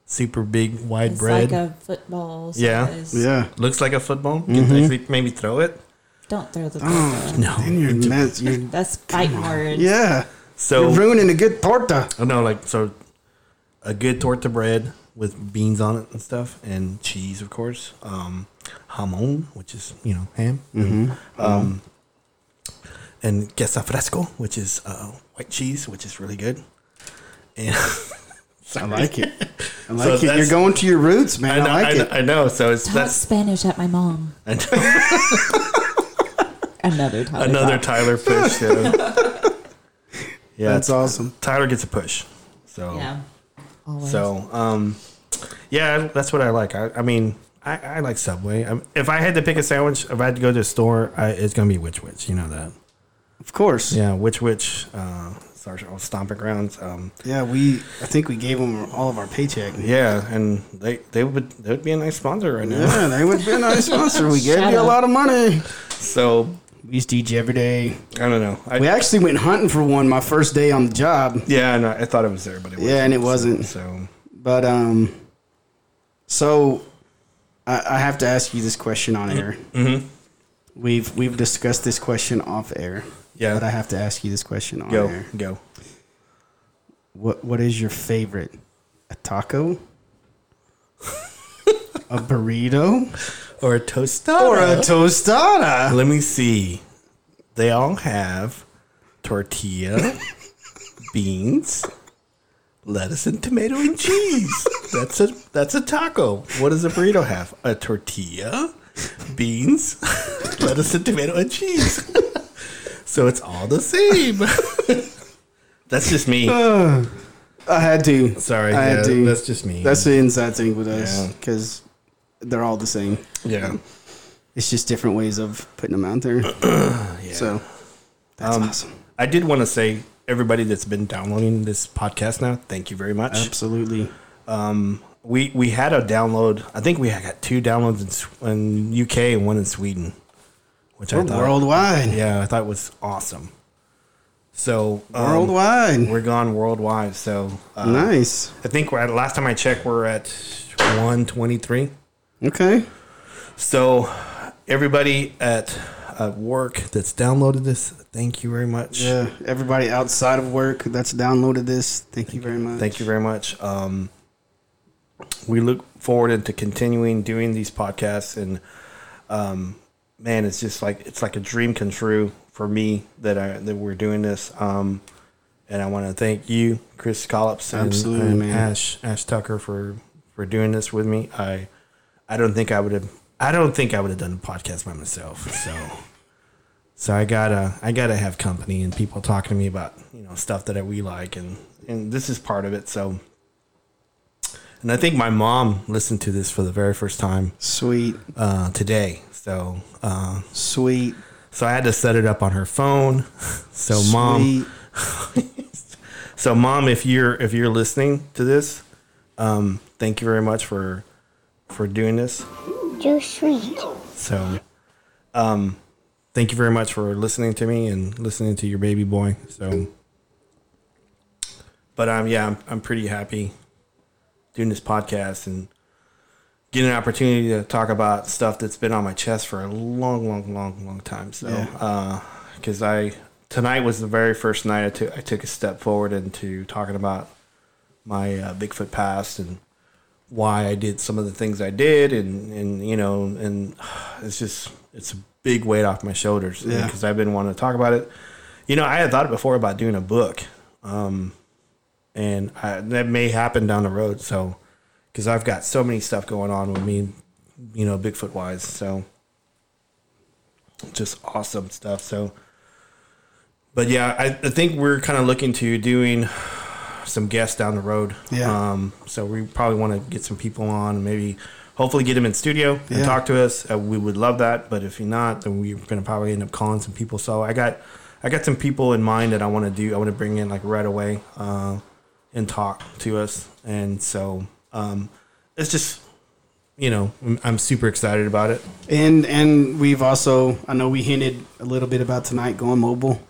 super big, wide It's bread. like a football Yeah. size. Yeah. Looks like a football. You can actually maybe throw it. Don't throw the torta. Oh, No. then you're, mess, you're That's fighting words. yeah. So you're ruining a good torta. Oh no, like so, a good torta bread with beans on it and stuff, and cheese, of course. Um, jamon, which is you know ham. Mm-hmm. Um, and queso fresco, which is uh, white cheese, which is really good. And I like it. I like So it. You're going to your roots, man. I I, know, I, like know, it. I know. So it's Talk that's Spanish at my mom. I Another Tyler. another Pop. Tyler push. So. Yeah, That's awesome. Tyler gets a push. So Yeah. Always. So, um, yeah, that's what I like. I, I mean, I, I like Subway. i if I had to pick a sandwich, if I had to go to a store, I, it's gonna be Which Wich. You know that? Of course. Yeah, Which Wich. Uh, it's our old stomping grounds. Um, Yeah, we. I think we gave them all of our paycheck. yeah, and they they would they would be a nice sponsor right now. Yeah, they would be a nice sponsor. We gave Shut you a lot of money. So We used to eat you every day. I don't know. I, We actually went hunting for one my first day on the job, yeah, I. I thought it was there, but it wasn't. Yeah, and it wasn't. So, but um, so I, I have to ask you this question on air. mm-hmm. We've we've discussed this question off air. Yeah. but I have to ask you this question on go air. go. What what is your favorite? A taco? a burrito? Or a tostada. Or a tostada? Let me see. They all have tortilla, beans, lettuce, and tomato and cheese. That's a that's a taco. What does a burrito have? A tortilla, beans, lettuce, and tomato and cheese. So it's all the same. that's just me. I had to. Sorry, I had yeah, to. that's just me. That's the inside thing with us Yeah. because they're all the same. yeah. It's just different ways of putting them out there. yeah. So that's Um, awesome. I did want to say everybody that's been downloading this podcast now, thank you very much. Absolutely. Um, We we had a download. I think we had got two downloads in, in UK and one in Sweden, which I We're thought worldwide. Yeah, I thought was awesome. So um, Worldwide. we're gone worldwide. So uh, nice. I think we're at last time I checked, we're at one twenty three. Okay. So everybody at uh, work that's downloaded this, thank you very much. Yeah. Everybody outside of work that's downloaded this, thank you very much. Thank you very much. Um, we look forward into continuing doing these podcasts, and um, man, it's just like it's like a dream come true for me that I that we're doing this. Um, and I want to thank you, Chris Collops, and, Absolutely, and man. Ash Ash Tucker for for doing this with me. I I don't think I would have I don't think I would have done a podcast by myself. So. So I gotta I gotta have company and people talking to me about you know stuff that we like and and this is part of it. So, and I think my mom listened to this for the very first time Sweet. uh, today. So uh, Sweet. so I had to set it up on her phone. So mom, so mom, if you're if you're listening to this, um, thank you very much for for doing this. You're Sweet. So, um, thank you very much for listening to me and listening to your baby boy. So, but um, yeah, I'm I'm pretty happy doing this podcast and getting an opportunity to talk about stuff that's been on my chest for a long, long, long, long time. So, Yeah. because I tonight was the very first night I took I took a step forward into talking about my uh, Bigfoot past and why I did some of the things I did, and and you know, and it's just it's a big weight off my shoulders Yeah. because I've been wanting to talk about it. You know, I had thought before about doing a book, um, and I, that may happen down the road. So, because I've got so many stuff going on with me, you know, Bigfoot wise. So, just awesome stuff. So, but yeah, I, I think we're kind of looking to doing some guests down the road. Yeah. Um, so we probably want to get some people on, and maybe hopefully get them in studio and Yeah. talk to us. Uh, we would love that. But if you're not, then we're going to probably end up calling some people. So I got, I got some people in mind that I want to do. I want to bring in like right away, uh, and talk to us. And so, um, it's just, you know, I'm- I'm super excited about it. And and we've also I know we hinted a little bit about tonight going mobile,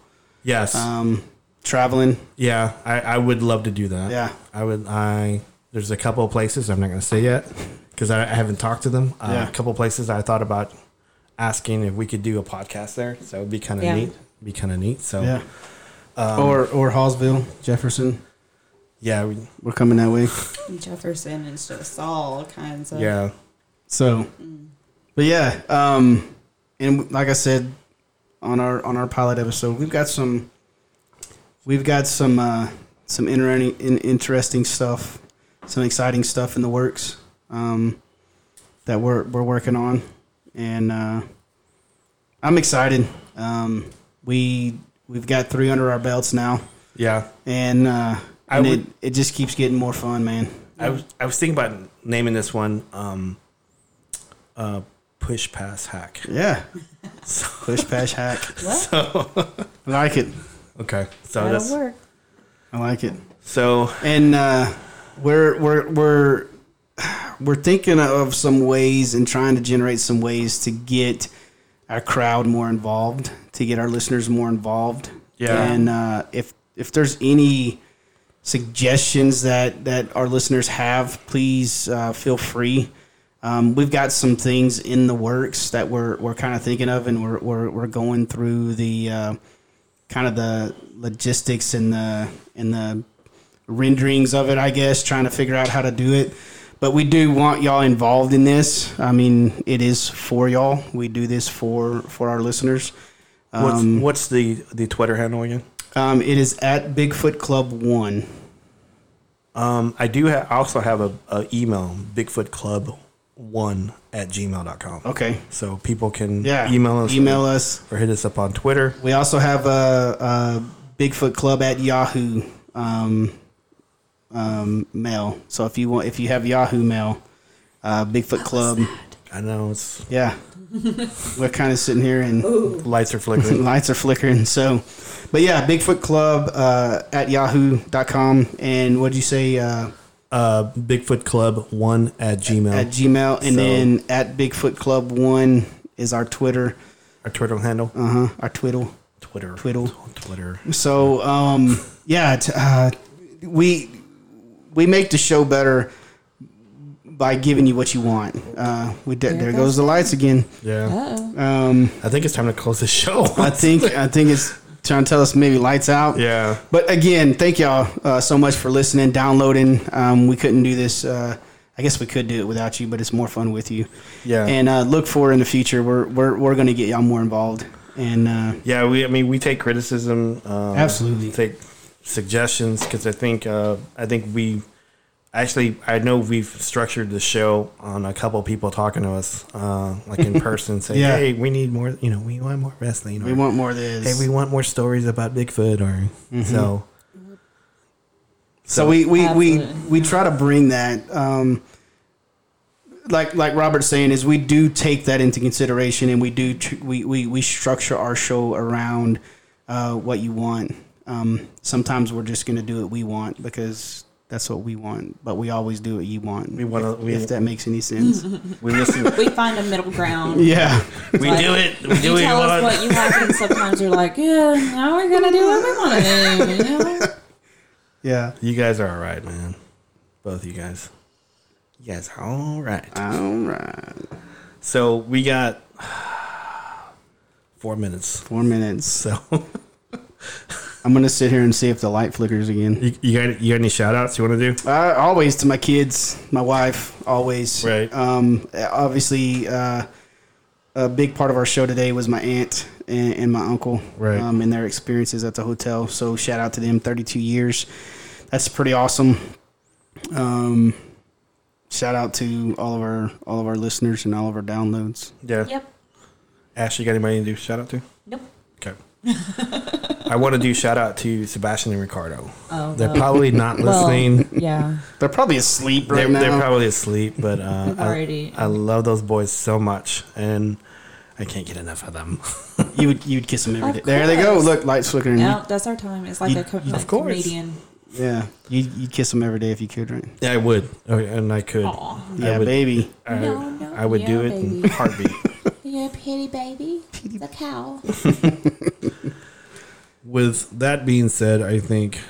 Yes. um, traveling. yeah. I, I would love to do that. Yeah. I would. I there's a couple of places I'm not going to say yet because I, I haven't talked to them. Uh, Yeah. A couple of places I thought about asking if we could do a podcast there. So it'd be kind of Yeah. neat. Be kind of neat. So Yeah. Um, or or Hallsville, Jefferson. Yeah, we, We're coming that way. Jefferson and just all kinds of yeah, So, but yeah, um, and like I said on our on our pilot episode, we've got some we've got some uh, some interesting in, interesting stuff, some exciting stuff in the works um, that we're we're working on, and uh, I'm excited. Um, we we've got three under our belts now, yeah. and uh, I and would- it, it just keeps getting more fun, man. I was I was thinking about naming this one um, uh, push pass hack. Yeah, So, push patch hack. so I like it. okay, so That'll that's work. I like it. so and uh, we're we're we're we're thinking of some ways and trying to generate some ways to get our crowd more involved, to get our listeners more involved. Yeah. And uh, if if there's any suggestions that that our listeners have, please uh, feel free. Um, we've got some things in the works that we're we're kind of thinking of, and we're we're, we're going through the uh, kind of the logistics and the and the renderings of it, I guess, trying to figure out how to do it. But we do want y'all involved in this. I mean, it is for y'all. We do this for for our listeners. what's Um, what's the the Twitter handle again? Um, it is at Bigfoot Club One. Um, I do ha- also have a, a email, Bigfoot Club one at gmail.com. Okay. So people can Yeah. email us Email us. or hit us up on Twitter. We also have a, a Bigfoot Club at Yahoo um, um, mail. So if you want, if you have Yahoo mail, uh, Bigfoot Club. I know it's Yeah, we're kind of sitting here and lights are flickering. lights are flickering. So, but yeah, Bigfoot Club uh, at Yahoo.com. And what did you say? Uh, uh, Bigfoot Club one at Gmail. at Gmail, and So- then at Bigfoot Club One is our Twitter. our Twitter handle. Uh huh. Our Twiddle. Twitter. Twiddle. Twitter. So um, yeah, t- uh, we we make the show better by giving you what you want. Uh, we de- there goes the lights again. Yeah. Um, I think it's time to close the show. I think I think it's trying to tell us maybe lights out. yeah. But again, thank y'all uh, so much for listening, downloading. Um, we couldn't do this. Uh, I guess we could do it without you, but it's more fun with you. Yeah. And uh, look for in the future. We're we're we're going to get y'all more involved. And uh, Yeah, we. I mean, we take criticism. Um, Absolutely. take suggestions because I think uh, I think we actually I know we've structured the show on a couple people talking to us uh, like in person saying, Yeah. "Hey, we need more. You know, we want more wrestling. Or, we want more of this. Hey, we want more stories about Bigfoot." Or so. So we we, we we try to bring that um like like Robert's saying is we do take that into consideration and we do tr- we, we we structure our show around uh what you want. Um sometimes we're just going to do what we want because that's what we want, but we always do what you want. We wanna- we- if that makes any sense. We listen. We find a middle ground. yeah. we Like, do it. We do You it. tell us want. what you want, and sometimes you're like, yeah, now we're gonna do what we want to do. You know? Yeah. You guys are all right, man. Both you guys. You guys are all right. All right. So we got four minutes. 4 minutes. So I'm going to sit here and see if the light flickers again. you, you got you got any shout outs you want to do? Uh, always to my kids, my wife, always. Right. Um, obviously, uh, a big part of our show today was my aunt and, and my uncle, Right. Um, and their experiences at the hotel. So shout out to them, 32 years. That's pretty awesome. Um, shout out to all of our all of our listeners and all of our downloads. Yeah. Yep. Ash, you got anybody to do shout out to? Nope. Okay. I want to do shout out to Sebastian and Ricardo. Oh, They're well. probably not Well, listening. yeah. They're probably asleep right they're, now. they're probably asleep, but uh, I, I love those boys so much, and I can't get enough of them. you would you'd kiss them every Of day. There they go. Look, lights flickering. No, that's our time. It's like You- a, co- you- a of course. comedian. Yeah, you you'd kiss them every day if you could, right? yeah, I would, oh, and I could. Aw. Yeah, would- baby. I, No, no, I would do yeah, it in heartbeat. You're a pity baby. It's a cow. With that being said, I think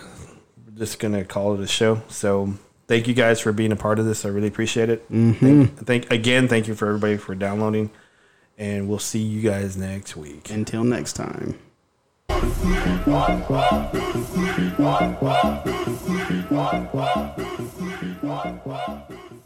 we're just gonna call it a show. So thank you guys for being a part of this. I really appreciate it. Mm-hmm. Thank, thank again. Thank you for everybody for downloading, and we'll see you guys next week. Until next time. What?